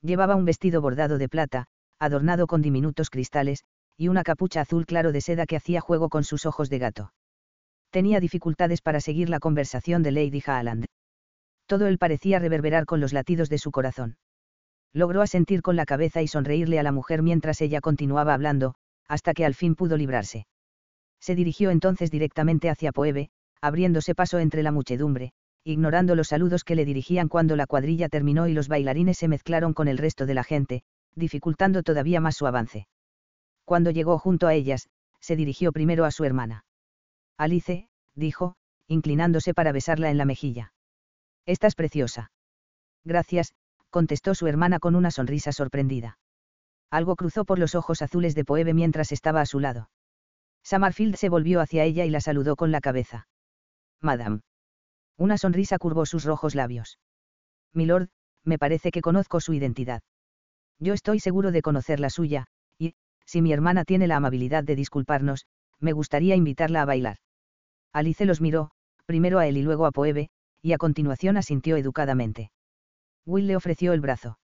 Llevaba un vestido bordado de plata, adornado con diminutos cristales, y una capucha azul claro de seda que hacía juego con sus ojos de gato. Tenía dificultades para seguir la conversación de Lady Haaland. Todo él parecía reverberar con los latidos de su corazón. Logró asentir con la cabeza y sonreírle a la mujer mientras ella continuaba hablando, hasta que al fin pudo librarse. Se dirigió entonces directamente hacia Poebe, abriéndose paso entre la muchedumbre, ignorando los saludos que le dirigían cuando la cuadrilla terminó y los bailarines se mezclaron con el resto de la gente, dificultando todavía más su avance. Cuando llegó junto a ellas, se dirigió primero a su hermana. Alice, dijo, inclinándose para besarla en la mejilla. Estás preciosa. Gracias, contestó su hermana con una sonrisa sorprendida. Algo cruzó por los ojos azules de Poebe mientras estaba a su lado. Summerfield se volvió hacia ella y la saludó con la cabeza. Madame. Una sonrisa curvó sus rojos labios. Milord, me parece que conozco su identidad. Yo estoy seguro de conocer la suya, y, si mi hermana tiene la amabilidad de disculparnos, me gustaría invitarla a bailar. Alice los miró, primero a él y luego a Poebe, y a continuación asintió educadamente. Will le ofreció el brazo.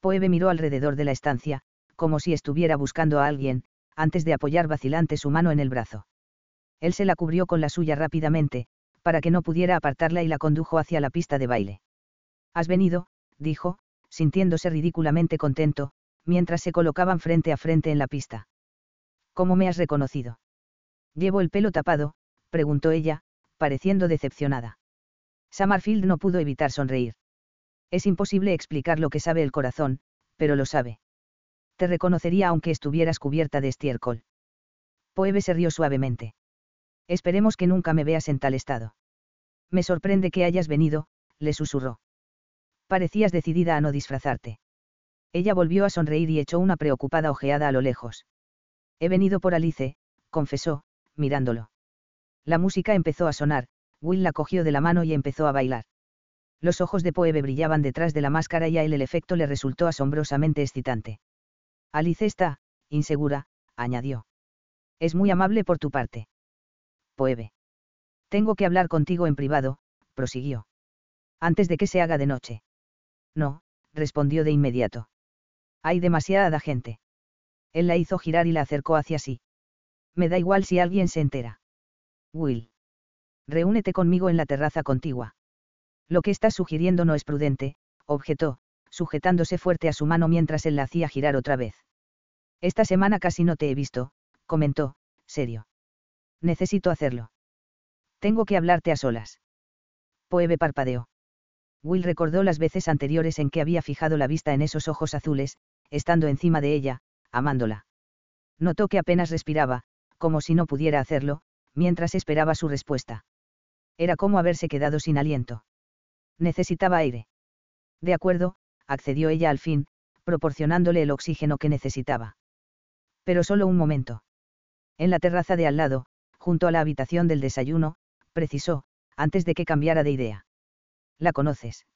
Poebe miró alrededor de la estancia, como si estuviera buscando a alguien, antes de apoyar vacilante su mano en el brazo. Él se la cubrió con la suya rápidamente, para que no pudiera apartarla y la condujo hacia la pista de baile. Has venido, dijo, sintiéndose ridículamente contento, mientras se colocaban frente a frente en la pista. ¿Cómo me has reconocido? Llevo el pelo tapado, preguntó ella, pareciendo decepcionada. Summerfield no pudo evitar sonreír. Es imposible explicar lo que sabe el corazón, pero lo sabe. Te reconocería aunque estuvieras cubierta de estiércol. Poebe se rió suavemente. Esperemos que nunca me veas en tal estado. Me sorprende que hayas venido, le susurró. Parecías decidida a no disfrazarte. Ella volvió a sonreír y echó una preocupada ojeada a lo lejos. He venido por Alice, confesó, mirándolo. La música empezó a sonar, Will la cogió de la mano y empezó a bailar. Los ojos de Poebe brillaban detrás de la máscara y a él el efecto le resultó asombrosamente excitante. Alice está, insegura, añadió. Es muy amable por tu parte. Poebe. Tengo que hablar contigo en privado, prosiguió. Antes de que se haga de noche. No, respondió de inmediato. Hay demasiada gente. Él la hizo girar y la acercó hacia sí. Me da igual si alguien se entera. Will. Reúnete conmigo en la terraza contigua. Lo que estás sugiriendo no es prudente, objetó, sujetándose fuerte a su mano mientras él la hacía girar otra vez. Esta semana casi no te he visto, comentó, serio. Necesito hacerlo. Tengo que hablarte a solas. Poebe parpadeó. Will recordó las veces anteriores en que había fijado la vista en esos ojos azules, estando encima de ella, amándola. Notó que apenas respiraba, como si no pudiera hacerlo, mientras esperaba su respuesta. Era como haberse quedado sin aliento. Necesitaba aire. De acuerdo, accedió ella al fin, proporcionándole el oxígeno que necesitaba. Pero solo un momento. En la terraza de al lado, junto a la habitación del desayuno, precisó, antes de que cambiara de idea. ¿La conoces?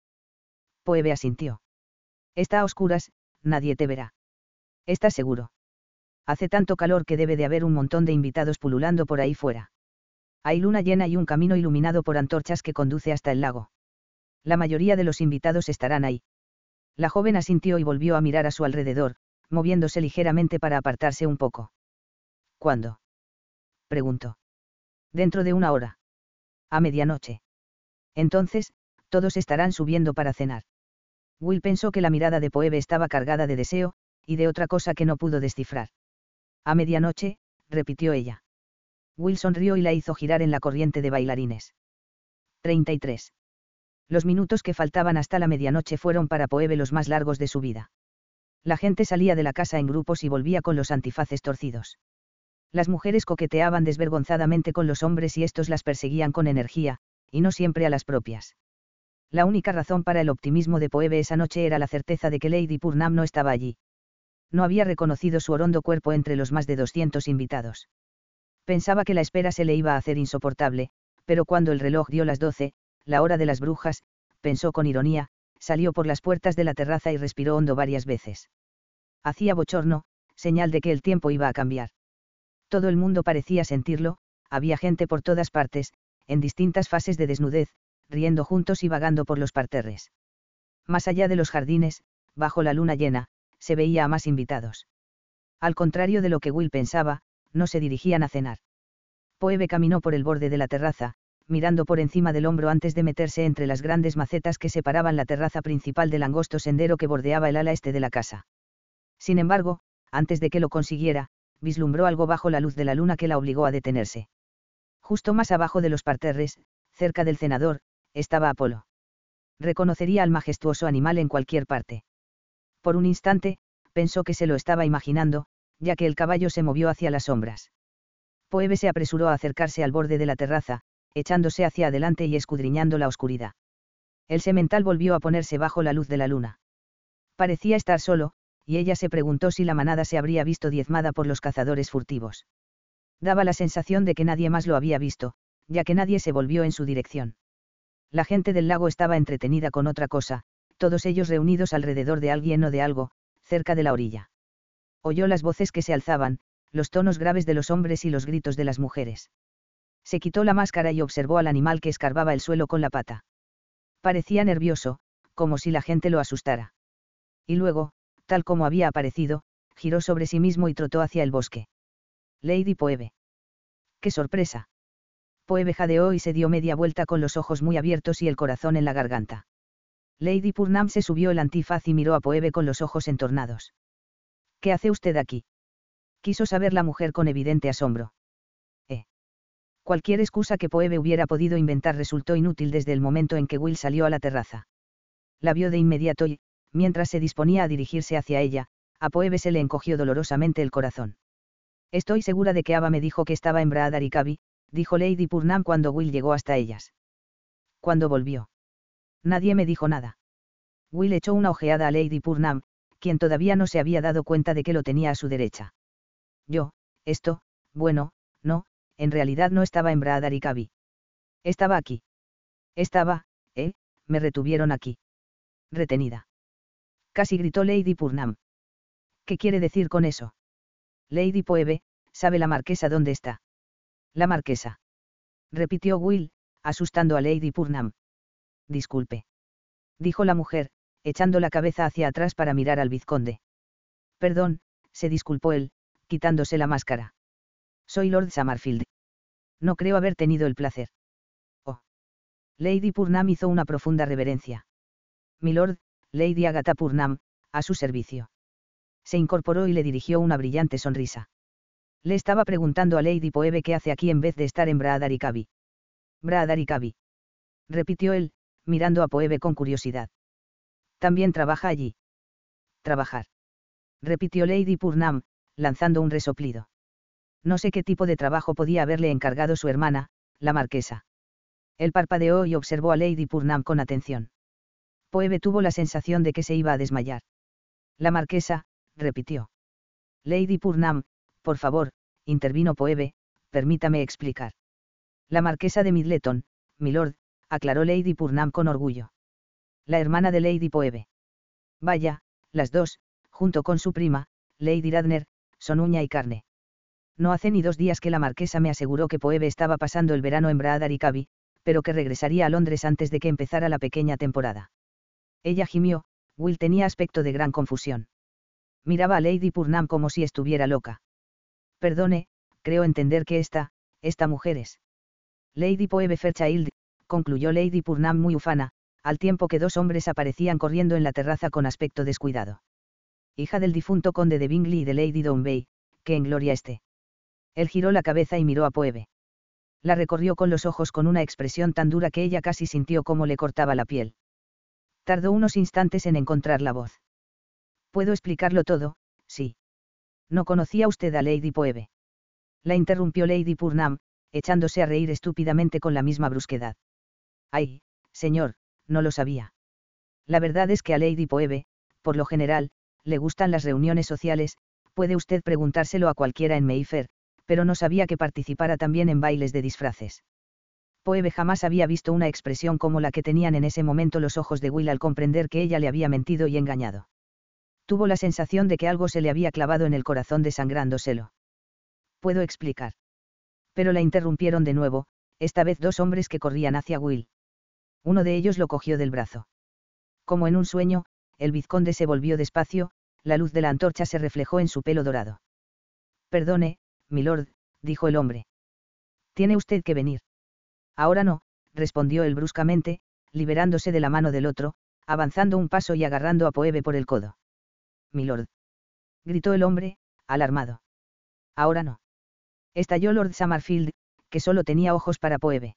Poebe asintió. Está a oscuras, nadie te verá. ¿Estás seguro? Hace tanto calor que debe de haber un montón de invitados pululando por ahí fuera. Hay luna llena y un camino iluminado por antorchas que conduce hasta el lago. La mayoría de los invitados estarán ahí. La joven asintió y volvió a mirar a su alrededor, moviéndose ligeramente para apartarse un poco. ¿Cuándo? preguntó. Dentro de una hora. A medianoche. Entonces, todos estarán subiendo para cenar. Will pensó que la mirada de Poebe estaba cargada de deseo, y de otra cosa que no pudo descifrar. A medianoche, repitió ella. Will sonrió y la hizo girar en la corriente de bailarines. 33. Los minutos que faltaban hasta la medianoche fueron para Poebe los más largos de su vida. La gente salía de la casa en grupos y volvía con los antifaces torcidos. Las mujeres coqueteaban desvergonzadamente con los hombres y estos las perseguían con energía, y no siempre a las propias. La única razón para el optimismo de Poebe esa noche era la certeza de que Lady Purnam no estaba allí. No había reconocido su orondo cuerpo entre los más de 200 invitados. Pensaba que la espera se le iba a hacer insoportable, pero cuando el reloj dio las doce, la hora de las brujas, pensó con ironía, salió por las puertas de la terraza y respiró hondo varias veces. Hacía bochorno, señal de que el tiempo iba a cambiar. Todo el mundo parecía sentirlo, había gente por todas partes, en distintas fases de desnudez, riendo juntos y vagando por los parterres. Más allá de los jardines, bajo la luna llena, se veía a más invitados. Al contrario de lo que Will pensaba, no se dirigían a cenar. Poebe caminó por el borde de la terraza, mirando por encima del hombro antes de meterse entre las grandes macetas que separaban la terraza principal del angosto sendero que bordeaba el ala este de la casa. Sin embargo, antes de que lo consiguiera, vislumbró algo bajo la luz de la luna que la obligó a detenerse. Justo más abajo de los parterres, cerca del cenador, estaba Apolo. Reconocería al majestuoso animal en cualquier parte. Por un instante, pensó que se lo estaba imaginando, ya que el caballo se movió hacia las sombras. Poebe se apresuró a acercarse al borde de la terraza, echándose hacia adelante y escudriñando la oscuridad. El semental volvió a ponerse bajo la luz de la luna. Parecía estar solo, y ella se preguntó si la manada se habría visto diezmada por los cazadores furtivos. Daba la sensación de que nadie más lo había visto, ya que nadie se volvió en su dirección. La gente del lago estaba entretenida con otra cosa, todos ellos reunidos alrededor de alguien o de algo, cerca de la orilla. Oyó las voces que se alzaban, los tonos graves de los hombres y los gritos de las mujeres. Se quitó la máscara y observó al animal que escarbaba el suelo con la pata. Parecía nervioso, como si la gente lo asustara. Y luego, tal como había aparecido, giró sobre sí mismo y trotó hacia el bosque. Lady Poebe. ¡Qué sorpresa! Poebe jadeó y se dio media vuelta con los ojos muy abiertos y el corazón en la garganta. Lady Purnam se subió el antifaz y miró a Poebe con los ojos entornados. ¿Qué hace usted aquí? Quiso saber la mujer con evidente asombro. Eh. Cualquier excusa que Poebe hubiera podido inventar resultó inútil desde el momento en que Will salió a la terraza. La vio de inmediato y, mientras se disponía a dirigirse hacia ella, a Poebe se le encogió dolorosamente el corazón. Estoy segura de que Ava me dijo que estaba en Braadar y Kabi, dijo Lady Purnam cuando Will llegó hasta ellas. Cuando volvió. Nadie me dijo nada. Will echó una ojeada a Lady Purnam, quien todavía no se había dado cuenta de que lo tenía a su derecha. Yo, esto, bueno, no, en realidad no estaba en Kabi. Estaba aquí. Estaba, eh, me retuvieron aquí. Retenida. Casi gritó Lady Purnam. ¿Qué quiere decir con eso? Lady Poebe, ¿sabe la marquesa dónde está? La marquesa. Repitió Will, asustando a Lady Purnam. Disculpe. Dijo la mujer, echando la cabeza hacia atrás para mirar al vizconde. Perdón, se disculpó él, quitándose la máscara. Soy Lord Summerfield. No creo haber tenido el placer. Oh. Lady Purnam hizo una profunda reverencia. Milord, Lady Agatha Purnam, a su servicio. Se incorporó y le dirigió una brillante sonrisa. Le estaba preguntando a Lady Poebe qué hace aquí en vez de estar en Braadar y Kabi. Braadar y Kabi. Repitió él, mirando a Poebe con curiosidad. También trabaja allí. Trabajar. Repitió Lady Purnam, lanzando un resoplido. No sé qué tipo de trabajo podía haberle encargado su hermana, la marquesa. Él parpadeó y observó a Lady Purnam con atención. Poebe tuvo la sensación de que se iba a desmayar. La marquesa, repitió. Lady Purnam, por favor, intervino Poebe, permítame explicar. La marquesa de Midleton, milord, aclaró Lady Purnam con orgullo. La hermana de Lady Poebe. Vaya, las dos, junto con su prima, Lady Radner, son uña y carne. No hace ni dos días que la marquesa me aseguró que Poebe estaba pasando el verano en Bradar pero que regresaría a Londres antes de que empezara la pequeña temporada. Ella gimió, Will tenía aspecto de gran confusión. Miraba a Lady Purnam como si estuviera loca. Perdone, creo entender que esta, esta mujer es. Lady Poebe Fairchild, concluyó Lady Purnam muy ufana, al tiempo que dos hombres aparecían corriendo en la terraza con aspecto descuidado. Hija del difunto conde de Bingley y de Lady Downbey, que en gloria esté. Él giró la cabeza y miró a Poebe. La recorrió con los ojos con una expresión tan dura que ella casi sintió cómo le cortaba la piel. Tardó unos instantes en encontrar la voz. Puedo explicarlo todo, sí. No conocía usted a Lady Poebe. La interrumpió Lady Purnam, echándose a reír estúpidamente con la misma brusquedad. Ay, señor, no lo sabía. La verdad es que a Lady Poebe, por lo general, le gustan las reuniones sociales, puede usted preguntárselo a cualquiera en Mayfair, pero no sabía que participara también en bailes de disfraces. Poebe jamás había visto una expresión como la que tenían en ese momento los ojos de Will al comprender que ella le había mentido y engañado. Tuvo la sensación de que algo se le había clavado en el corazón desangrándoselo. Puedo explicar. Pero la interrumpieron de nuevo, esta vez dos hombres que corrían hacia Will. Uno de ellos lo cogió del brazo. Como en un sueño, el vizconde se volvió despacio, la luz de la antorcha se reflejó en su pelo dorado. Perdone, milord, dijo el hombre. Tiene usted que venir. Ahora no, respondió él bruscamente, liberándose de la mano del otro, avanzando un paso y agarrando a Poebe por el codo. Milord. Gritó el hombre, alarmado. Ahora no. Estalló Lord Summerfield, que solo tenía ojos para Poebe.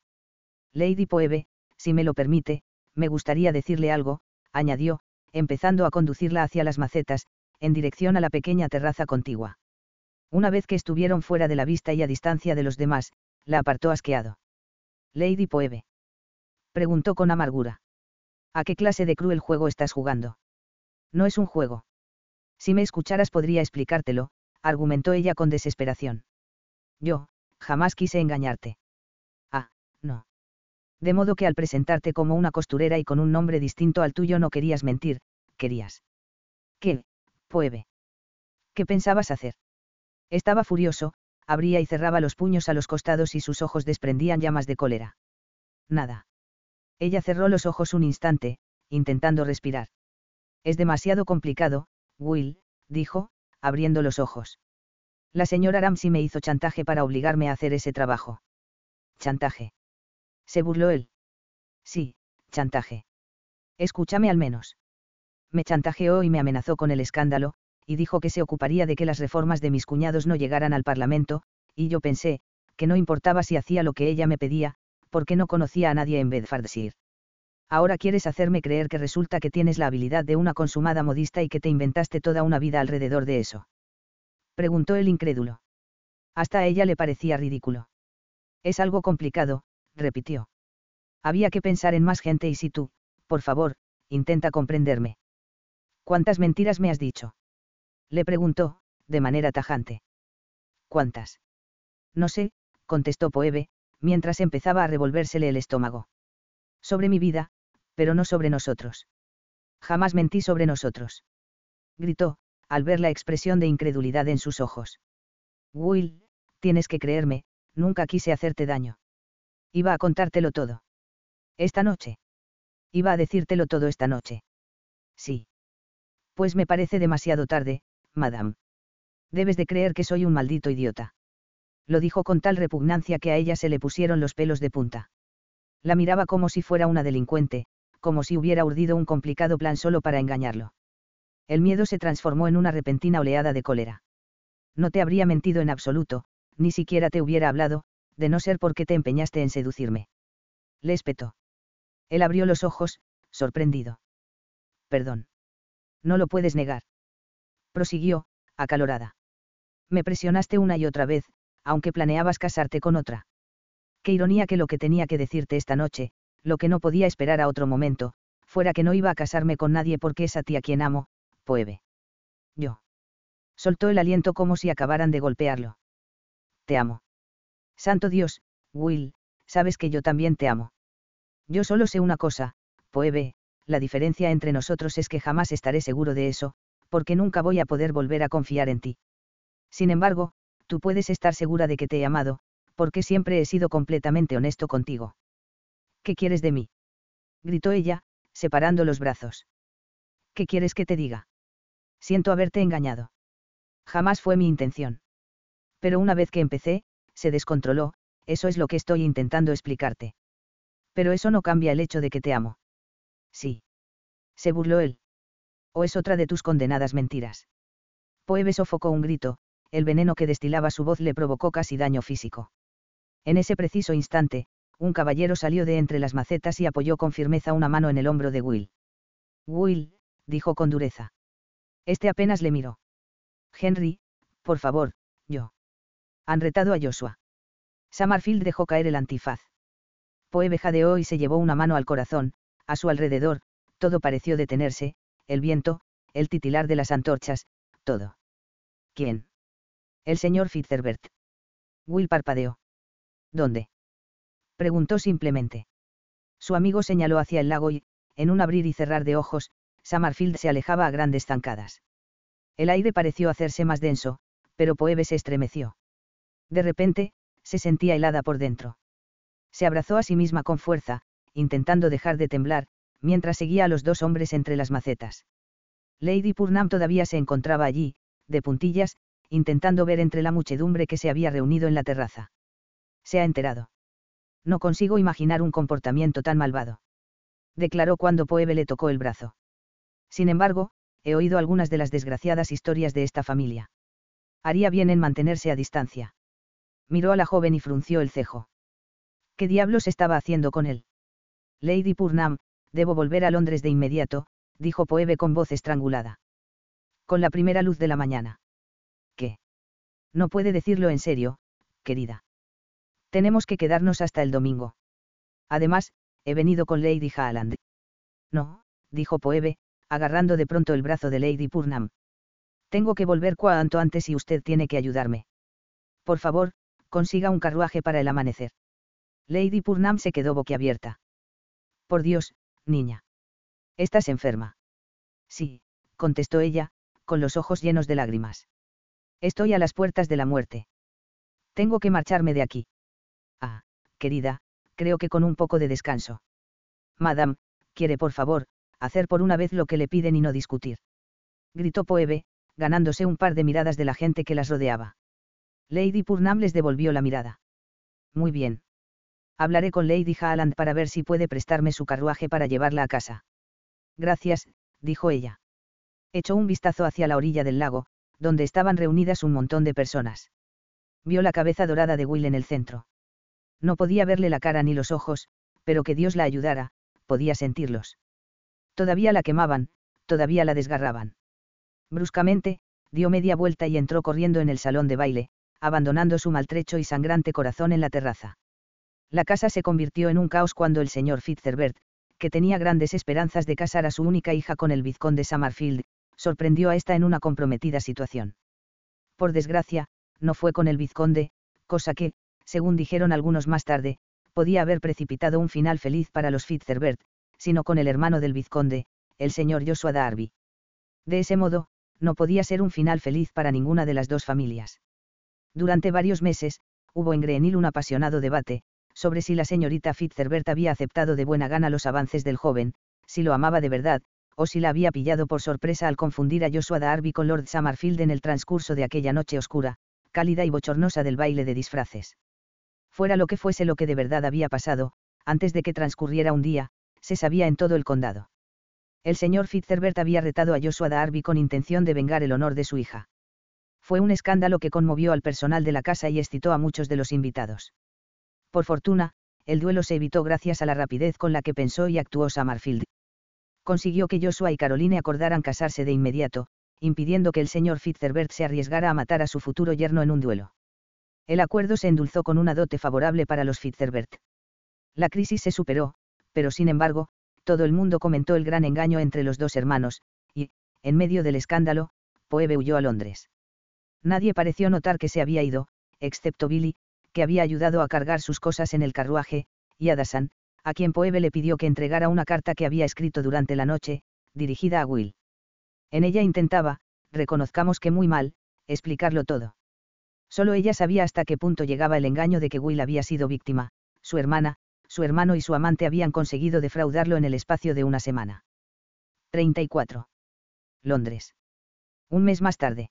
Lady Poebe, si me lo permite, me gustaría decirle algo, añadió, empezando a conducirla hacia las macetas, en dirección a la pequeña terraza contigua. Una vez que estuvieron fuera de la vista y a distancia de los demás, la apartó asqueado. Lady Poebe. Preguntó con amargura. ¿A qué clase de cruel juego estás jugando? No es un juego. Si me escucharas podría explicártelo, argumentó ella con desesperación. Yo, jamás quise engañarte. De modo que al presentarte como una costurera y con un nombre distinto al tuyo no querías mentir, querías. ¿Qué, Poebe? ¿Qué pensabas hacer? Estaba furioso, abría y cerraba los puños a los costados y sus ojos desprendían llamas de cólera. Nada. Ella cerró los ojos un instante, intentando respirar. Es demasiado complicado, Will, dijo, abriendo los ojos. La señora Ramsey me hizo chantaje para obligarme a hacer ese trabajo. Chantaje. Se burló él. Sí, chantaje. Escúchame al menos. Me chantajeó y me amenazó con el escándalo, y dijo que se ocuparía de que las reformas de mis cuñados no llegaran al Parlamento, y yo pensé, que no importaba si hacía lo que ella me pedía, porque no conocía a nadie en Bedfordshire. Ahora quieres hacerme creer que resulta que tienes la habilidad de una consumada modista y que te inventaste toda una vida alrededor de eso. Preguntó el incrédulo. Hasta a ella le parecía ridículo. Es algo complicado, repitió. Había que pensar en más gente y si tú, por favor, intenta comprenderme. ¿Cuántas mentiras me has dicho? Le preguntó, de manera tajante. ¿Cuántas? No sé, contestó Poebe, mientras empezaba a revolvérsele el estómago. Sobre mi vida, pero no sobre nosotros. Jamás mentí sobre nosotros. Gritó, al ver la expresión de incredulidad en sus ojos. Will, tienes que creerme, nunca quise hacerte daño. Iba a contártelo todo. Esta noche. Iba a decírtelo todo esta noche. Sí. Pues me parece demasiado tarde, madame. Debes de creer que soy un maldito idiota. Lo dijo con tal repugnancia que a ella se le pusieron los pelos de punta. La miraba como si fuera una delincuente, como si hubiera urdido un complicado plan solo para engañarlo. El miedo se transformó en una repentina oleada de cólera. No te habría mentido en absoluto, ni siquiera te hubiera hablado, de no ser porque te empeñaste en seducirme. Le espetó. Él abrió los ojos, sorprendido. Perdón. No lo puedes negar prosiguió, acalorada. Me presionaste una y otra vez, aunque planeabas casarte con otra. Qué ironía que lo que tenía que decirte esta noche, lo que no podía esperar a otro momento, fuera que no iba a casarme con nadie porque es a ti a quien amo, Poebe. Yo. Soltó el aliento como si acabaran de golpearlo. Te amo. Santo Dios, Will, sabes que yo también te amo. Yo solo sé una cosa, Poebe, la diferencia entre nosotros es que jamás estaré seguro de eso, porque nunca voy a poder volver a confiar en ti. Sin embargo, tú puedes estar segura de que te he amado, porque siempre he sido completamente honesto contigo. ¿Qué quieres de mí? gritó ella, separando los brazos. ¿Qué quieres que te diga? Siento haberte engañado. Jamás fue mi intención. Pero una vez que empecé, se descontroló, eso es lo que estoy intentando explicarte. Pero eso no cambia el hecho de que te amo. Sí. Se burló él. ¿O es otra de tus condenadas mentiras? Poebe sofocó un grito, el veneno que destilaba su voz le provocó casi daño físico. En ese preciso instante, un caballero salió de entre las macetas y apoyó con firmeza una mano en el hombro de Will. Will, dijo con dureza. Este apenas le miró. Henry, por favor, yo. Han retado a Joshua. Summerfield dejó caer el antifaz. Poe jadeó y se llevó una mano al corazón, a su alrededor, todo pareció detenerse, el viento, el titilar de las antorchas, todo. ¿Quién? El señor Fitzherbert. Will parpadeó. ¿Dónde? Preguntó simplemente. Su amigo señaló hacia el lago y, en un abrir y cerrar de ojos, Summerfield se alejaba a grandes zancadas. El aire pareció hacerse más denso, pero Poebe se estremeció. De repente, se sentía helada por dentro. Se abrazó a sí misma con fuerza, intentando dejar de temblar, mientras seguía a los dos hombres entre las macetas. Lady Purnam todavía se encontraba allí, de puntillas, intentando ver entre la muchedumbre que se había reunido en la terraza. Se ha enterado. No consigo imaginar un comportamiento tan malvado. Declaró cuando Poebe le tocó el brazo. Sin embargo, he oído algunas de las desgraciadas historias de esta familia. Haría bien en mantenerse a distancia miró a la joven y frunció el cejo. ¿Qué diablos estaba haciendo con él? Lady Purnam, debo volver a Londres de inmediato, dijo Poebe con voz estrangulada. Con la primera luz de la mañana. ¿Qué? No puede decirlo en serio, querida. Tenemos que quedarnos hasta el domingo. Además, he venido con Lady Haaland. No, dijo Poebe, agarrando de pronto el brazo de Lady Purnam. Tengo que volver cuanto antes y usted tiene que ayudarme. Por favor, consiga un carruaje para el amanecer. Lady Purnam se quedó boquiabierta. Por Dios, niña. ¿Estás enferma? Sí, contestó ella, con los ojos llenos de lágrimas. Estoy a las puertas de la muerte. Tengo que marcharme de aquí. Ah, querida, creo que con un poco de descanso. Madame, quiere por favor, hacer por una vez lo que le piden y no discutir. Gritó Poebe, ganándose un par de miradas de la gente que las rodeaba. Lady Purnam les devolvió la mirada. Muy bien. Hablaré con Lady Haaland para ver si puede prestarme su carruaje para llevarla a casa. Gracias, dijo ella. Echó un vistazo hacia la orilla del lago, donde estaban reunidas un montón de personas. Vio la cabeza dorada de Will en el centro. No podía verle la cara ni los ojos, pero que Dios la ayudara, podía sentirlos. Todavía la quemaban, todavía la desgarraban. Bruscamente, dio media vuelta y entró corriendo en el salón de baile, abandonando su maltrecho y sangrante corazón en la terraza. La casa se convirtió en un caos cuando el señor Fitzherbert, que tenía grandes esperanzas de casar a su única hija con el vizconde Summerfield, sorprendió a esta en una comprometida situación. Por desgracia, no fue con el vizconde, cosa que, según dijeron algunos más tarde, podía haber precipitado un final feliz para los Fitzherbert, sino con el hermano del vizconde, el señor Joshua Darby. De ese modo, no podía ser un final feliz para ninguna de las dos familias. Durante varios meses, hubo en Greenhill un apasionado debate, sobre si la señorita Fitzherbert había aceptado de buena gana los avances del joven, si lo amaba de verdad, o si la había pillado por sorpresa al confundir a Joshua Darby con Lord Summerfield en el transcurso de aquella noche oscura, cálida y bochornosa del baile de disfraces. Fuera lo que fuese lo que de verdad había pasado, antes de que transcurriera un día, se sabía en todo el condado. El señor Fitzherbert había retado a Joshua Darby con intención de vengar el honor de su hija fue un escándalo que conmovió al personal de la casa y excitó a muchos de los invitados. Por fortuna, el duelo se evitó gracias a la rapidez con la que pensó y actuó Summerfield. Consiguió que Joshua y Caroline acordaran casarse de inmediato, impidiendo que el señor Fitzherbert se arriesgara a matar a su futuro yerno en un duelo. El acuerdo se endulzó con una dote favorable para los Fitzherbert. La crisis se superó, pero sin embargo, todo el mundo comentó el gran engaño entre los dos hermanos, y, en medio del escándalo, Poebe huyó a Londres. Nadie pareció notar que se había ido, excepto Billy, que había ayudado a cargar sus cosas en el carruaje, y Adasan, a quien Poebe le pidió que entregara una carta que había escrito durante la noche, dirigida a Will. En ella intentaba, reconozcamos que muy mal, explicarlo todo. Solo ella sabía hasta qué punto llegaba el engaño de que Will había sido víctima, su hermana, su hermano y su amante habían conseguido defraudarlo en el espacio de una semana. 34. Londres. Un mes más tarde.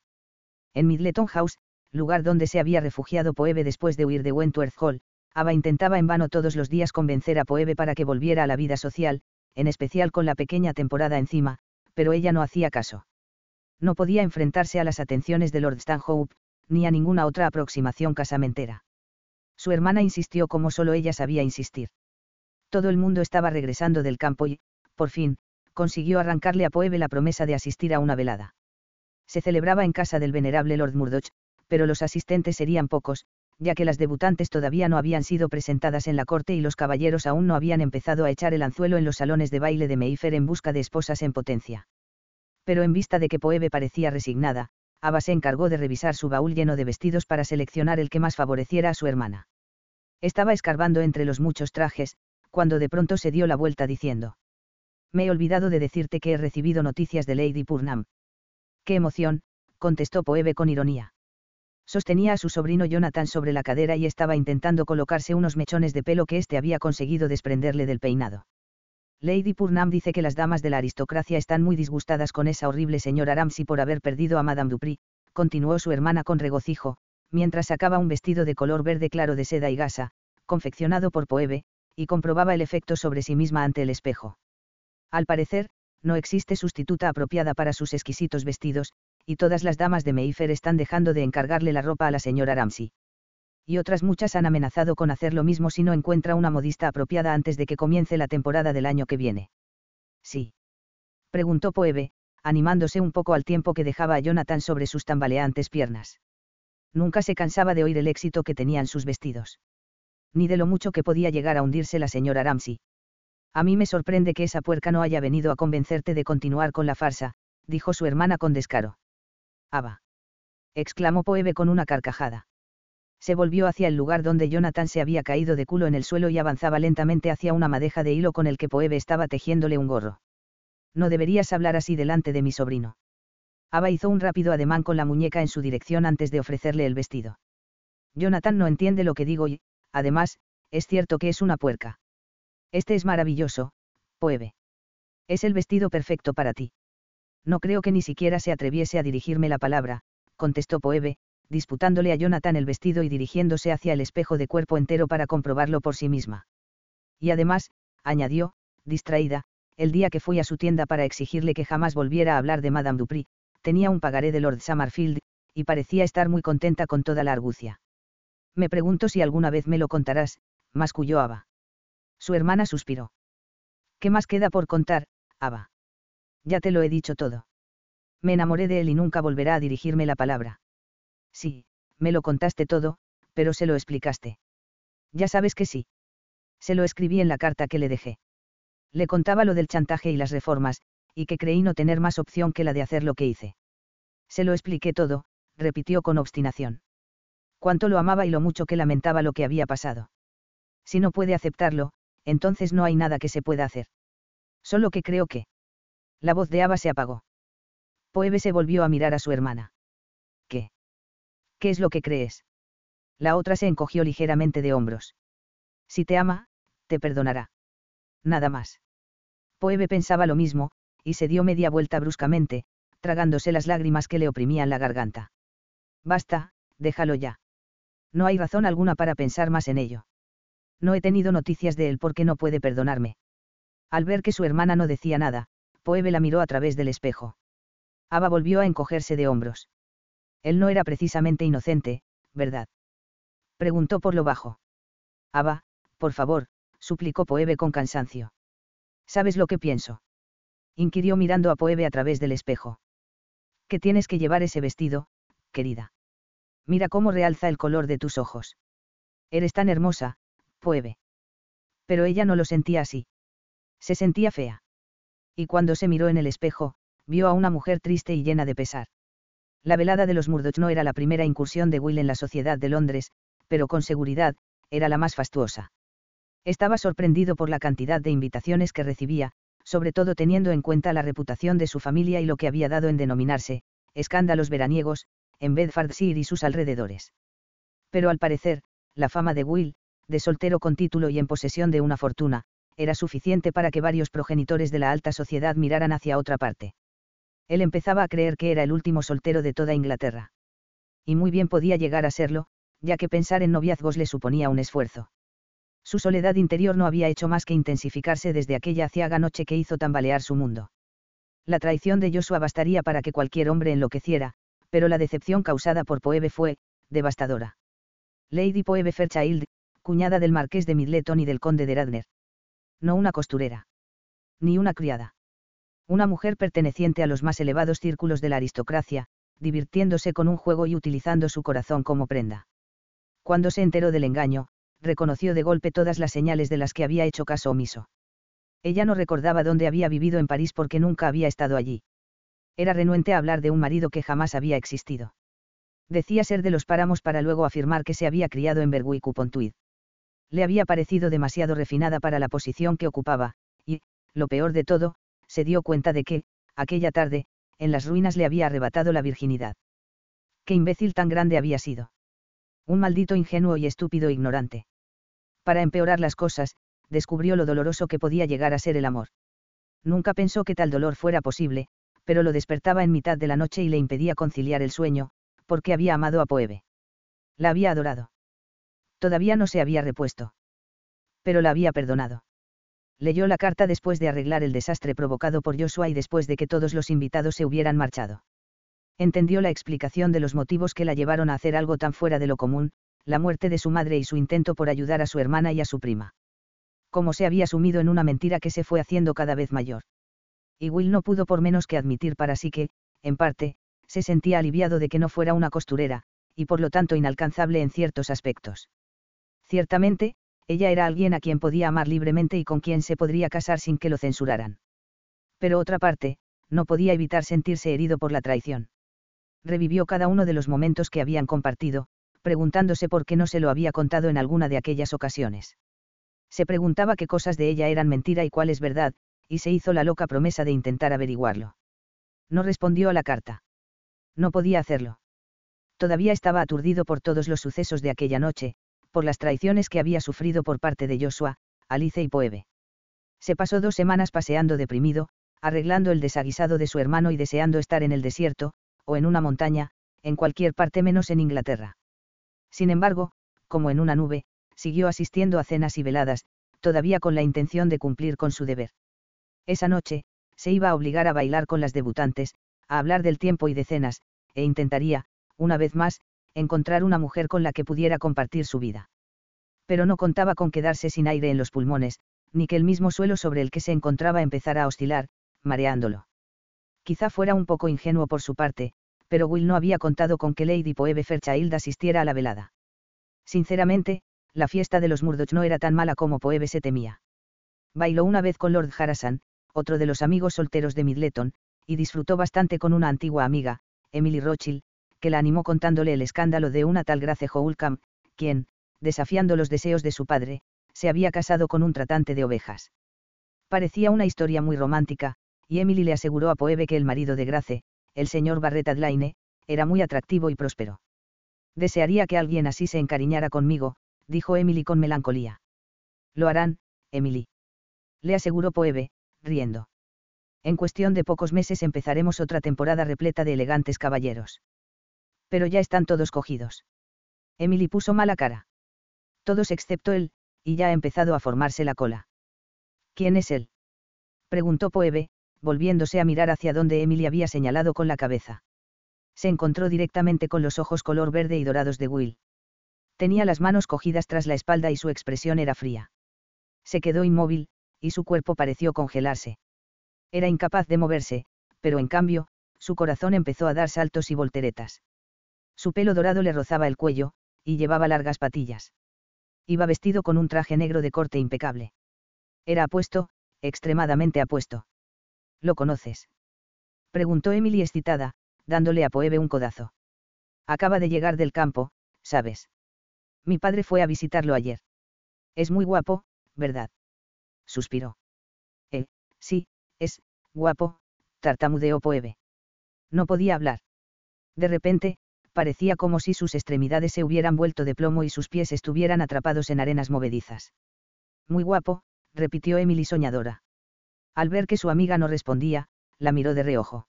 En Midleton House, lugar donde se había refugiado Poebe después de huir de Wentworth Hall, Ava intentaba en vano todos los días convencer a Poebe para que volviera a la vida social, en especial con la pequeña temporada encima, pero ella no hacía caso. No podía enfrentarse a las atenciones de Lord Stanhope, ni a ninguna otra aproximación casamentera. Su hermana insistió como solo ella sabía insistir. Todo el mundo estaba regresando del campo y, por fin, consiguió arrancarle a Poebe la promesa de asistir a una velada. Se celebraba en casa del venerable Lord Murdoch, pero los asistentes serían pocos, ya que las debutantes todavía no habían sido presentadas en la corte y los caballeros aún no habían empezado a echar el anzuelo en los salones de baile de Mayfair en busca de esposas en potencia. Pero en vista de que Poebe parecía resignada, Ava se encargó de revisar su baúl lleno de vestidos para seleccionar el que más favoreciera a su hermana. Estaba escarbando entre los muchos trajes, cuando de pronto se dio la vuelta diciendo. Me he olvidado de decirte que he recibido noticias de Lady Purnam. ¡Qué emoción! contestó Poebe con ironía. Sostenía a su sobrino Jonathan sobre la cadera y estaba intentando colocarse unos mechones de pelo que éste había conseguido desprenderle del peinado. Lady Purnam dice que las damas de la aristocracia están muy disgustadas con esa horrible señora Ramsay por haber perdido a Madame Dupri, continuó su hermana con regocijo, mientras sacaba un vestido de color verde claro de seda y gasa, confeccionado por Poebe, y comprobaba el efecto sobre sí misma ante el espejo. Al parecer, no existe sustituta apropiada para sus exquisitos vestidos, y todas las damas de Mayfair están dejando de encargarle la ropa a la señora Ramsay y otras muchas han amenazado con hacer lo mismo si no encuentra una modista apropiada antes de que comience la temporada del año que viene. Sí. Preguntó Poebe, animándose un poco al tiempo que dejaba a Jonathan sobre sus tambaleantes piernas. Nunca se cansaba de oír el éxito que tenían sus vestidos. Ni de lo mucho que podía llegar a hundirse la señora Ramsey. A mí me sorprende que esa puerca no haya venido a convencerte de continuar con la farsa, dijo su hermana con descaro. Aba. exclamó Poebe con una carcajada se volvió hacia el lugar donde Jonathan se había caído de culo en el suelo y avanzaba lentamente hacia una madeja de hilo con el que Poebe estaba tejiéndole un gorro. No deberías hablar así delante de mi sobrino. Ava hizo un rápido ademán con la muñeca en su dirección antes de ofrecerle el vestido. Jonathan no entiende lo que digo y, además, es cierto que es una puerca. Este es maravilloso, Poebe. Es el vestido perfecto para ti. No creo que ni siquiera se atreviese a dirigirme la palabra, contestó Poebe, disputándole a Jonathan el vestido y dirigiéndose hacia el espejo de cuerpo entero para comprobarlo por sí misma. Y además, añadió, distraída, el día que fui a su tienda para exigirle que jamás volviera a hablar de Madame Dupri, tenía un pagaré de Lord Summerfield, y parecía estar muy contenta con toda la argucia. Me pregunto si alguna vez me lo contarás, masculló Ava. Su hermana suspiró. ¿Qué más queda por contar, Ava? Ya te lo he dicho todo. Me enamoré de él y nunca volverá a dirigirme la palabra. Sí, me lo contaste todo, pero se lo explicaste. Ya sabes que sí. Se lo escribí en la carta que le dejé. Le contaba lo del chantaje y las reformas, y que creí no tener más opción que la de hacer lo que hice. Se lo expliqué todo, repitió con obstinación. Cuánto lo amaba y lo mucho que lamentaba lo que había pasado. Si no puede aceptarlo, entonces no hay nada que se pueda hacer. Solo que creo que. La voz de Ava se apagó. Poebe se volvió a mirar a su hermana. ¿Qué es lo que crees? La otra se encogió ligeramente de hombros. Si te ama, te perdonará. Nada más. Poebe pensaba lo mismo, y se dio media vuelta bruscamente, tragándose las lágrimas que le oprimían la garganta. Basta, déjalo ya. No hay razón alguna para pensar más en ello. No he tenido noticias de él porque no puede perdonarme. Al ver que su hermana no decía nada, Poebe la miró a través del espejo. Ava volvió a encogerse de hombros. Él no era precisamente inocente, ¿verdad? Preguntó por lo bajo. Ava, por favor, suplicó Poebe con cansancio. ¿Sabes lo que pienso? inquirió mirando a Poebe a través del espejo. ¿Qué tienes que llevar ese vestido, querida? Mira cómo realza el color de tus ojos. Eres tan hermosa, Poebe. Pero ella no lo sentía así. Se sentía fea. Y cuando se miró en el espejo, vio a una mujer triste y llena de pesar. La velada de los Murdoch no era la primera incursión de Will en la sociedad de Londres, pero con seguridad, era la más fastuosa. Estaba sorprendido por la cantidad de invitaciones que recibía, sobre todo teniendo en cuenta la reputación de su familia y lo que había dado en denominarse, escándalos veraniegos, en Bedfordshire y sus alrededores. Pero al parecer, la fama de Will, de soltero con título y en posesión de una fortuna, era suficiente para que varios progenitores de la alta sociedad miraran hacia otra parte. Él empezaba a creer que era el último soltero de toda Inglaterra. Y muy bien podía llegar a serlo, ya que pensar en noviazgos le suponía un esfuerzo. Su soledad interior no había hecho más que intensificarse desde aquella aciaga noche que hizo tambalear su mundo. La traición de Joshua bastaría para que cualquier hombre enloqueciera, pero la decepción causada por Poebe fue, devastadora. Lady Poebe Fairchild, cuñada del marqués de Midleton y del conde de Radner. No una costurera. Ni una criada. Una mujer perteneciente a los más elevados círculos de la aristocracia, divirtiéndose con un juego y utilizando su corazón como prenda. Cuando se enteró del engaño, reconoció de golpe todas las señales de las que había hecho caso omiso. Ella no recordaba dónde había vivido en París porque nunca había estado allí. Era renuente a hablar de un marido que jamás había existido. Decía ser de los páramos para luego afirmar que se había criado en Berwick-upon-Tweed. Le había parecido demasiado refinada para la posición que ocupaba, y, lo peor de todo, se dio cuenta de que, aquella tarde, en las ruinas le había arrebatado la virginidad. Qué imbécil tan grande había sido. Un maldito ingenuo y estúpido ignorante. Para empeorar las cosas, descubrió lo doloroso que podía llegar a ser el amor. Nunca pensó que tal dolor fuera posible, pero lo despertaba en mitad de la noche y le impedía conciliar el sueño, porque había amado a Poebe. La había adorado. Todavía no se había repuesto. Pero la había perdonado. Leyó la carta después de arreglar el desastre provocado por Joshua y después de que todos los invitados se hubieran marchado. Entendió la explicación de los motivos que la llevaron a hacer algo tan fuera de lo común, la muerte de su madre y su intento por ayudar a su hermana y a su prima. Cómo se había sumido en una mentira que se fue haciendo cada vez mayor. Y Will no pudo por menos que admitir para sí que, en parte, se sentía aliviado de que no fuera una costurera, y por lo tanto inalcanzable en ciertos aspectos. Ciertamente, ella era alguien a quien podía amar libremente y con quien se podría casar sin que lo censuraran. Pero otra parte, no podía evitar sentirse herido por la traición. Revivió cada uno de los momentos que habían compartido, preguntándose por qué no se lo había contado en alguna de aquellas ocasiones. Se preguntaba qué cosas de ella eran mentira y cuál es verdad, y se hizo la loca promesa de intentar averiguarlo. No respondió a la carta. No podía hacerlo. Todavía estaba aturdido por todos los sucesos de aquella noche, por las traiciones que había sufrido por parte de Joshua, Alice y Poebe. Se pasó dos semanas paseando deprimido, arreglando el desaguisado de su hermano y deseando estar en el desierto, o en una montaña, en cualquier parte menos en Inglaterra. Sin embargo, como en una nube, siguió asistiendo a cenas y veladas, todavía con la intención de cumplir con su deber. Esa noche, se iba a obligar a bailar con las debutantes, a hablar del tiempo y de cenas, e intentaría, una vez más, encontrar una mujer con la que pudiera compartir su vida. Pero no contaba con quedarse sin aire en los pulmones, ni que el mismo suelo sobre el que se encontraba empezara a oscilar, mareándolo. Quizá fuera un poco ingenuo por su parte, pero Will no había contado con que Lady Poebe Fairchild asistiera a la velada. Sinceramente, la fiesta de los Murdoch no era tan mala como Poebe se temía. Bailó una vez con Lord Harrison, otro de los amigos solteros de Midleton, y disfrutó bastante con una antigua amiga, Emily Rothschild, que la animó contándole el escándalo de una tal Grace Holcomb, quien, desafiando los deseos de su padre, se había casado con un tratante de ovejas. Parecía una historia muy romántica, y Emily le aseguró a Poebe que el marido de Grace, el señor Barrett Adlaine, era muy atractivo y próspero. Desearía que alguien así se encariñara conmigo, dijo Emily con melancolía. Lo harán, Emily. Le aseguró Poebe, riendo. En cuestión de pocos meses empezaremos otra temporada repleta de elegantes caballeros. Pero ya están todos cogidos. Emily puso mala cara. Todos excepto él, y ya ha empezado a formarse la cola. ¿Quién es él? preguntó Poebe, volviéndose a mirar hacia donde Emily había señalado con la cabeza. Se encontró directamente con los ojos color verde y dorados de Will. Tenía las manos cogidas tras la espalda y su expresión era fría. Se quedó inmóvil, y su cuerpo pareció congelarse. Era incapaz de moverse, pero en cambio, su corazón empezó a dar saltos y volteretas. Su pelo dorado le rozaba el cuello, y llevaba largas patillas. Iba vestido con un traje negro de corte impecable. Era apuesto, extremadamente apuesto. ¿Lo conoces? Preguntó Emily excitada, dándole a Poebe un codazo. Acaba de llegar del campo, ¿sabes? Mi padre fue a visitarlo ayer. Es muy guapo, ¿verdad? Suspiró. Eh, sí, es, guapo, tartamudeó Poebe. No podía hablar. De repente, parecía como si sus extremidades se hubieran vuelto de plomo y sus pies estuvieran atrapados en arenas movedizas. Muy guapo, repitió Emily soñadora. Al ver que su amiga no respondía, la miró de reojo.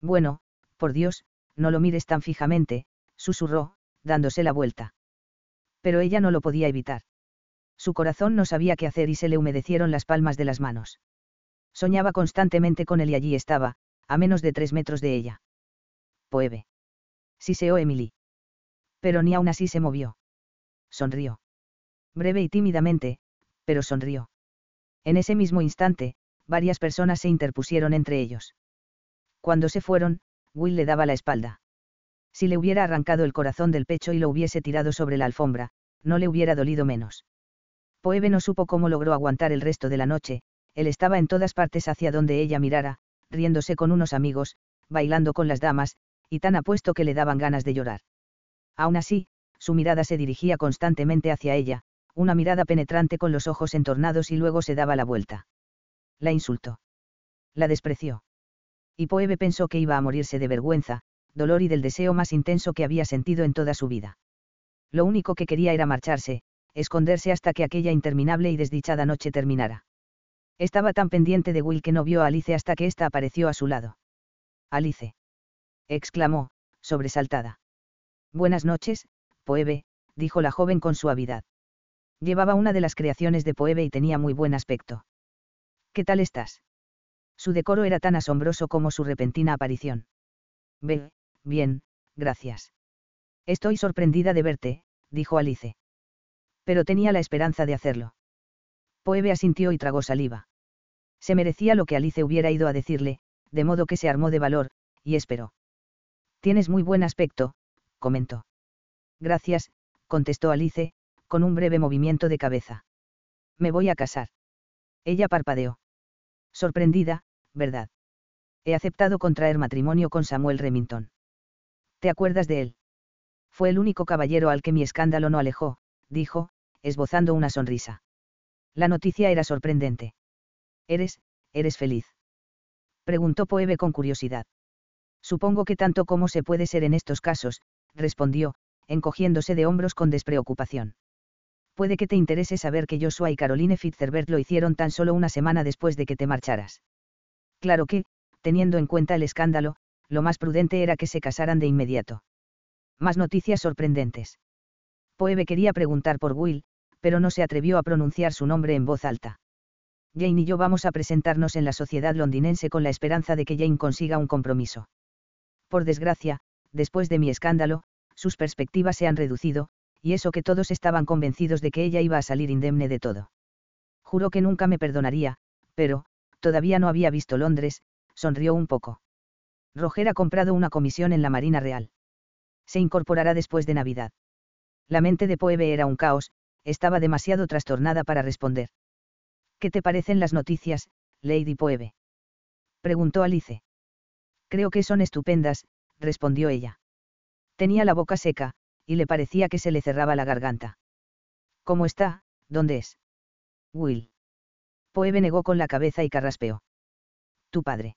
Bueno, por Dios, no lo mires tan fijamente, susurró, dándose la vuelta. Pero ella no lo podía evitar. Su corazón no sabía qué hacer y se le humedecieron las palmas de las manos. Soñaba constantemente con él y allí estaba, a menos de tres metros de ella. Poeve. Siseó Emily. Pero ni aún así se movió. Sonrió. Breve y tímidamente, pero sonrió. En ese mismo instante, varias personas se interpusieron entre ellos. Cuando se fueron, Will le daba la espalda. Si le hubiera arrancado el corazón del pecho y lo hubiese tirado sobre la alfombra, no le hubiera dolido menos. Poebe no supo cómo logró aguantar el resto de la noche, él estaba en todas partes hacia donde ella mirara, riéndose con unos amigos, bailando con las damas, y tan apuesto que le daban ganas de llorar. Aún así, su mirada se dirigía constantemente hacia ella, una mirada penetrante con los ojos entornados y luego se daba la vuelta. La insultó. La despreció. Y Poebe pensó que iba a morirse de vergüenza, dolor y del deseo más intenso que había sentido en toda su vida. Lo único que quería era marcharse, esconderse hasta que aquella interminable y desdichada noche terminara. Estaba tan pendiente de Will que no vio a Alice hasta que ésta apareció a su lado. Alice. Exclamó, sobresaltada. Buenas noches, Poebe, dijo la joven con suavidad. Llevaba una de las creaciones de Poebe y tenía muy buen aspecto. ¿Qué tal estás? Su decoro era tan asombroso como su repentina aparición. Ve, bien, gracias. Estoy sorprendida de verte, dijo Alice. Pero tenía la esperanza de hacerlo. Poebe asintió y tragó saliva. Se merecía lo que Alice hubiera ido a decirle, de modo que se armó de valor, y esperó. Tienes muy buen aspecto, comentó. Gracias, contestó Alice, con un breve movimiento de cabeza. Me voy a casar. Ella parpadeó. Sorprendida, ¿verdad? He aceptado contraer matrimonio con Samuel Remington. ¿Te acuerdas de él? Fue el único caballero al que mi escándalo no alejó, dijo, esbozando una sonrisa. La noticia era sorprendente. ¿Eres, eres feliz? Preguntó Poebe con curiosidad. Supongo que tanto como se puede ser en estos casos, respondió, encogiéndose de hombros con despreocupación puede que te interese saber que Joshua y Caroline Fitzherbert lo hicieron tan solo una semana después de que te marcharas. Claro que, teniendo en cuenta el escándalo, lo más prudente era que se casaran de inmediato. Más noticias sorprendentes. Poebe quería preguntar por Will, pero no se atrevió a pronunciar su nombre en voz alta. Jane y yo vamos a presentarnos en la sociedad londinense con la esperanza de que Jane consiga un compromiso. Por desgracia, después de mi escándalo, sus perspectivas se han reducido, y eso que todos estaban convencidos de que ella iba a salir indemne de todo. Juró que nunca me perdonaría, pero, todavía no había visto Londres, sonrió un poco. Roger ha comprado una comisión en la Marina Real. Se incorporará después de Navidad. La mente de Poebe era un caos, estaba demasiado trastornada para responder. ¿Qué te parecen las noticias, Lady Poebe? preguntó Alice. Creo que son estupendas, respondió ella. Tenía la boca seca, y le parecía que se le cerraba la garganta. ¿Cómo está? ¿Dónde es? Will. Poebe negó con la cabeza y carraspeó. Tu padre.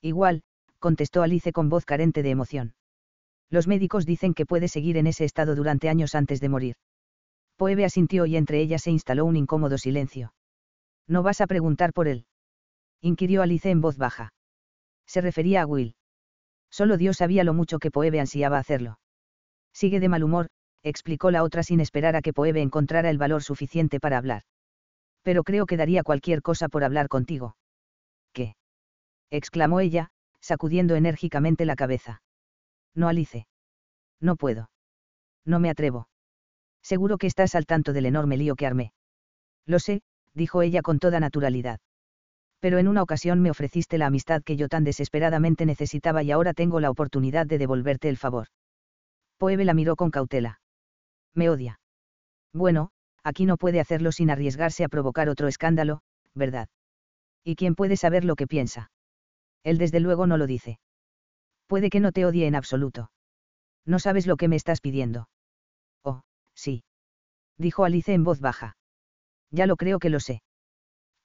Igual, contestó Alice con voz carente de emoción. Los médicos dicen que puede seguir en ese estado durante años antes de morir. Poebe asintió y entre ellas se instaló un incómodo silencio. ¿No vas a preguntar por él? inquirió Alice en voz baja. Se refería a Will. Solo Dios sabía lo mucho que Poebe ansiaba hacerlo. Sigue de mal humor, explicó la otra sin esperar a que Poebe encontrara el valor suficiente para hablar. Pero creo que daría cualquier cosa por hablar contigo. ¿Qué? exclamó ella, sacudiendo enérgicamente la cabeza. No, Alice. No puedo. No me atrevo. Seguro que estás al tanto del enorme lío que armé. Lo sé, dijo ella con toda naturalidad. Pero en una ocasión me ofreciste la amistad que yo tan desesperadamente necesitaba y ahora tengo la oportunidad de devolverte el favor. Poebe la miró con cautela. Me odia. Bueno, aquí no puede hacerlo sin arriesgarse a provocar otro escándalo, ¿verdad? ¿Y quién puede saber lo que piensa? Él desde luego no lo dice. Puede que no te odie en absoluto. No sabes lo que me estás pidiendo. Oh, sí. Dijo Alice en voz baja. Ya lo creo que lo sé.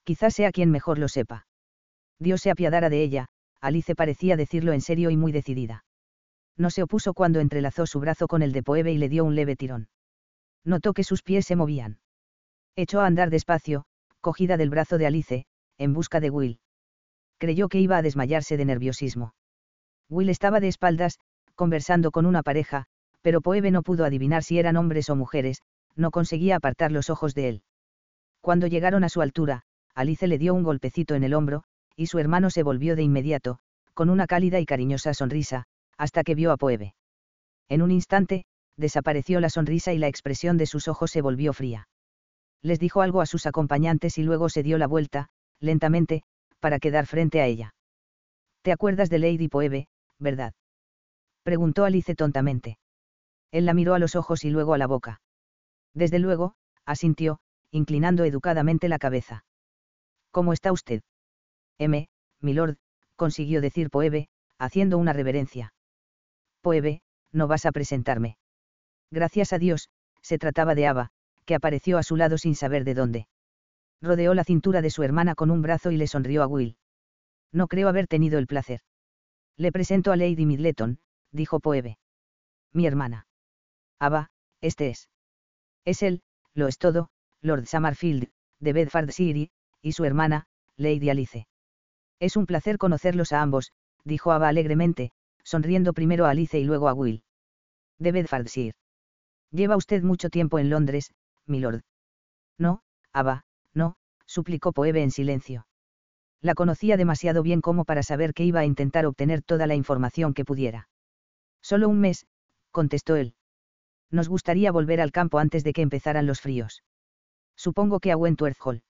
Quizás sea quien mejor lo sepa. Dios se apiadara de ella, Alice parecía decirlo en serio y muy decidida. No se opuso cuando entrelazó su brazo con el de Poebe y le dio un leve tirón. Notó que sus pies se movían. Echó a andar despacio, cogida del brazo de Alice, en busca de Will. Creyó que iba a desmayarse de nerviosismo. Will estaba de espaldas, conversando con una pareja, pero Poebe no pudo adivinar si eran hombres o mujeres, no conseguía apartar los ojos de él. Cuando llegaron a su altura, Alice le dio un golpecito en el hombro, y su hermano se volvió de inmediato, con una cálida y cariñosa sonrisa, hasta que vio a Poebe. En un instante, desapareció la sonrisa y la expresión de sus ojos se volvió fría. Les dijo algo a sus acompañantes y luego se dio la vuelta, lentamente, para quedar frente a ella. ¿Te acuerdas de Lady Poebe, verdad? Preguntó Alice tontamente. Él la miró a los ojos y luego a la boca. Desde luego, asintió, inclinando educadamente la cabeza. ¿Cómo está usted? M, milord, consiguió decir Poebe, haciendo una reverencia. Poebe, no vas a presentarme. Gracias a Dios, se trataba de Ava, que apareció a su lado sin saber de dónde. Rodeó la cintura de su hermana con un brazo y le sonrió a Will. No creo haber tenido el placer. Le presento a Lady Midleton, dijo Poebe. Mi hermana. Ava, este es. Es él, lo es todo, Lord Summerfield, de Bedfordshire, y su hermana, Lady Alice. Es un placer conocerlos a ambos, dijo Ava alegremente, sonriendo primero a Alice y luego a Will. De Bedfordshire. Lleva usted mucho tiempo en Londres, milord. No, Ava, no, suplicó Poebe en silencio. La conocía demasiado bien como para saber que iba a intentar obtener toda la información que pudiera. Solo un mes, contestó él. Nos gustaría volver al campo antes de que empezaran los fríos. Supongo que a Wentworth Hall.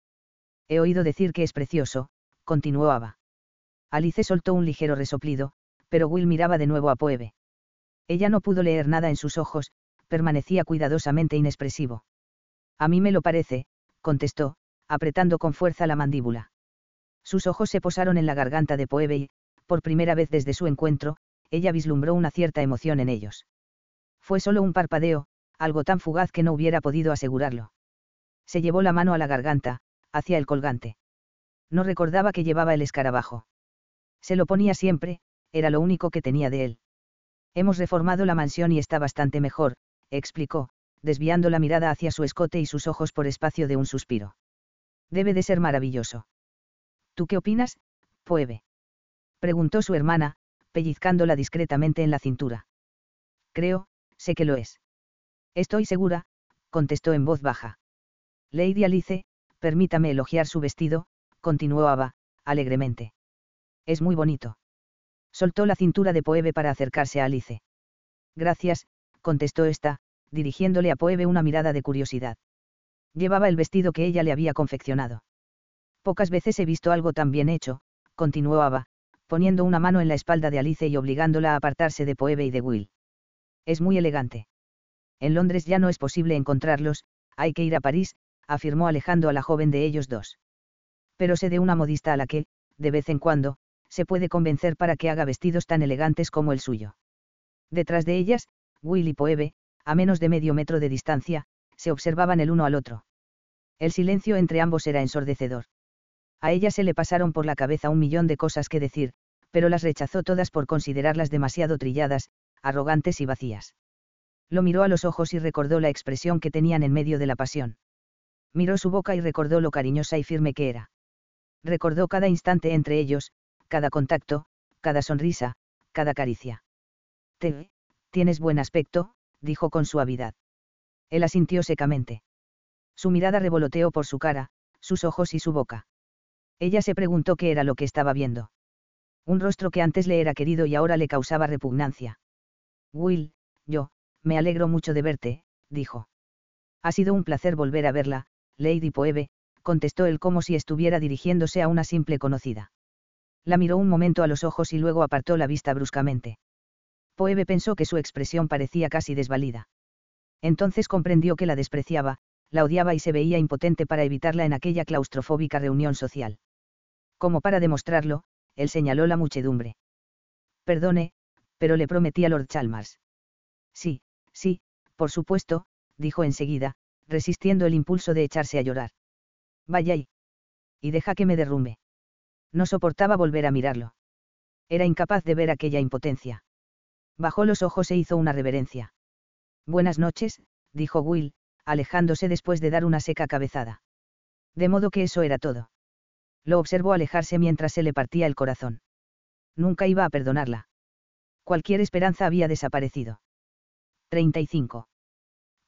He oído decir que es precioso, continuó Ava. Alice soltó un ligero resoplido, pero Will miraba de nuevo a Poebe. Ella no pudo leer nada en sus ojos, permanecía cuidadosamente inexpresivo. A mí me lo parece, contestó, apretando con fuerza la mandíbula. Sus ojos se posaron en la garganta de Poebe y, por primera vez desde su encuentro, ella vislumbró una cierta emoción en ellos. Fue solo un parpadeo, algo tan fugaz que no hubiera podido asegurarlo. Se llevó la mano a la garganta, hacia el colgante. No recordaba que llevaba el escarabajo. Se lo ponía siempre, era lo único que tenía de él. Hemos reformado la mansión y está bastante mejor, explicó, desviando la mirada hacia su escote y sus ojos por espacio de un suspiro. Debe de ser maravilloso. ¿Tú qué opinas, Puebe? Preguntó su hermana, pellizcándola discretamente en la cintura. Creo, sé que lo es. Estoy segura, contestó en voz baja. Lady Alice, permítame elogiar su vestido, continuó Ava, alegremente. Es muy bonito. Soltó la cintura de Poebe para acercarse a Alice. Gracias, contestó esta, dirigiéndole a Poebe una mirada de curiosidad. Llevaba el vestido que ella le había confeccionado. Pocas veces he visto algo tan bien hecho, continuó Ava, poniendo una mano en la espalda de Alice y obligándola a apartarse de Poebe y de Will. Es muy elegante. En Londres ya no es posible encontrarlos, hay que ir a París, afirmó alejando a la joven de ellos dos. Pero sé de una modista a la que, de vez en cuando, se puede convencer para que haga vestidos tan elegantes como el suyo. Detrás de ellas, Will y Poebe, a menos de medio metro de distancia, se observaban el uno al otro. El silencio entre ambos era ensordecedor. A ella se le pasaron por la cabeza un millón de cosas que decir, pero las rechazó todas por considerarlas demasiado trilladas, arrogantes y vacías. Lo miró a los ojos y recordó la expresión que tenían en medio de la pasión. Miró su boca y recordó lo cariñosa y firme que era. Recordó cada instante entre ellos, cada contacto, cada sonrisa, cada caricia. Te, tienes buen aspecto, dijo con suavidad. Él asintió secamente. Su mirada revoloteó por su cara, sus ojos y su boca. Ella se preguntó qué era lo que estaba viendo. Un rostro que antes le era querido y ahora le causaba repugnancia. Will, yo, me alegro mucho de verte, dijo. Ha sido un placer volver a verla, Lady Poebe, contestó él como si estuviera dirigiéndose a una simple conocida. La miró un momento a los ojos y luego apartó la vista bruscamente. Poebe pensó que su expresión parecía casi desvalida. Entonces comprendió que la despreciaba, la odiaba y se veía impotente para evitarla en aquella claustrofóbica reunión social. Como para demostrarlo, él señaló la muchedumbre. Perdone, pero le prometí a Lord Chalmers. Sí, sí, por supuesto, dijo enseguida, resistiendo el impulso de echarse a llorar. Vaya y. Y deja que me derrumbe. No soportaba volver a mirarlo. Era incapaz de ver aquella impotencia Bajó los ojos e hizo una reverencia. Buenas noches, dijo Will, alejándose después de dar una seca cabezada. De modo que eso era todo. Lo observó alejarse mientras se le partía el corazón. Nunca iba a perdonarla. Cualquier esperanza había desaparecido. 35.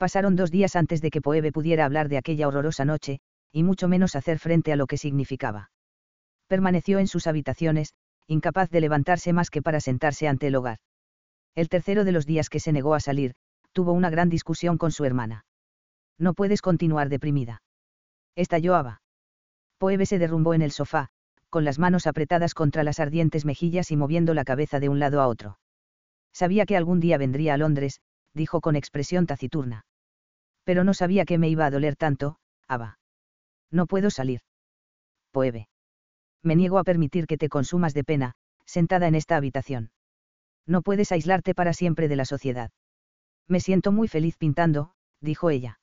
Pasaron dos días antes de que Poebe pudiera hablar de aquella horrorosa noche, y mucho menos hacer frente a lo que significaba. Permaneció en sus habitaciones, incapaz de levantarse más que para sentarse ante el hogar. El tercero de los días que se negó a salir, tuvo una gran discusión con su hermana. No puedes continuar deprimida. Estalló Ava. Poebe se derrumbó en el sofá, con las manos apretadas contra las ardientes mejillas y moviendo la cabeza de un lado a otro. Sabía que algún día vendría a Londres, dijo con expresión taciturna. Pero no sabía que me iba a doler tanto, Ava. No puedo salir. Poebe. Me niego a permitir que te consumas de pena, sentada en esta habitación. No puedes aislarte para siempre de la sociedad. Me siento muy feliz pintando, dijo ella.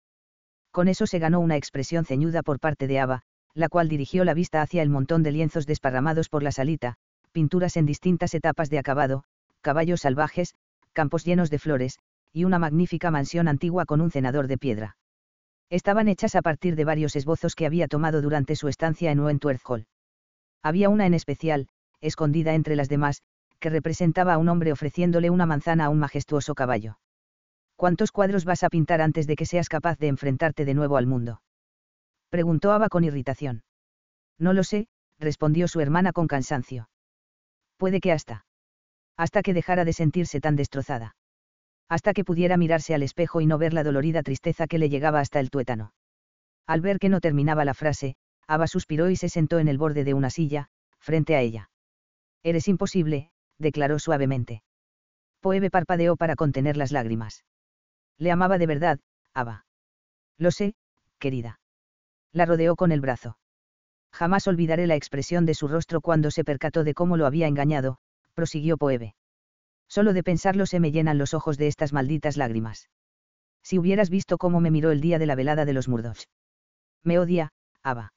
Con eso se ganó una expresión ceñuda por parte de Ava, la cual dirigió la vista hacia el montón de lienzos desparramados por la salita, pinturas en distintas etapas de acabado, caballos salvajes, campos llenos de flores, y una magnífica mansión antigua con un cenador de piedra. Estaban hechas a partir de varios esbozos que había tomado durante su estancia en Wentworth Hall. Había una en especial, escondida entre las demás, que representaba a un hombre ofreciéndole una manzana a un majestuoso caballo. ¿Cuántos cuadros vas a pintar antes de que seas capaz de enfrentarte de nuevo al mundo? Preguntó Ava con irritación. No lo sé, respondió su hermana con cansancio. Puede que hasta. Hasta que dejara de sentirse tan destrozada. Hasta que pudiera mirarse al espejo y no ver la dolorida tristeza que le llegaba hasta el tuétano. Al ver que no terminaba la frase, Ava suspiró y se sentó en el borde de una silla, frente a ella. Eres imposible, declaró suavemente. Poebe parpadeó para contener las lágrimas. Le amaba de verdad, Ava. Lo sé, querida. La rodeó con el brazo. Jamás olvidaré la expresión de su rostro cuando se percató de cómo lo había engañado, prosiguió Poebe. Solo de pensarlo se me llenan los ojos de estas malditas lágrimas. Si hubieras visto cómo me miró el día de la velada de los Murdoch. Me odia, Ava.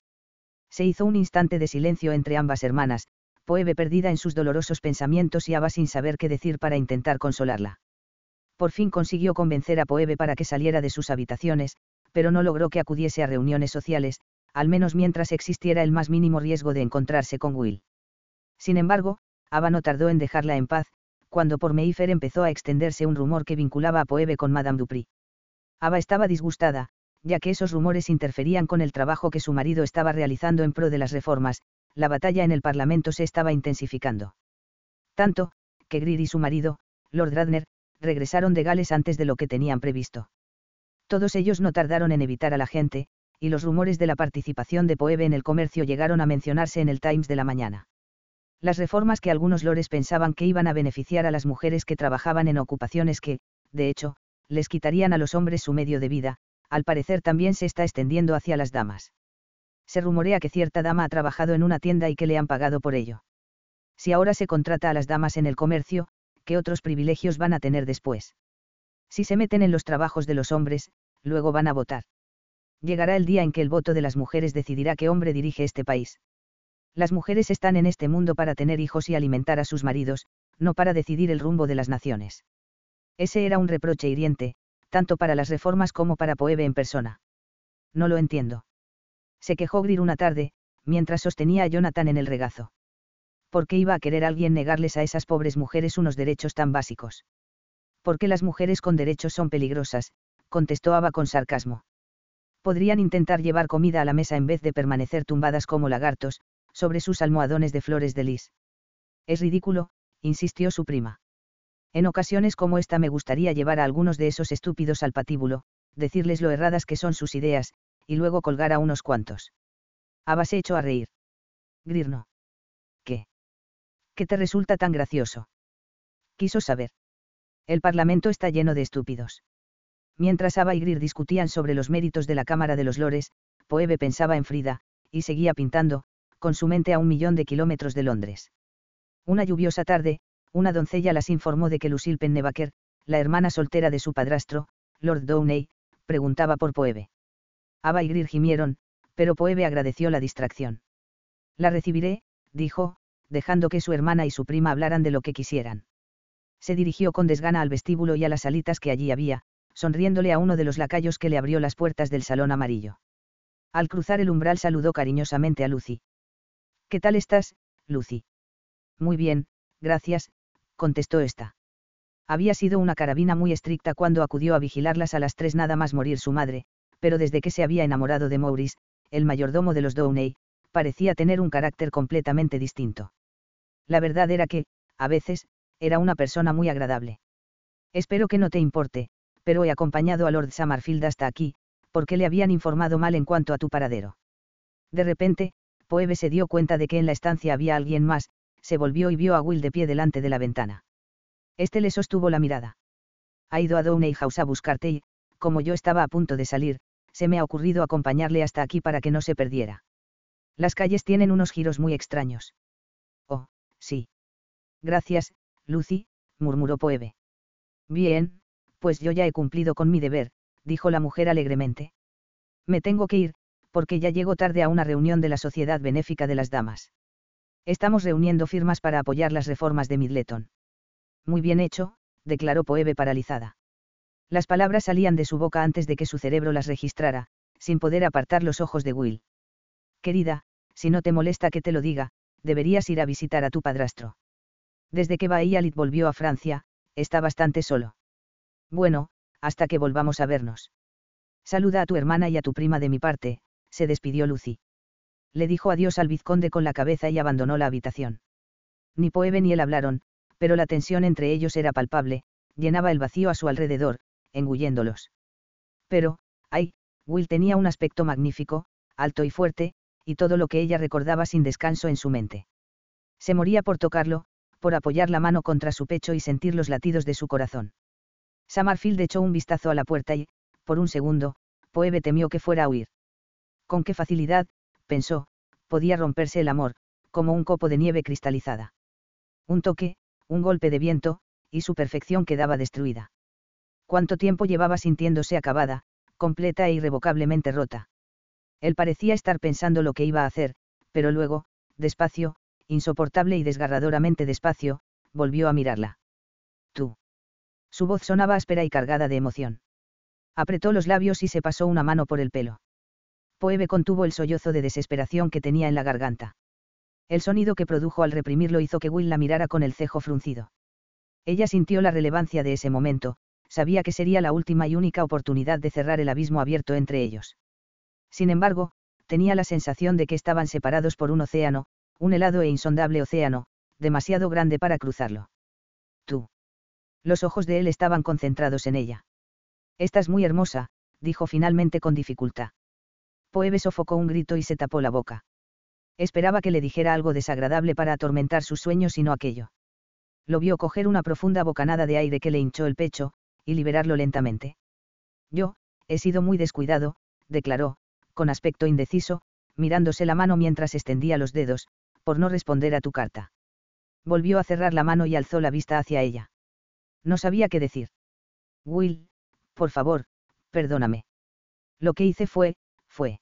Se hizo un instante de silencio entre ambas hermanas, Poebe perdida en sus dolorosos pensamientos y Ava sin saber qué decir para intentar consolarla por fin consiguió convencer a Poebe para que saliera de sus habitaciones, pero no logró que acudiese a reuniones sociales, al menos mientras existiera el más mínimo riesgo de encontrarse con Will. Sin embargo, Ava no tardó en dejarla en paz, cuando por Meifer empezó a extenderse un rumor que vinculaba a Poebe con Madame Dupri. Ava estaba disgustada, ya que esos rumores interferían con el trabajo que su marido estaba realizando en pro de las reformas, la batalla en el Parlamento se estaba intensificando. Tanto, que Greer y su marido, Lord Radner, regresaron de Gales antes de lo que tenían previsto. Todos ellos no tardaron en evitar a la gente, y los rumores de la participación de Poebe en el comercio llegaron a mencionarse en el Times de la mañana. Las reformas que algunos lores pensaban que iban a beneficiar a las mujeres que trabajaban en ocupaciones que, de hecho, les quitarían a los hombres su medio de vida, al parecer también se está extendiendo hacia las damas. Se rumorea que cierta dama ha trabajado en una tienda y que le han pagado por ello. Si ahora se contrata a las damas en el comercio, qué otros privilegios van a tener después. Si se meten en los trabajos de los hombres, luego van a votar. Llegará el día en que el voto de las mujeres decidirá qué hombre dirige este país. Las mujeres están en este mundo para tener hijos y alimentar a sus maridos, no para decidir el rumbo de las naciones. Ese era un reproche hiriente, tanto para las reformas como para Poebe en persona. No lo entiendo. Se quejó Grir una tarde, mientras sostenía a Jonathan en el regazo. ¿por qué iba a querer alguien negarles a esas pobres mujeres unos derechos tan básicos? Porque las mujeres con derechos son peligrosas, contestó Ava con sarcasmo. Podrían intentar llevar comida a la mesa en vez de permanecer tumbadas como lagartos, sobre sus almohadones de flores de lis. Es ridículo, insistió su prima. En ocasiones como esta me gustaría llevar a algunos de esos estúpidos al patíbulo, decirles lo erradas que son sus ideas, y luego colgar a unos cuantos. Ava se echó a reír. Grirno. ¿Qué? ¿Qué te resulta tan gracioso? Quiso saber. El Parlamento está lleno de estúpidos. Mientras Ava y Greer discutían sobre los méritos de la Cámara de los Lores, Poebe pensaba en Frida, y seguía pintando, con su mente a un millón de kilómetros de Londres. Una lluviosa tarde, una doncella las informó de que Lucille Pennebaker, la hermana soltera de su padrastro, Lord Downey, preguntaba por Poebe. Ava y Greer gimieron, pero Poebe agradeció la distracción. La recibiré, dijo, dejando que su hermana y su prima hablaran de lo que quisieran. Se dirigió con desgana al vestíbulo y a las salitas que allí había, sonriéndole a uno de los lacayos que le abrió las puertas del salón amarillo. Al cruzar el umbral saludó cariñosamente a Lucy. ¿Qué tal estás, Lucy? Muy bien, gracias, contestó esta. Había sido una carabina muy estricta cuando acudió a vigilarlas a las tres nada más morir su madre, pero desde que se había enamorado de Maurice, el mayordomo de los Downey, parecía tener un carácter completamente distinto. La verdad era que, a veces, era una persona muy agradable. Espero que no te importe, pero he acompañado a Lord Summerfield hasta aquí, porque le habían informado mal en cuanto a tu paradero. De repente, Poebe se dio cuenta de que en la estancia había alguien más, se volvió y vio a Will de pie delante de la ventana. Este le sostuvo la mirada. Ha ido a Downey House a buscarte y, como yo estaba a punto de salir, se me ha ocurrido acompañarle hasta aquí para que no se perdiera. Las calles tienen unos giros muy extraños. Oh, sí. Gracias, Lucy, murmuró Poebe. Bien, pues yo ya he cumplido con mi deber, dijo la mujer alegremente. Me tengo que ir, porque ya llego tarde a una reunión de la Sociedad Benéfica de las Damas. Estamos reuniendo firmas para apoyar las reformas de Midleton. Muy bien hecho, declaró Poebe paralizada. Las palabras salían de su boca antes de que su cerebro las registrara, sin poder apartar los ojos de Will. Querida, si no te molesta que te lo diga, deberías ir a visitar a tu padrastro. Desde que Bahialit volvió a Francia, está bastante solo. Bueno, hasta que volvamos a vernos. Saluda a tu hermana y a tu prima de mi parte, se despidió Lucy. Le dijo adiós al vizconde con la cabeza y abandonó la habitación. Ni Poebe ni él hablaron, pero la tensión entre ellos era palpable, llenaba el vacío a su alrededor, engulléndolos. Pero, ay, Will tenía un aspecto magnífico, alto y fuerte, y todo lo que ella recordaba sin descanso en su mente. Se moría por tocarlo, por apoyar la mano contra su pecho y sentir los latidos de su corazón. Summerfield echó un vistazo a la puerta y, por un segundo, Poebe temió que fuera a huir. Con qué facilidad, pensó, podía romperse el amor, como un copo de nieve cristalizada. Un toque, un golpe de viento, y su perfección quedaba destruida. Cuánto tiempo llevaba sintiéndose acabada, completa e irrevocablemente rota. Él parecía estar pensando lo que iba a hacer, pero luego, despacio, insoportable y desgarradoramente despacio, volvió a mirarla. Tú. Su voz sonaba áspera y cargada de emoción. Apretó los labios y se pasó una mano por el pelo. Poebe contuvo el sollozo de desesperación que tenía en la garganta. El sonido que produjo al reprimirlo hizo que Will la mirara con el cejo fruncido. Ella sintió la relevancia de ese momento, sabía que sería la última y única oportunidad de cerrar el abismo abierto entre ellos. Sin embargo, tenía la sensación de que estaban separados por un océano, un helado e insondable océano, demasiado grande para cruzarlo. Tú. Los ojos de él estaban concentrados en ella. Estás muy hermosa, dijo finalmente con dificultad. Poebe sofocó un grito y se tapó la boca. Esperaba que le dijera algo desagradable para atormentar sus sueños y no aquello. Lo vio coger una profunda bocanada de aire que le hinchó el pecho, y liberarlo lentamente. Yo, he sido muy descuidado, declaró, con aspecto indeciso, mirándose la mano mientras extendía los dedos, por no responder a tu carta. Volvió a cerrar la mano y alzó la vista hacia ella. No sabía qué decir. Will, por favor, perdóname. Lo que hice fue, fue.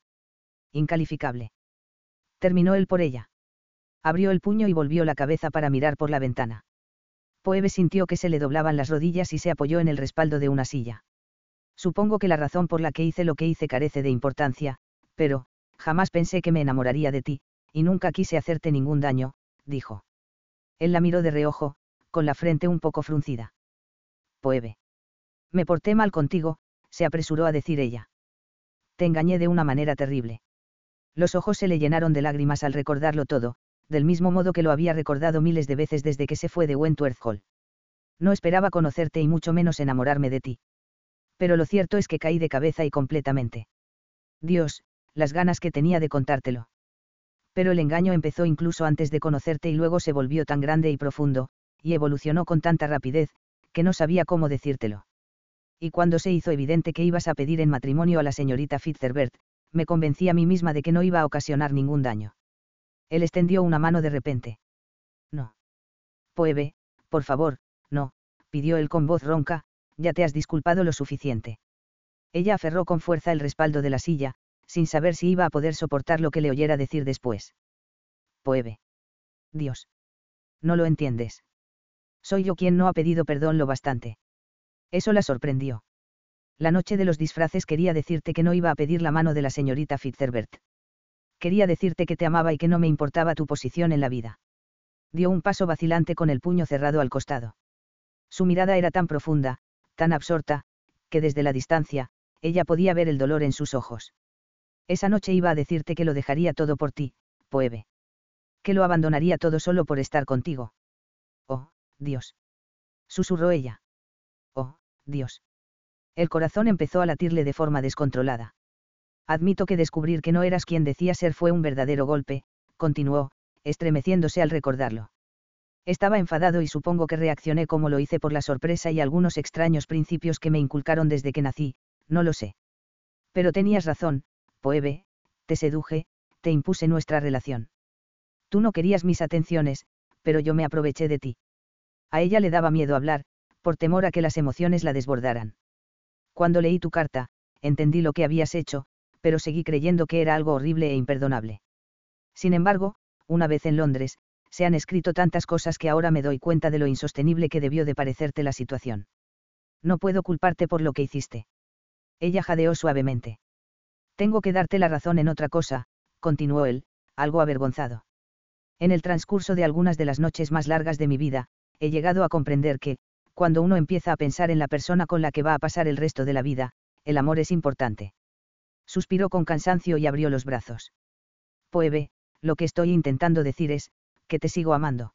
Incalificable. Terminó él por ella. Abrió el puño y volvió la cabeza para mirar por la ventana. Poebe sintió que se le doblaban las rodillas y se apoyó en el respaldo de una silla. Supongo que la razón por la que hice lo que hice carece de importancia, pero, jamás pensé que me enamoraría de ti, y nunca quise hacerte ningún daño, dijo. Él la miró de reojo, con la frente un poco fruncida. Poebe. Me porté mal contigo, se apresuró a decir ella. Te engañé de una manera terrible. Los ojos se le llenaron de lágrimas al recordarlo todo, del mismo modo que lo había recordado miles de veces desde que se fue de Wentworth Hall. No esperaba conocerte y mucho menos enamorarme de ti pero lo cierto es que caí de cabeza y completamente. Dios, las ganas que tenía de contártelo. Pero el engaño empezó incluso antes de conocerte y luego se volvió tan grande y profundo, y evolucionó con tanta rapidez, que no sabía cómo decírtelo. Y cuando se hizo evidente que ibas a pedir en matrimonio a la señorita Fitzherbert, me convencí a mí misma de que no iba a ocasionar ningún daño. Él extendió una mano de repente. No. Poebe, por favor, no, pidió él con voz ronca, ya te has disculpado lo suficiente. Ella aferró con fuerza el respaldo de la silla, sin saber si iba a poder soportar lo que le oyera decir después. Poebe. Dios. No lo entiendes. Soy yo quien no ha pedido perdón lo bastante. Eso la sorprendió. La noche de los disfraces quería decirte que no iba a pedir la mano de la señorita Fitzherbert. Quería decirte que te amaba y que no me importaba tu posición en la vida. Dio un paso vacilante con el puño cerrado al costado. Su mirada era tan profunda, tan absorta, que desde la distancia, ella podía ver el dolor en sus ojos. Esa noche iba a decirte que lo dejaría todo por ti, Poebe. Que lo abandonaría todo solo por estar contigo. Oh, Dios. Susurró ella. Dios. El corazón empezó a latirle de forma descontrolada. Admito que descubrir que no eras quien decía ser fue un verdadero golpe, continuó, estremeciéndose al recordarlo. Estaba enfadado y supongo que reaccioné como lo hice por la sorpresa y algunos extraños principios que me inculcaron desde que nací, no lo sé. Pero tenías razón, Poebe, te seduje, te impuse nuestra relación. Tú no querías mis atenciones, pero yo me aproveché de ti. A ella le daba miedo hablar, por temor a que las emociones la desbordaran. Cuando leí tu carta, entendí lo que habías hecho, pero seguí creyendo que era algo horrible e imperdonable. Sin embargo, una vez en Londres, se han escrito tantas cosas que ahora me doy cuenta de lo insostenible que debió de parecerte la situación. No puedo culparte por lo que hiciste. Ella jadeó suavemente. Tengo que darte la razón en otra cosa, continuó él, algo avergonzado. En el transcurso de algunas de las noches más largas de mi vida, he llegado a comprender que, cuando uno empieza a pensar en la persona con la que va a pasar el resto de la vida, el amor es importante. Suspiró con cansancio y abrió los brazos. Poebe, lo que estoy intentando decir es, que te sigo amando.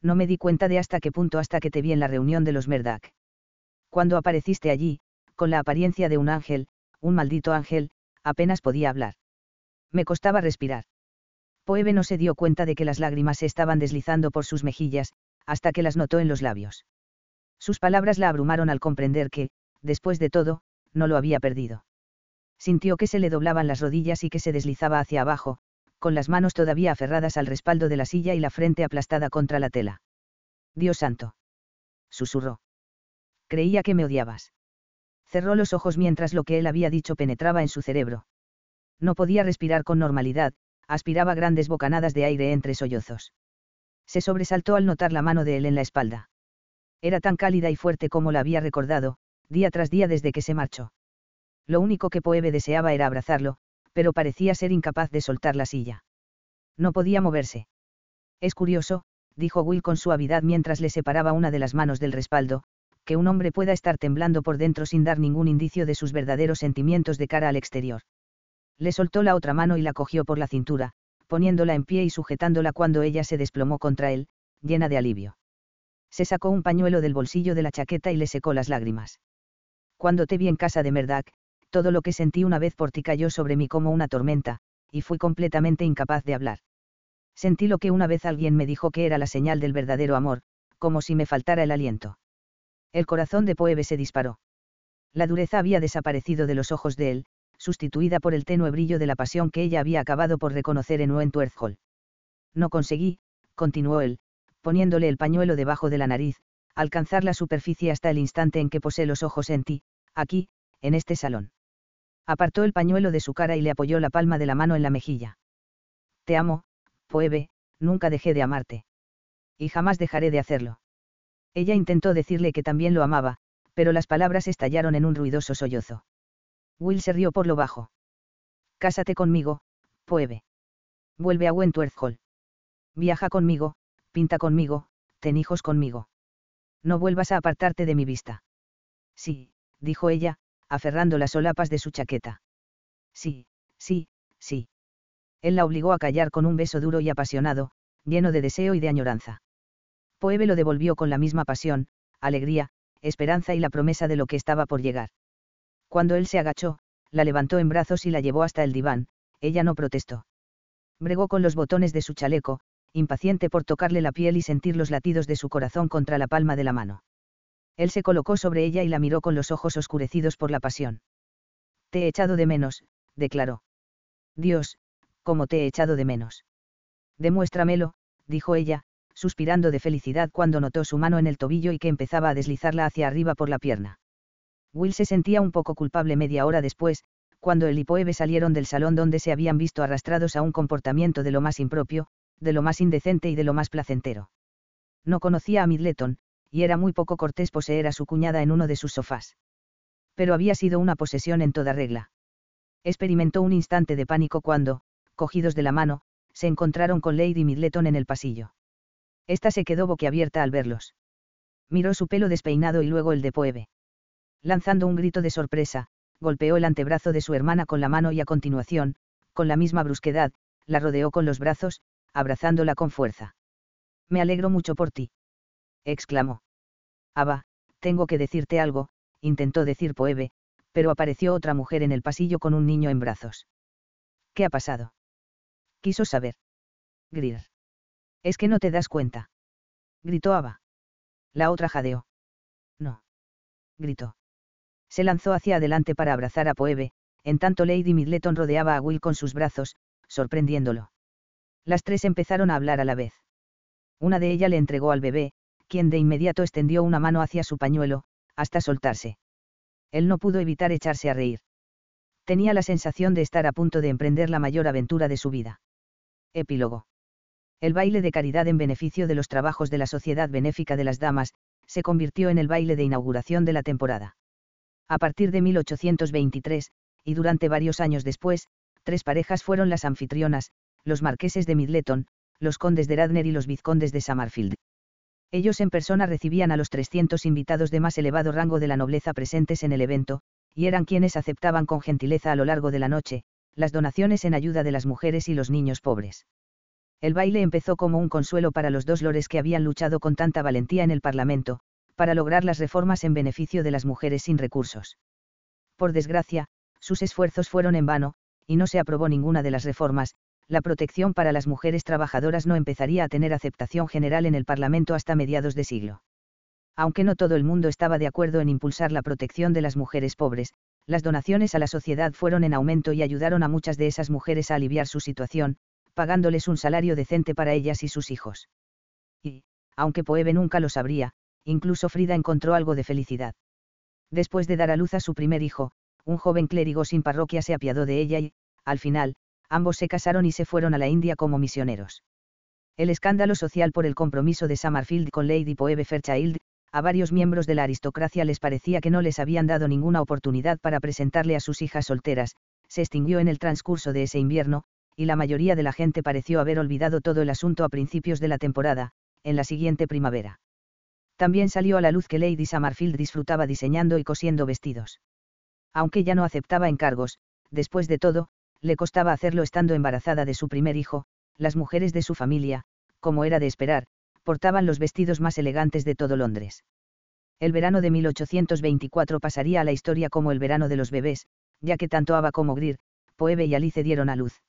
No me di cuenta de hasta qué punto hasta que te vi en la reunión de los Merdak. Cuando apareciste allí, con la apariencia de un ángel, un maldito ángel, apenas podía hablar. Me costaba respirar. Poebe no se dio cuenta de que las lágrimas se estaban deslizando por sus mejillas, hasta que las notó en los labios. Sus palabras la abrumaron al comprender que, después de todo, no lo había perdido. Sintió que se le doblaban las rodillas y que se deslizaba hacia abajo, con las manos todavía aferradas al respaldo de la silla y la frente aplastada contra la tela. Dios santo. Susurró. Creía que me odiabas. Cerró los ojos mientras lo que él había dicho penetraba en su cerebro. No podía respirar con normalidad, aspiraba grandes bocanadas de aire entre sollozos. Se sobresaltó al notar la mano de él en la espalda. Era tan cálida y fuerte como la había recordado, día tras día desde que se marchó. Lo único que Poebe deseaba era abrazarlo, pero parecía ser incapaz de soltar la silla. No podía moverse. Es curioso, dijo Will con suavidad mientras le separaba una de las manos del respaldo, que un hombre pueda estar temblando por dentro sin dar ningún indicio de sus verdaderos sentimientos de cara al exterior. Le soltó la otra mano y la cogió por la cintura, poniéndola en pie y sujetándola cuando ella se desplomó contra él, llena de alivio se sacó un pañuelo del bolsillo de la chaqueta y le secó las lágrimas. Cuando te vi en casa de Merdak, todo lo que sentí una vez por ti cayó sobre mí como una tormenta, y fui completamente incapaz de hablar. Sentí lo que una vez alguien me dijo que era la señal del verdadero amor, como si me faltara el aliento. El corazón de Poebe se disparó. La dureza había desaparecido de los ojos de él, sustituida por el tenue brillo de la pasión que ella había acabado por reconocer en Wentworth Hall. No conseguí, continuó él, poniéndole el pañuelo debajo de la nariz, alcanzar la superficie hasta el instante en que posé los ojos en ti, aquí, en este salón. Apartó el pañuelo de su cara y le apoyó la palma de la mano en la mejilla. Te amo, Poebe, nunca dejé de amarte. Y jamás dejaré de hacerlo. Ella intentó decirle que también lo amaba, pero las palabras estallaron en un ruidoso sollozo. Will se rió por lo bajo. Cásate conmigo, Poebe. Vuelve a Wentworth Hall. Viaja conmigo, pinta conmigo, ten hijos conmigo. No vuelvas a apartarte de mi vista. Sí, dijo ella, aferrando las solapas de su chaqueta. Sí, sí, sí. Él la obligó a callar con un beso duro y apasionado, lleno de deseo y de añoranza. Poebe lo devolvió con la misma pasión, alegría, esperanza y la promesa de lo que estaba por llegar. Cuando él se agachó, la levantó en brazos y la llevó hasta el diván, ella no protestó. Bregó con los botones de su chaleco, impaciente por tocarle la piel y sentir los latidos de su corazón contra la palma de la mano. Él se colocó sobre ella y la miró con los ojos oscurecidos por la pasión. Te he echado de menos, declaró. Dios, cómo te he echado de menos. Demuéstramelo, dijo ella, suspirando de felicidad cuando notó su mano en el tobillo y que empezaba a deslizarla hacia arriba por la pierna. Will se sentía un poco culpable media hora después, cuando el y Poebe salieron del salón donde se habían visto arrastrados a un comportamiento de lo más impropio, de lo más indecente y de lo más placentero. No conocía a Midleton, y era muy poco cortés poseer a su cuñada en uno de sus sofás. Pero había sido una posesión en toda regla. Experimentó un instante de pánico cuando, cogidos de la mano, se encontraron con Lady Midleton en el pasillo. Esta se quedó boquiabierta al verlos. Miró su pelo despeinado y luego el de Poebe. Lanzando un grito de sorpresa, golpeó el antebrazo de su hermana con la mano y a continuación, con la misma brusquedad, la rodeó con los brazos, abrazándola con fuerza. Me alegro mucho por ti. exclamó. Aba, tengo que decirte algo, intentó decir Poebe, pero apareció otra mujer en el pasillo con un niño en brazos. ¿Qué ha pasado? Quiso saber. Greer. Es que no te das cuenta. Gritó Ava. La otra jadeó. No. Gritó. Se lanzó hacia adelante para abrazar a Poebe, en tanto Lady Midleton rodeaba a Will con sus brazos, sorprendiéndolo. Las tres empezaron a hablar a la vez. Una de ellas le entregó al bebé, quien de inmediato extendió una mano hacia su pañuelo, hasta soltarse. Él no pudo evitar echarse a reír. Tenía la sensación de estar a punto de emprender la mayor aventura de su vida. Epílogo. El baile de caridad en beneficio de los trabajos de la Sociedad Benéfica de las Damas, se convirtió en el baile de inauguración de la temporada. A partir de 1823, y durante varios años después, tres parejas fueron las anfitrionas, los marqueses de Midleton, los condes de Radner y los vizcondes de Summerfield. Ellos en persona recibían a los 300 invitados de más elevado rango de la nobleza presentes en el evento, y eran quienes aceptaban con gentileza a lo largo de la noche, las donaciones en ayuda de las mujeres y los niños pobres. El baile empezó como un consuelo para los dos lores que habían luchado con tanta valentía en el Parlamento, para lograr las reformas en beneficio de las mujeres sin recursos. Por desgracia, sus esfuerzos fueron en vano, y no se aprobó ninguna de las reformas, la protección para las mujeres trabajadoras no empezaría a tener aceptación general en el Parlamento hasta mediados de siglo. Aunque no todo el mundo estaba de acuerdo en impulsar la protección de las mujeres pobres, las donaciones a la sociedad fueron en aumento y ayudaron a muchas de esas mujeres a aliviar su situación, pagándoles un salario decente para ellas y sus hijos. Y, aunque Poebe nunca lo sabría, incluso Frida encontró algo de felicidad. Después de dar a luz a su primer hijo, un joven clérigo sin parroquia se apiadó de ella y, al final, ambos se casaron y se fueron a la India como misioneros. El escándalo social por el compromiso de Summerfield con Lady Poebe Fairchild, a varios miembros de la aristocracia les parecía que no les habían dado ninguna oportunidad para presentarle a sus hijas solteras, se extinguió en el transcurso de ese invierno, y la mayoría de la gente pareció haber olvidado todo el asunto a principios de la temporada, en la siguiente primavera. También salió a la luz que Lady Summerfield disfrutaba diseñando y cosiendo vestidos. Aunque ya no aceptaba encargos, después de todo, le costaba hacerlo estando embarazada de su primer hijo, las mujeres de su familia, como era de esperar, portaban los vestidos más elegantes de todo Londres. El verano de 1824 pasaría a la historia como el verano de los bebés, ya que tanto Ava como Greer, Poebe y Alice dieron a luz.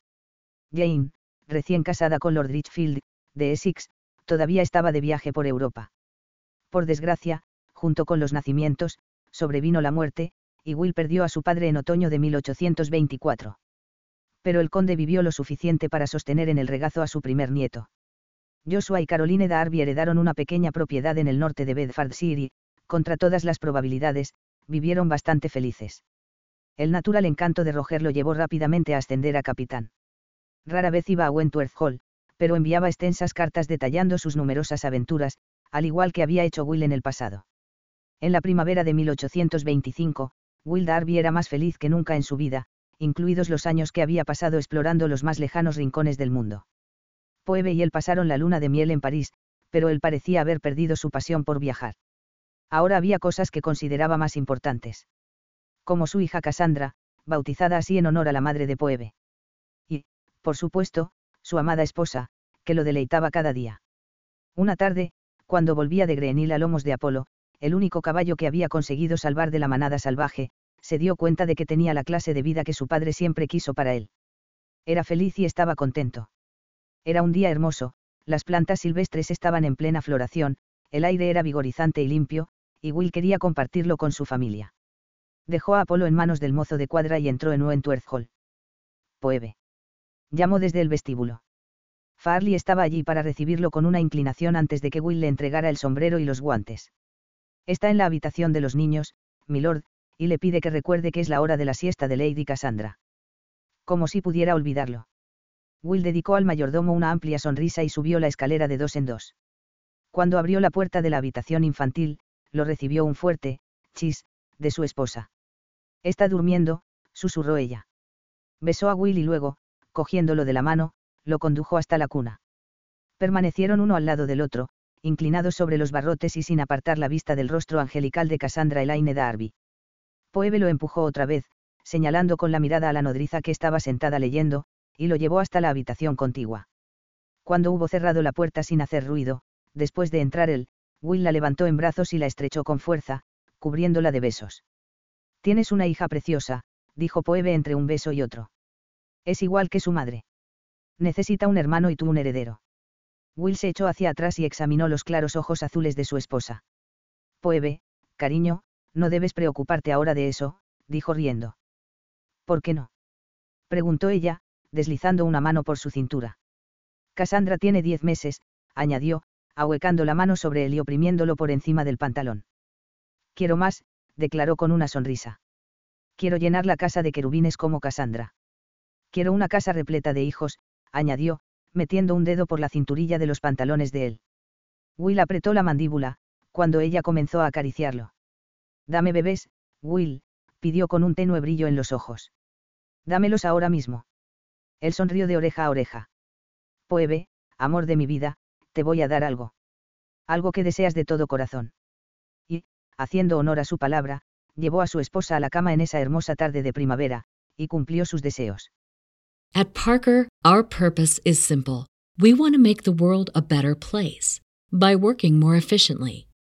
Jane, recién casada con Lord Richfield, de Essex, todavía estaba de viaje por Europa. Por desgracia, junto con los nacimientos, sobrevino la muerte, y Will perdió a su padre en otoño de 1824. Pero el conde vivió lo suficiente para sostener en el regazo a su primer nieto. Joshua y Caroline Darby heredaron una pequeña propiedad en el norte de Bedfordshire y, contra todas las probabilidades, vivieron bastante felices. El natural encanto de Roger lo llevó rápidamente a ascender a capitán. Rara vez iba a Wentworth Hall, pero enviaba extensas cartas detallando sus numerosas aventuras, al igual que había hecho Will en el pasado. En la primavera de 1825, Will Darby era más feliz que nunca en su vida, incluidos los años que había pasado explorando los más lejanos rincones del mundo. Poebe y él pasaron la luna de miel en París, pero él parecía haber perdido su pasión por viajar. Ahora había cosas que consideraba más importantes. Como su hija Cassandra, bautizada así en honor a la madre de Poebe por supuesto, su amada esposa, que lo deleitaba cada día. Una tarde, cuando volvía de Greenhill a lomos de Apolo, el único caballo que había conseguido salvar de la manada salvaje, se dio cuenta de que tenía la clase de vida que su padre siempre quiso para él. Era feliz y estaba contento. Era un día hermoso, las plantas silvestres estaban en plena floración, el aire era vigorizante y limpio, y Will quería compartirlo con su familia. Dejó a Apolo en manos del mozo de cuadra y entró en Wentworth Hall. Poebe llamó desde el vestíbulo. Farley estaba allí para recibirlo con una inclinación antes de que Will le entregara el sombrero y los guantes. Está en la habitación de los niños, milord, y le pide que recuerde que es la hora de la siesta de Lady Cassandra. Como si pudiera olvidarlo. Will dedicó al mayordomo una amplia sonrisa y subió la escalera de dos en dos. Cuando abrió la puerta de la habitación infantil, lo recibió un fuerte, chis, de su esposa. Está durmiendo, susurró ella. Besó a Will y luego, cogiéndolo de la mano, lo condujo hasta la cuna. Permanecieron uno al lado del otro, inclinados sobre los barrotes y sin apartar la vista del rostro angelical de Cassandra Elaine Darby. Poebe lo empujó otra vez, señalando con la mirada a la nodriza que estaba sentada leyendo, y lo llevó hasta la habitación contigua. Cuando hubo cerrado la puerta sin hacer ruido, después de entrar él, Will la levantó en brazos y la estrechó con fuerza, cubriéndola de besos. Tienes una hija preciosa, dijo Poebe entre un beso y otro. Es igual que su madre. Necesita un hermano y tú un heredero. Will se echó hacia atrás y examinó los claros ojos azules de su esposa. Poebe, cariño, no debes preocuparte ahora de eso, dijo riendo. ¿Por qué no? preguntó ella, deslizando una mano por su cintura. Cassandra tiene diez meses, añadió, ahuecando la mano sobre él y oprimiéndolo por encima del pantalón. Quiero más, declaró con una sonrisa. Quiero llenar la casa de querubines como Cassandra. Quiero una casa repleta de hijos, añadió, metiendo un dedo por la cinturilla de los pantalones de él. Will apretó la mandíbula, cuando ella comenzó a acariciarlo. Dame bebés, Will, pidió con un tenue brillo en los ojos. Dámelos ahora mismo. Él sonrió de oreja a oreja. Poebe, amor de mi vida, te voy a dar algo. Algo que deseas de todo corazón. Y, haciendo honor a su palabra, llevó a su esposa a la cama en esa hermosa tarde de primavera, y cumplió sus deseos.
At Parker, our purpose is simple. We want to make the world a better place by working more efficiently,